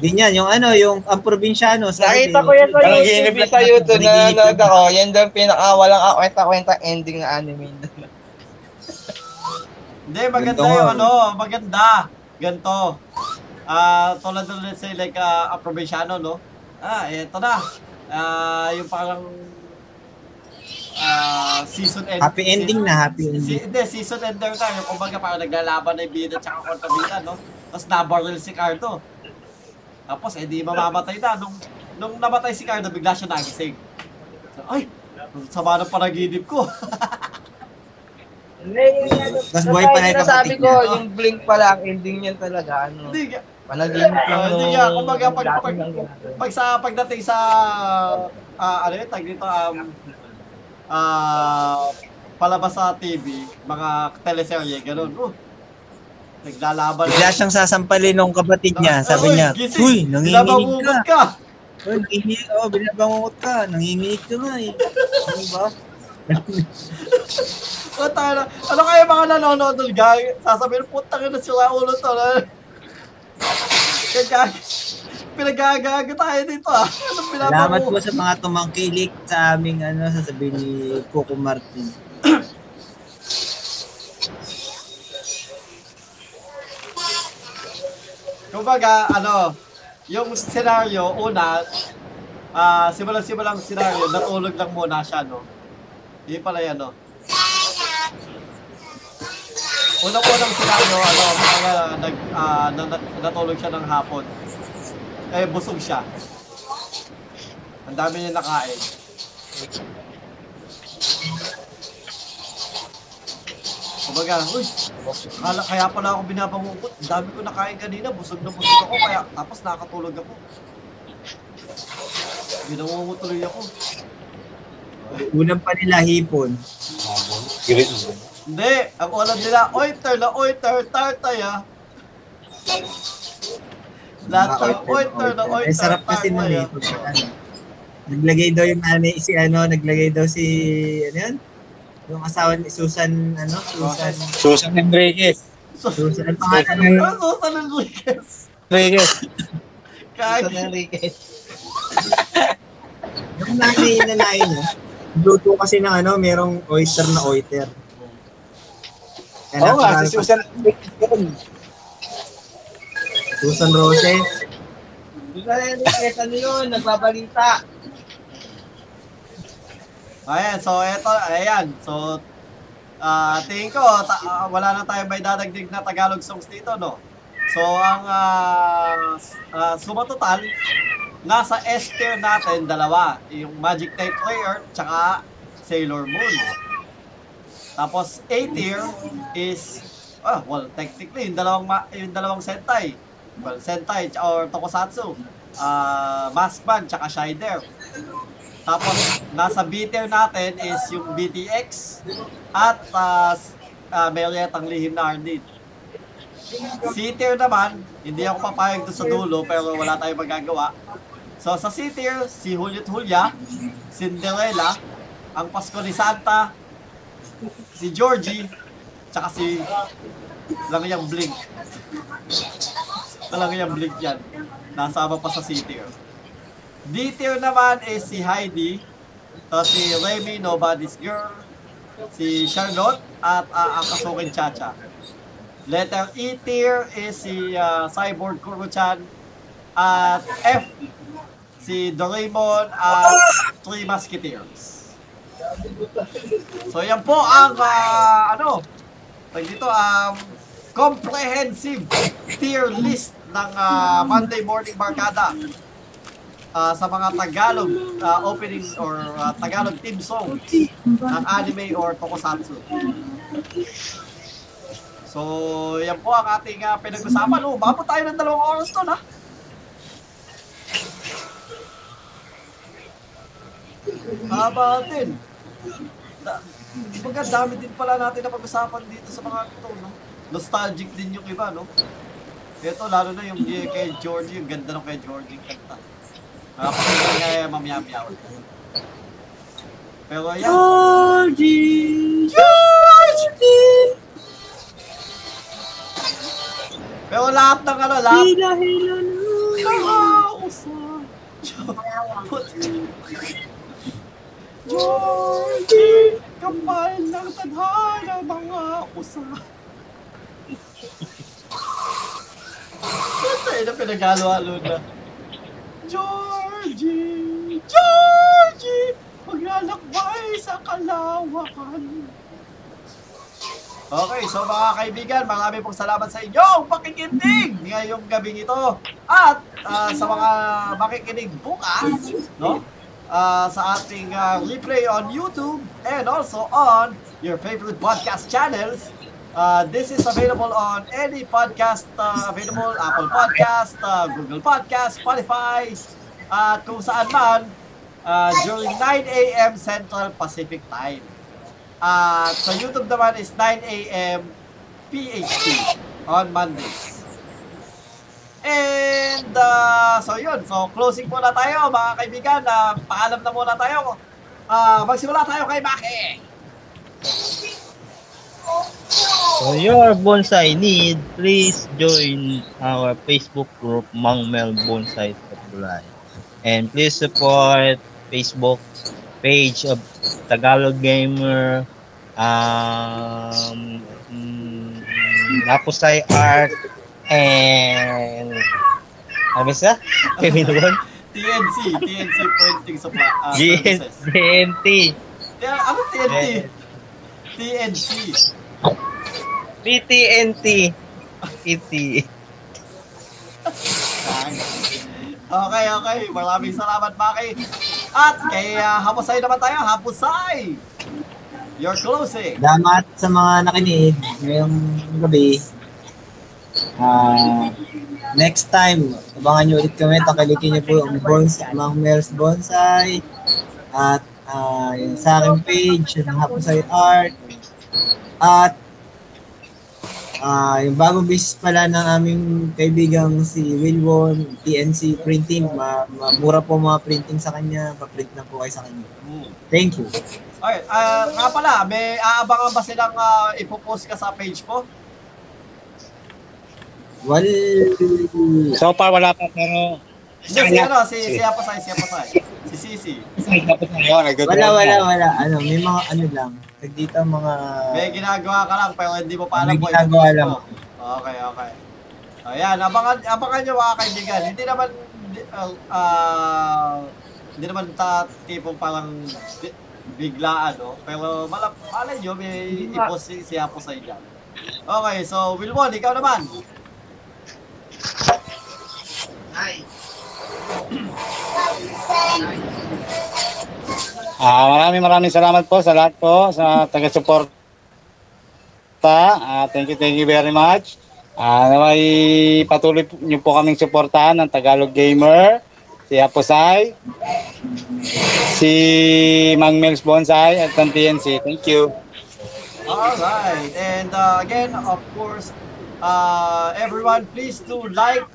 Ganyan, yung ano, yung ang probinsyano. sabi, Nakita ko yan sa YouTube, sa YouTube na lang. ako. Yan daw pinaka walang kakwenta-kwenta ending na anime. Hindi, maganda Ganito. yung ano, maganda. Ganto. Ah, tulad ng let's say like uh, a probinsyano, no? Ah, eto na. Ah, yung parang ah, season end. Happy ending na, happy Si, ending. hindi, season ender na. Yung kumbaga parang naglalaban na yung bida tsaka kontrabida, no? Tapos nabaril si Cardo. Tapos, edi mamamatay na. Nung, nung namatay si Cardo, bigla siya nagising. So, ay, sama ng panaginip ko. Tapos buhay pa na yung Sabi ko, niya. yung Blink pala, ang ending niyan talaga, ano, Hindi, nga- panaginip lang Ah, hindi nung nga, kumbaga, pag- pag- pag sa pagdating sa ah, ano yun, tag dito um ah palabas sa TV, mga teleserye, ganun. Oh, naglalaban. Bigla siyang sasampalin ng kapatid niya. Sabi niya! Uy, nanginginig ka. ka. Uy, nanginginig, oh, binabangungot ka. Nanginginig ka nga eh. Ano ba? O, tayo na. Ano kaya mga nanonood nun, guy? Sasabihin, putang na sila ulo to. Kaya, pinagagago tayo dito ah. Anong Salamat po sa mga tumangkilik sa aming ano, sasabihin ni Coco Martin. Kumbaga, ano, yung scenario, una, ah, simulang-simulang scenario, natulog lang muna siya, no? Hindi pala yan, no? Unang-unang scenario, ano, mga nag, na, na- natulog siya ng hapon. Eh, busog siya. Ang dami niya nakain. Kumbaga, uy, kala, kaya pala ako binabangungot. Ang dami ko nakain kanina, busog na busog ako, kaya tapos nakatulog ako. Binangungot tuloy ako. Unang pa nila hipon. Hindi, ang ulam nila, oiter na oiter, tartay ah. Lahat ng oiter na oiter, Eh, sarap kasi tartay eh. ah. Ano, naglagay daw yung nanay, si ano, naglagay daw si, ano yan? Yung asawa ni Susan, ano? Susan. Susan Enriquez. So, Susan, ang pangalan ano Susan Enriquez? Enriquez. Kahit, San Enriquez. Yung nanay na nanay niya, luto kasi ng ano, merong oyster na oyster. Oo nga, si Susan Enriquez. Susan Roses. San Enriquez, ano yun? Nagbabalita. Ayan, so eto, ayan, so, ah tingin ko, ta- ah, wala na tayong may dadagdig na Tagalog songs dito, no? So, ang s- ah, suma total, nasa S tier natin, dalawa. Yung Magic Knight Player, tsaka Sailor Moon. Tapos, A tier is, ah, well, technically, yung dalawang, ma- yung dalawang Sentai. well, Sentai or Tokusatsu, ah Maskman, tsaka Shider. Tapos, nasa B tier natin is yung BTX at uh, Merietang Lihim na Ardit. C tier naman, hindi ako papayag doon sa dulo pero wala tayong magagawa. So sa C tier, si Juliet Julia, Cinderella, ang Pasko ni Santa, si Georgie, tsaka si Langyang Blink. Langyang Blink yan. Nasama pa sa C tier. D tier naman is si Heidi, tapos si Remy, Nobody's Girl, si Charlotte, at uh, ang kasukin Chacha. Letter E tier is si uh, Cyborg Kuro-chan, at F, si Doraemon at Three Musketeers. So yan po ang ah, ano, tag dito um comprehensive tier list ng ah, Monday Morning Barkada ah, sa mga Tagalog ah, opening or ah, Tagalog theme songs ng anime or tokusatsu. So, yan po ang ating ah, pinag-usapan. Oh, umabot tayo ng dalawang oras to, ha? Haba din. Da, Kumbaga, dami din pala natin na pag-usapan dito sa mga ito, no? Nostalgic din yung iba, no? Ito, lalo na yung kay Georgie, yung ganda ng kay Georgie yung kanta. Nakapakita nga mamaya-maya. Pero yan. Georgie! Georgie! Pero lahat ng ano, lahat Hila, hila na. Nakausa. Georgie, kapal ng tadhana mga usa. Ito eh, na pinagalo-halo na. Georgie, Georgie, maglalakbay sa kalawakan. Okay, so mga kaibigan, marami pong salamat sa inyong pakikinig ngayong gabing ito. At ah, sa mga makikinig bukas, no? Ah, sa ating ah, replay on YouTube and also on your favorite podcast channels. Uh, this is available on any podcast uh, available, Apple Podcast, uh, Google Podcast, Spotify, at kung saan man uh, during 9 a.m. Central Pacific Time. At sa YouTube naman is 9 a.m. PHT on Mondays. And uh, so yun, so closing muna tayo mga kaibigan. Uh, paalam na muna tayo. Uh, magsimula tayo kay Maki. For your bonsai need, please join our Facebook group Mangmel Bonsai Supply. And please support Facebook page of Tagalog Gamer, um, mm, Napusay Art, and ano siya? Kevin Won? TNC, TNC Printing Supply uh. GNT. Kaya, ano TNT? TNC. PTNT. PT. Okay, okay. Maraming salamat, Maki. At kay uh, Hapusay naman tayo. Hapusay! Your closing. Salamat sa mga nakinig ngayong gabi. Ah, next time, abangan nyo ulit kami. Takilikin nyo po ang Bons, Mang Mel's Bonsai. At ah, yun, sa aking page, ng Hapusay Art. At ah, yung bagong business pala ng aming kaibigang si Wilwon, TNC Printing. Ma, ma- mura po mga printing sa kanya. Pa-print na po kayo sa kanya. Hmm. Thank you. Okay, ah nga pala, may aabangan ba silang uh, ipopost ka sa page mo? Well, So far, wala pa, pero... Hindi, si ano, si, si Hapusay, si Hapusay. Si Sisi. Yun, nag-good Wala, wala, na. wala. Ano, may mga ano lang. Dito mga... May ginagawa ka lang, pero hindi mo pa alam May ginagawa lang. mo. Okay, okay. Ayan, abangan, abangan nyo mga kaibigan. Hindi naman, ah, ah, hindi naman ta, tipong parang bi- biglaan, no? Pero malap, malay nyo, may ipost si, si Hapusay dyan. Okay, so Wilwon, ikaw naman. Ah, maraming maraming salamat po sa lahat po sa taga-suporta. Ah, thank you, thank you very much. Ah, naway patuloy niyo po kaming suportahan ng Tagalog Gamer, si Aposay, si Mang Mels Bonsai at ng TNC. Thank you. All right. And uh, again, of course, uh, everyone, please do like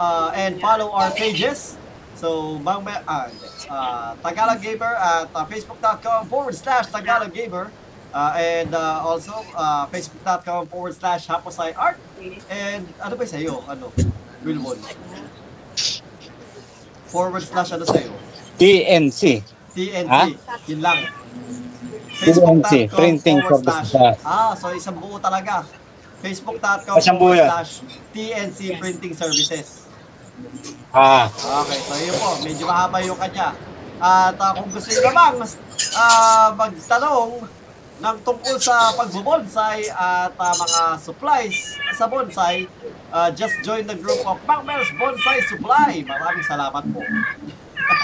uh, and follow our pages. So, Mang Me- uh, uh, Tagalog Gamer at uh, facebook.com forward slash Tagalog Gamer. Uh, and uh, also, uh, facebook.com forward slash Haposay Art. And ano ba sa'yo? Ano? Wilwon. Forward slash ano sa'yo? TNC. TNC. Ha? Yun lang. TNC, Printing forward Service. slash. Ah, so isang buo talaga. Facebook.com forward slash TNC Printing Services. Ah, Okay, so yun po. Medyo mahaba yung kanya. At ah, kung gusto nyo namang ah, magtanong ng tungkol sa pagbubonsai at ah, mga supplies sa bonsai, ah, just join the group of Macmer's Bonsai Supply. Maraming salamat po.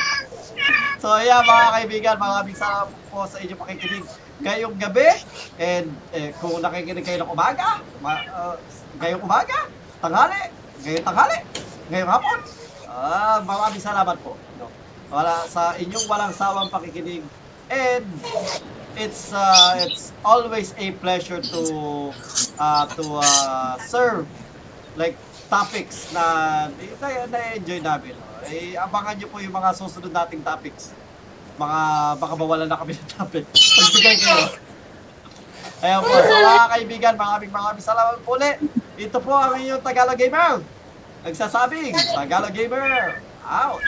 so yeah, mga kaibigan, maraming salamat po sa inyong pakikinig ngayong gabi. And eh, kung nakikinig kayo ng umaga, ma, ah, ngayong umaga, tanghali, ngayong tanghali, ngayong hapon, ah, maraming salamat po. No? Wala, sa inyong walang sawang pakikinig. And it's uh, it's always a pleasure to uh, to uh, serve like topics na na, na-enjoy namin. Eh, abangan nyo po yung mga susunod nating topics. Mga baka mawalan na kami ng topic. Pagbigay kayo. Ayan po. So mga kaibigan, maraming maraming salamat po ulit. Ito po ang inyong Tagalog Gamer nagsasabing, Tagalog Gamer, out!